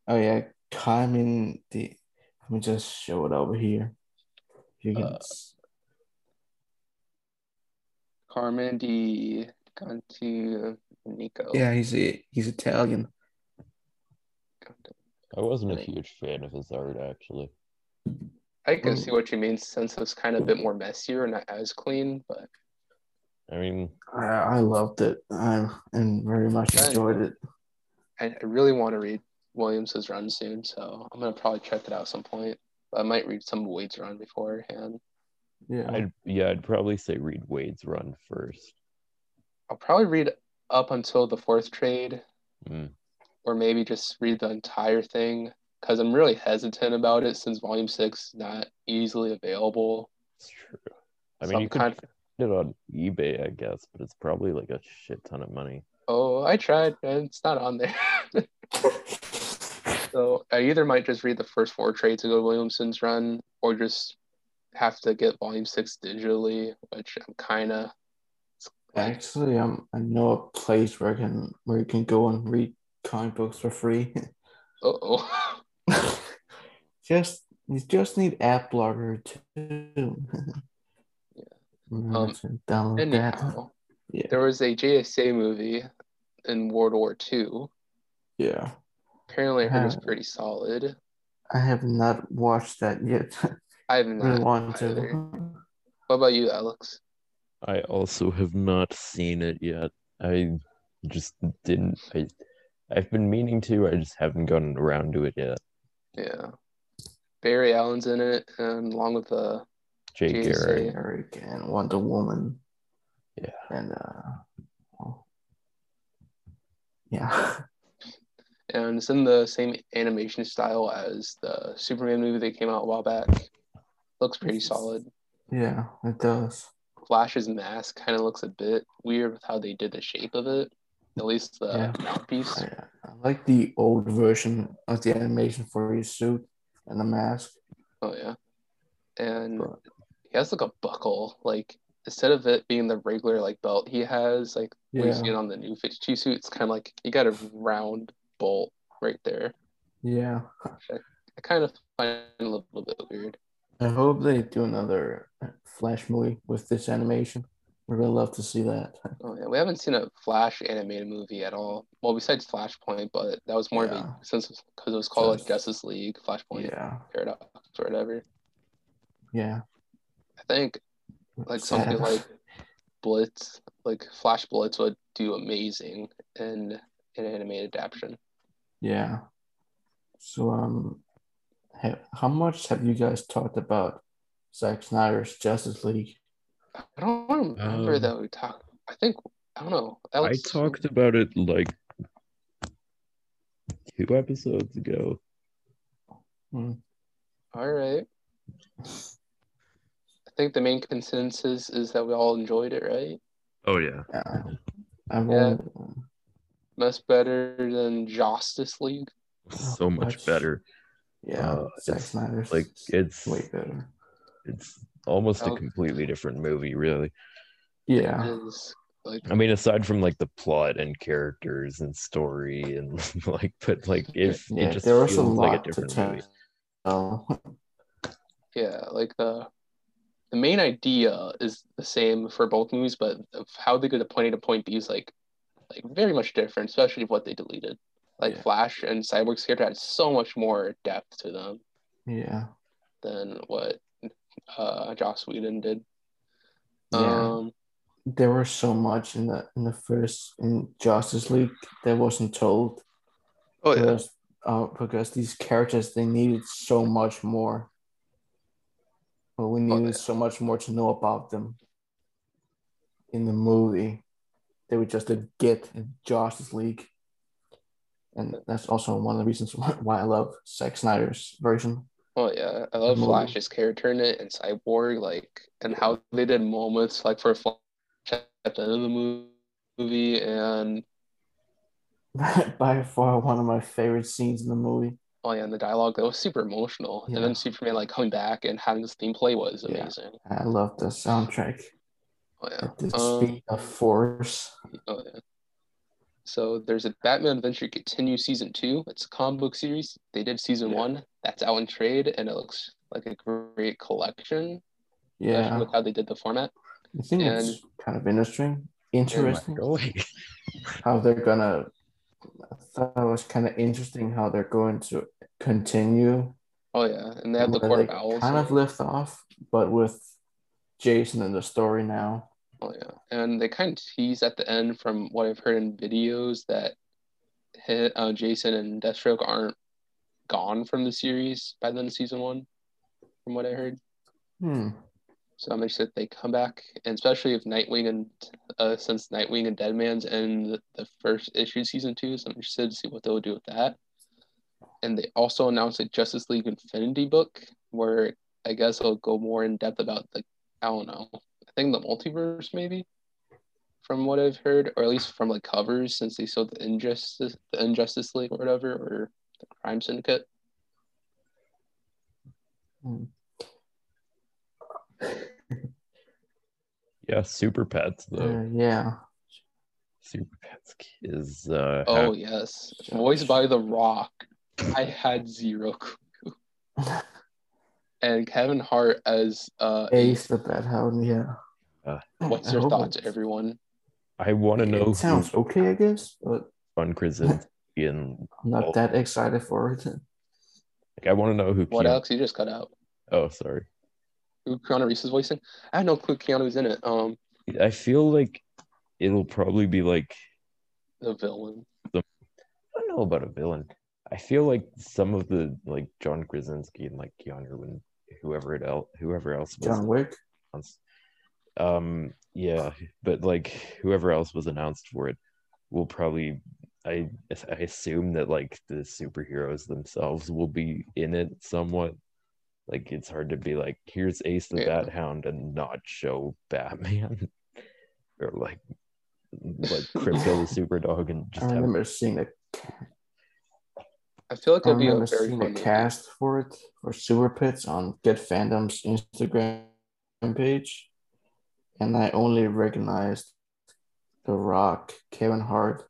Oh yeah, Carmen, the, let me just show it over here. You can, Uh, Carmen Di Ganti Nico. yeah, he's a, he's Italian. I wasn't a huge fan of his art actually. I can Mm. see what you mean since it's kind of a bit more messier and not as clean, but I mean, I, I loved it. I and very much enjoyed it. I, I really want to read Williams's run soon, so I'm gonna probably check it out at some point. I might read some of Waid's run beforehand. Yeah, I'd yeah, I'd probably say read Waid's Run first. I'll probably read up until the fourth trade, Mm. or maybe just read the entire thing because I'm really hesitant about it since Volume Six is not easily available. It's true. I So mean, I'm you could kind find it on eBay, I guess, but it's probably like a shit ton of money. Oh, I tried, and it's not on there. so I either might just read the first four trades to go Williamson's run, or just have to get volume six digitally, which I'm kind of. Actually, um, I know a place where I can where you can go and read comic books for free. oh. just you just need AdBlocker too. Yeah. Um, to download that. Anyhow, Yeah. there was a JSA movie in World War II. Yeah. Apparently, I heard it was pretty solid. I have not watched that yet. I have really not want either. to. What about you, Alex? I also have not seen it yet. I just didn't. I, I've been meaning to. I just haven't gotten around to it yet. Yeah, Barry Allen's in it, and along with uh, Jake JSA. Garrick. Eric and Wonder Woman. Yeah. And uh well, yeah. and it's in the same animation style as the Superman movie that came out a while back. Looks pretty solid. Yeah, it does. Flash's mask kind of looks a bit weird with how they did the shape of it. At least the Yeah. mouthpiece. I, I like the old version of the animation for his suit and the mask. Oh yeah, and But- he has like a buckle. Like instead of it being the regular like belt he has, like we Yeah. see it on the new 52 suit, it's kind of like you got a round bolt right there. Yeah. I kind of find it a little bit weird. I hope they do another Flash movie with this animation. We would really love to see that. Oh yeah, we haven't seen a Flash animated movie at all. Well, besides Flashpoint, but that was more of a since because it was called like Justice League, Flashpoint Yeah. Paradox or whatever. Yeah. I think like something like Blitz, like Flash Blitz would do amazing in an animated adaptation. Yeah. So um ha- how much have you guys talked about Zack Snyder's Justice League? I don't remember Um, that we talked. I think I don't know. I talked about it like two episodes ago. Hmm. All right. I think the main consensus is that we all enjoyed it, right? Oh yeah. Yeah. I Yeah. Much better than Justice League. So much much. better. yeah, Uh, Zack it's Snyder's Like it's way better. it's almost a Oh. completely different movie, really. Yeah. Like I mean, aside from like the plot and characters and story and like, but like if yeah, it just there was a lot like a different tell. movie. Oh, yeah, like the the main idea is the same for both movies, but of how they get to point A to point B is like like very much different, especially what they deleted. Like Yeah. Flash and Cyborg's character had so much more depth to them yeah. than what uh Joss Whedon did. Yeah. Um There was so much in the in the first in Justice League that wasn't told. oh yeah. because, uh, because these characters they needed so much more. Well, we needed yeah. so much more to know about them in the movie. They would just didn't get mm. in Justice League, and that's also one of the reasons why, why I love Zack Snyder's version. Oh yeah, I love movie. Flash's character in it and Cyborg, like, and how they did moments like for Flash at the end of the movie, and By far, one of my favorite scenes in the movie. oh yeah, and the dialogue that was super emotional, and then Superman like coming back and having this theme play was Yeah. amazing. I love the soundtrack. Oh yeah, At the Um, speed of force. oh yeah. So there's a Batman Adventure Continue season two. It's a comic book series. They did season Yeah. one. That's out in trade, and it looks like a great collection. Yeah, with how they did the format. I think it's kind of interesting. Interesting. Going. how they're gonna I thought it was kind of interesting how they're going to continue Oh yeah, and they have the Court of Owls. kind of lift off but with jason in the story now Oh yeah, and they kind of tease at the end from what I've heard in videos that hit, uh, Jason and Deathstroke aren't gone from the series by the end of season one, from what I heard. hmm. So I'm interested if they come back, and especially if Nightwing and uh, since Nightwing and Deadman's in the, first issue season two, so I'm interested to see what they'll do with that. And they also announced a Justice League Infinity book where I guess it'll go more in depth about the I don't know, I think the multiverse maybe from what I've heard, or at least from like covers, since they sold the Injustice, the Injustice League or whatever, or the Crime Syndicate. Hmm. Yeah, Super Pets though. Uh, yeah. Super Pets is uh Oh yes, voiced by The Rock. I had zero clue. And Kevin Hart as uh, Ace the Bat Hound, yeah. what's I your thoughts, it's- everyone? I want to know It sounds who okay, I guess, but John Krasinski and I'm not Oh. that excited for it. like I want to know who. What Keanu- Alex? You just cut out. Oh, sorry. Who Keanu Reeves is voicing? I had no clue Keanu's in it. Um, I feel like it'll probably be like the villain. The... I don't know about a villain. I feel like some of the like John Krasinski and like Keanu and whoever it else whoever else was John Wick. announced. Um yeah, but like whoever else was announced for it will probably I I assume that like the superheroes themselves will be in it somewhat. Like it's hard to be like, here's Ace the Yeah. Bat Hound and not show Batman. or like like Krypto the Super Dog and I just have remember seeing the I feel like I it'll be a very seeing fun the movie. cast for it for Super Pets on Get Fandom's Instagram page, and I only recognized The Rock, Kevin Hart,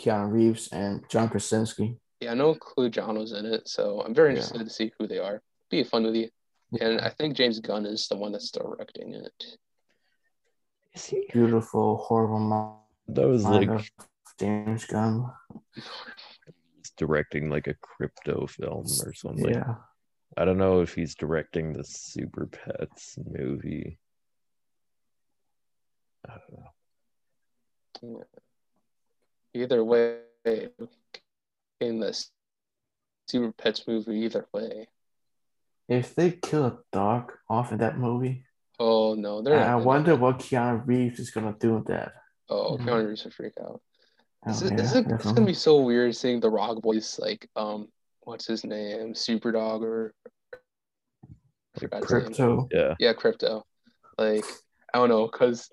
Keanu Reeves, and John Krasinski. Yeah, no clue John was in it, so I'm very Yeah. interested to see who they are. Be a fun movie, and I think James Gunn is the one that's directing it. Is he? Beautiful, horrible mind That was like James Gunn. he's directing like a Krypto film or something. Yeah, I don't know if he's directing the Super Pets movie. I don't know. Either way, in this Super Pets movie, either way. if they kill a dog off in that movie, Oh no, they're. I, not I gonna- wonder what Keanu Reeves is gonna do with that. Oh, Mhm. Keanu Reeves would freak out. Oh, This is, yeah, this is, it's gonna be so weird seeing the Rock voice like um what's his name Super Dog or I forgot his name. Krypto. Yeah, yeah Krypto like I don't know because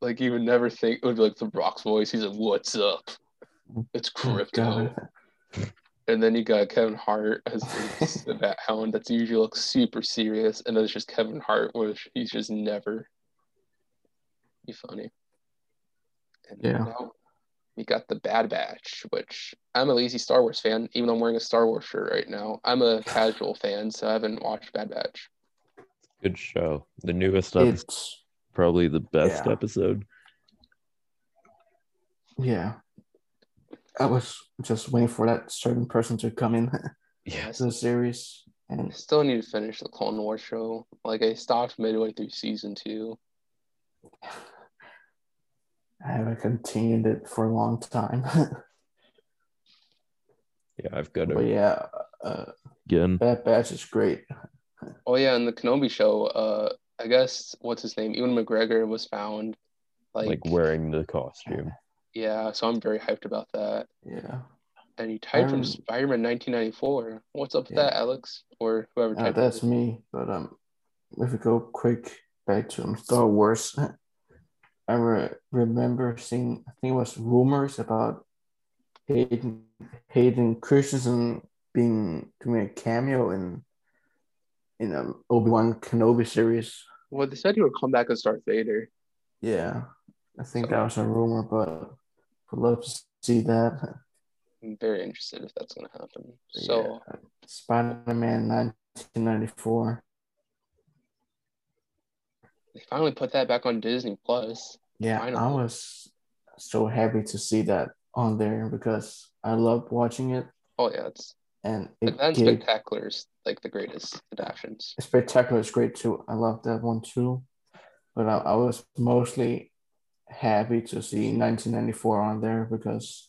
like you would never think it would be like the Rock's voice he's like what's up it's Oh, Krypto God. and then you got Kevin Hart as the, the Bat Hound that's usually looks super serious and then it's just Kevin Hart which he's just never be funny and Yeah. now we got the Bad Batch which I'm a lazy Star Wars fan even though I'm wearing a Star Wars shirt right now I'm a casual fan so I haven't watched Bad Batch good show. The newest episode, It's probably the best Yeah. episode. yeah. I was just waiting for that certain person to come in Yeah, to the series, I and still need to finish the Clone Wars show. Like I stopped midway through season two. I haven't continued it for a long time. yeah, I've got but yeah, uh, again. Bad Batch is great. Oh yeah, and the Kenobi show. Uh, I guess what's his name? Ewan McGregor was found. Like, Like wearing the costume. yeah, so I'm very hyped about that. Yeah, And he typed from Um, Spider-Man 1994. What's up with Yeah. that, Alex? Or whoever uh, typed that's it. me. But um, if we go quick back to um, Star Wars, I re- remember seeing. I think it was rumors about Hayden Hayden Christensen being doing a cameo in in um Obi Wan Kenobi series. Well, they said he would come back as Darth Vader. Yeah, I think that was a rumor, but would love to see that. I'm very interested if that's gonna happen. So yeah. Spider Man 1994. They finally put that back on Disney Plus. Yeah, I was so happy to see that on there because I loved watching it Oh yeah, it's and it Advanced gave Spectacular is like the greatest adaptations. Spectacular is great too. I love that one too. But I, I was mostly happy to see 1994 on there because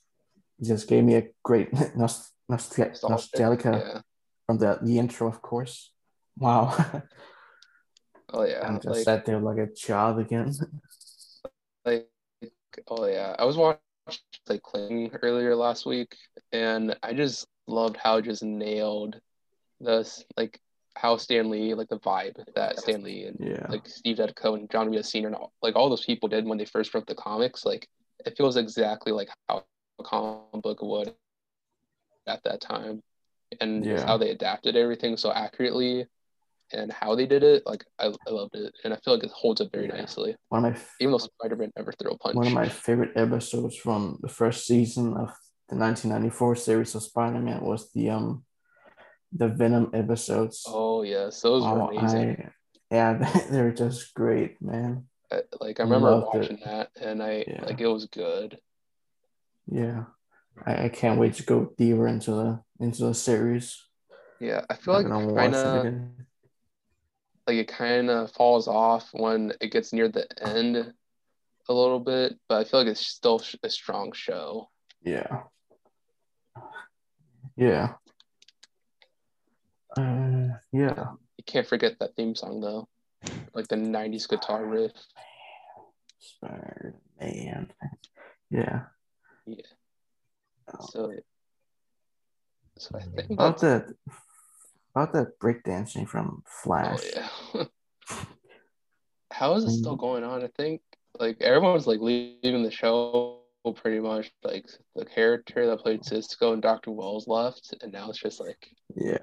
it just gave me a great nost- nostal- Nostalgic. nostalgia Yeah. from the, the intro, of course. Wow. Oh yeah. I'm just like, sat there like a child again. like oh yeah i was watching like cling earlier last week and i just loved how it just nailed this like how Stan Lee, like the vibe that Stan Lee and Yeah. like Steve Ditko and John Romita Sr. and all, like all those people did when they first wrote the comics, like it feels exactly like how a comic book would at that time, and Yeah. how they adapted everything so accurately, and how they did it. Like I, I loved it, and I feel like it holds up very Yeah. nicely, one of my f- even though Spider Man never threw a punch. one of my favorite episodes from the first season of the 1994 series of Spider-Man was the um the Venom episodes. oh yes, those were Oh, amazing. I, yeah, they're just great, man. I- like I remember Loved it. watching that, and I Yeah. like it was good. Yeah, I, I can't wait to go deeper into the into the series. Yeah, I feel like gonna like it kind of falls off when it gets near the end a little bit, but I feel like it's still a strong show. Yeah. Yeah. Uh, yeah. You can't forget that theme song though, like the '90s guitar riff. Spider Man. Yeah. Yeah. So, so I think About that's that about that breakdancing from oh Flash. yeah. How is it still Mm. going on? I think like everyone's like leaving the show pretty much. Like the character that played Cisco and Dr. Wells left, and now it's just like Yeah.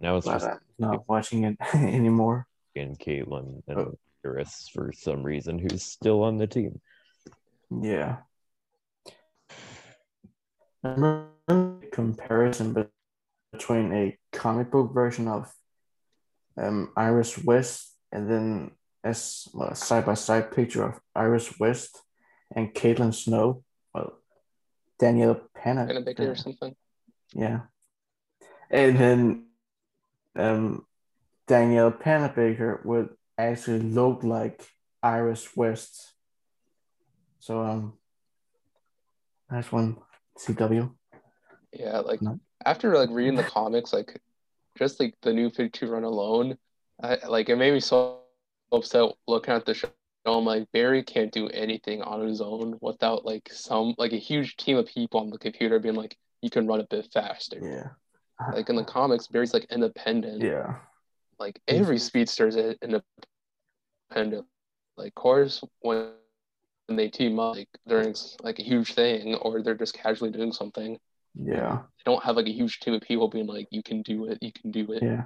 Now it's just I'm not watching it anymore. And Caitlin and Oh. Iris for some reason who's still on the team. Yeah. I remember the comparison be- between a comic book version of um, Iris West and then as well, a side by side picture of Iris West and Caitlin Snow. Well, Danielle Panic. Or something. Yeah. And then um, Danielle Panabaker would actually look like Iris West. So um that's one CW. Yeah, like No. after like reading the comics, like just like the new 52 run alone, I like it made me so upset looking at the show. I'm like Barry can't do anything on his own without like some like a huge team of people on the computer being like, you can run a bit faster. Yeah. Like in the comics, Barry's like independent. Yeah. Like every speedster is independent. Like, of course, when when they team up, like during like a huge thing, or they're just casually doing something, Yeah. they don't have like a huge team of people being like, "You can do it, you can do it." Yeah.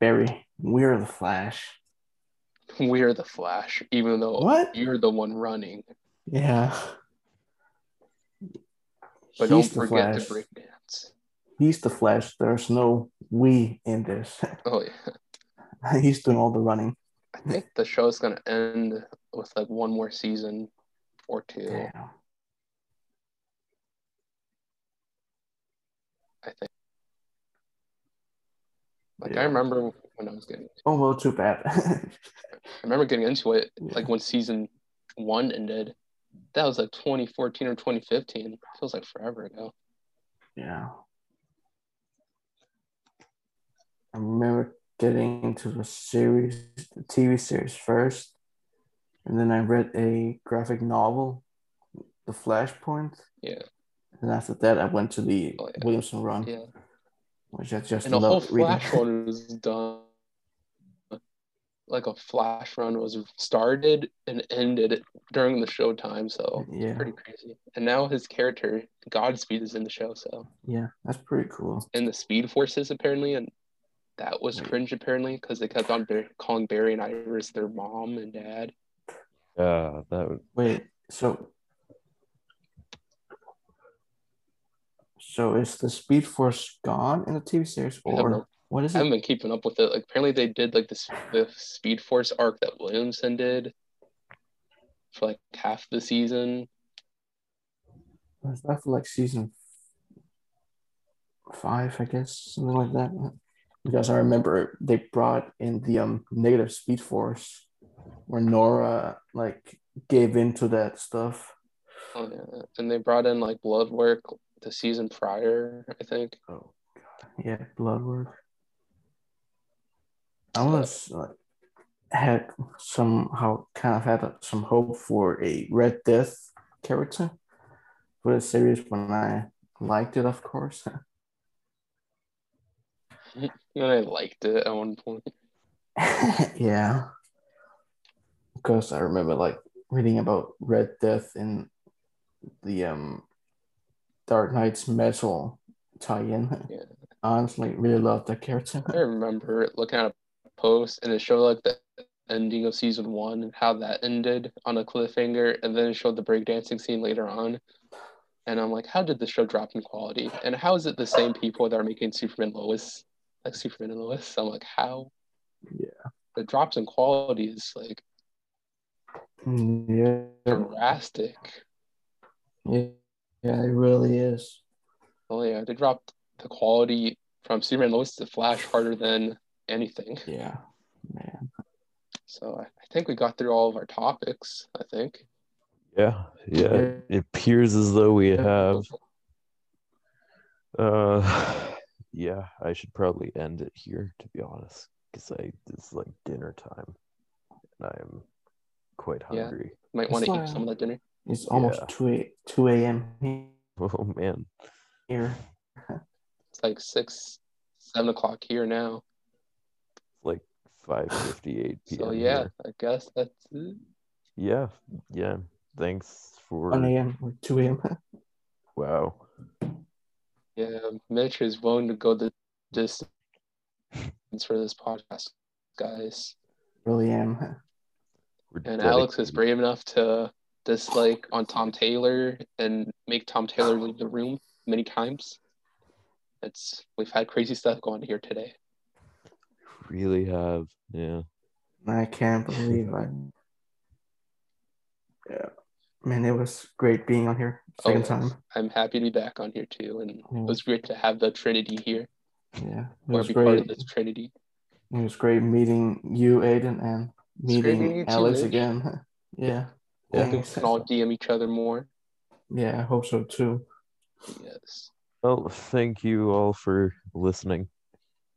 Barry, we're the Flash. We're the Flash, even though What? you're the one running. Yeah. But He's don't the forget Flash. to break dance. He's the Flash. There's no we in this. Oh yeah, He's doing all the running. I think the show's gonna end with like one more season or two. Damn. I think. Like Yeah. I remember when I was getting, Oh well, too bad. I remember getting into it Yeah. like when season one ended. That was like 2014 or 2015. Feels like forever ago. yeah. I remember getting into the series, the TV series first, and then I read a graphic novel, The Flashpoint, Yeah, and after that I went to the Oh, yeah. Williamson Run, yeah. Which I just And the whole. Flash one was done. Like a Flash run was started and ended during the show time, so yeah, pretty crazy. And now his character Godspeed is in the show, so yeah, that's pretty cool. and the Speed Forces apparently, and that was cringe apparently because they kept on Bar- calling Barry and Iris their mom and dad. Yeah, that would Wait, so so is the Speed Force gone in the TV series, or no- what is it? I haven't been keeping up with it. Like apparently they did like this the Speed Force arc that Williamson did for like half the season. Was that for like season five, I guess, something like that? Because I remember they brought in the um negative Speed Force, where Nora like gave into that stuff. Oh, yeah. And they brought in like blood work the season prior, I think. Oh god, yeah, blood work. I was like had somehow kind of had some hope for a Red Death character for the series when I liked it, of course. and I liked it at one point. yeah. Because I remember like reading about Red Death in the um Dark Nights Metal tie-in. Yeah. Honestly, really love that character. I remember looking at a post and it showed like the ending of season one and how that ended on a cliffhanger, and then it showed the breakdancing scene later on. And I'm like, how did the show drop in quality? And how is it the same people that are making Superman Lois, like Superman and Lois? I'm like, how? Yeah. The drops in quality is like Mm, Yeah, drastic. yeah, yeah, it really is. Oh yeah, they dropped the quality from Superman Lois to Flash harder than anything. Yeah, man. So I I think we got through all of our topics. I think. Yeah, yeah. It appears as though we have. Uh, yeah, I should probably end it here to be honest, because I it's like dinner time, and I'm quite hungry. Yeah. hungry. Might want to eat some of that dinner. It's almost Yeah. 2 a, 2 a.m. Here. Oh man, here. It's like six, seven o'clock here now. it's like five fifty eight p.m. So yeah, here. I guess that's it. yeah, yeah. Thanks for 1 a.m. or 2 a.m. wow. Yeah, Mitch is willing to go the distance for this podcast, guys. really am. We're And Alex is brave enough to dislike on Tom Taylor and make Tom Taylor leave the room many times. It's we've had crazy stuff going here today. Really have yeah. I can't believe I. Yeah, man, it was great being on here. Second Oh, time. I'm happy to be back on here too, and it Mm. was great to have the Trinity here Yeah, it or was be part great. of this Trinity. It was great meeting you, Aiden, and meeting you Alex Mitch. again. Yeah, Yeah. Hoping we can all DM each other more. Yeah, I hope so too. Yes. Well, thank you all for listening.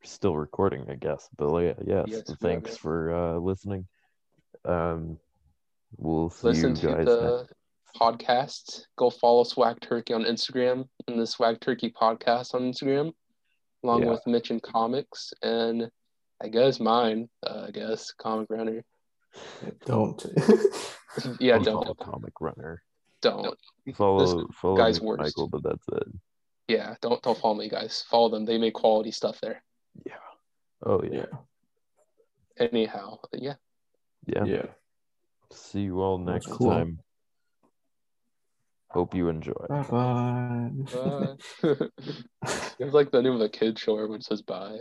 Still recording, I guess. But yeah, yes, Yes, thanks for uh, listening. Um, we'll see Listen you to guys. the next- podcast. Go follow Swag Turkey on Instagram and the Swag Turkey podcast on Instagram, along Yeah. with Mitch and Comics and I guess mine. Uh, I guess Comic Runner. Don't. yeah, I'll follow don't Comic Runner. don't. Follow follow guy's worst. Michael, but that's it. Yeah, don't don't follow me, guys. Follow them. They make quality stuff there. Yeah. Oh yeah. yeah, Anyhow, yeah. Yeah. yeah. See you all next cool. time. Hope you enjoy. Bye bye. Bye. it's like the name of a kid show where it says bye.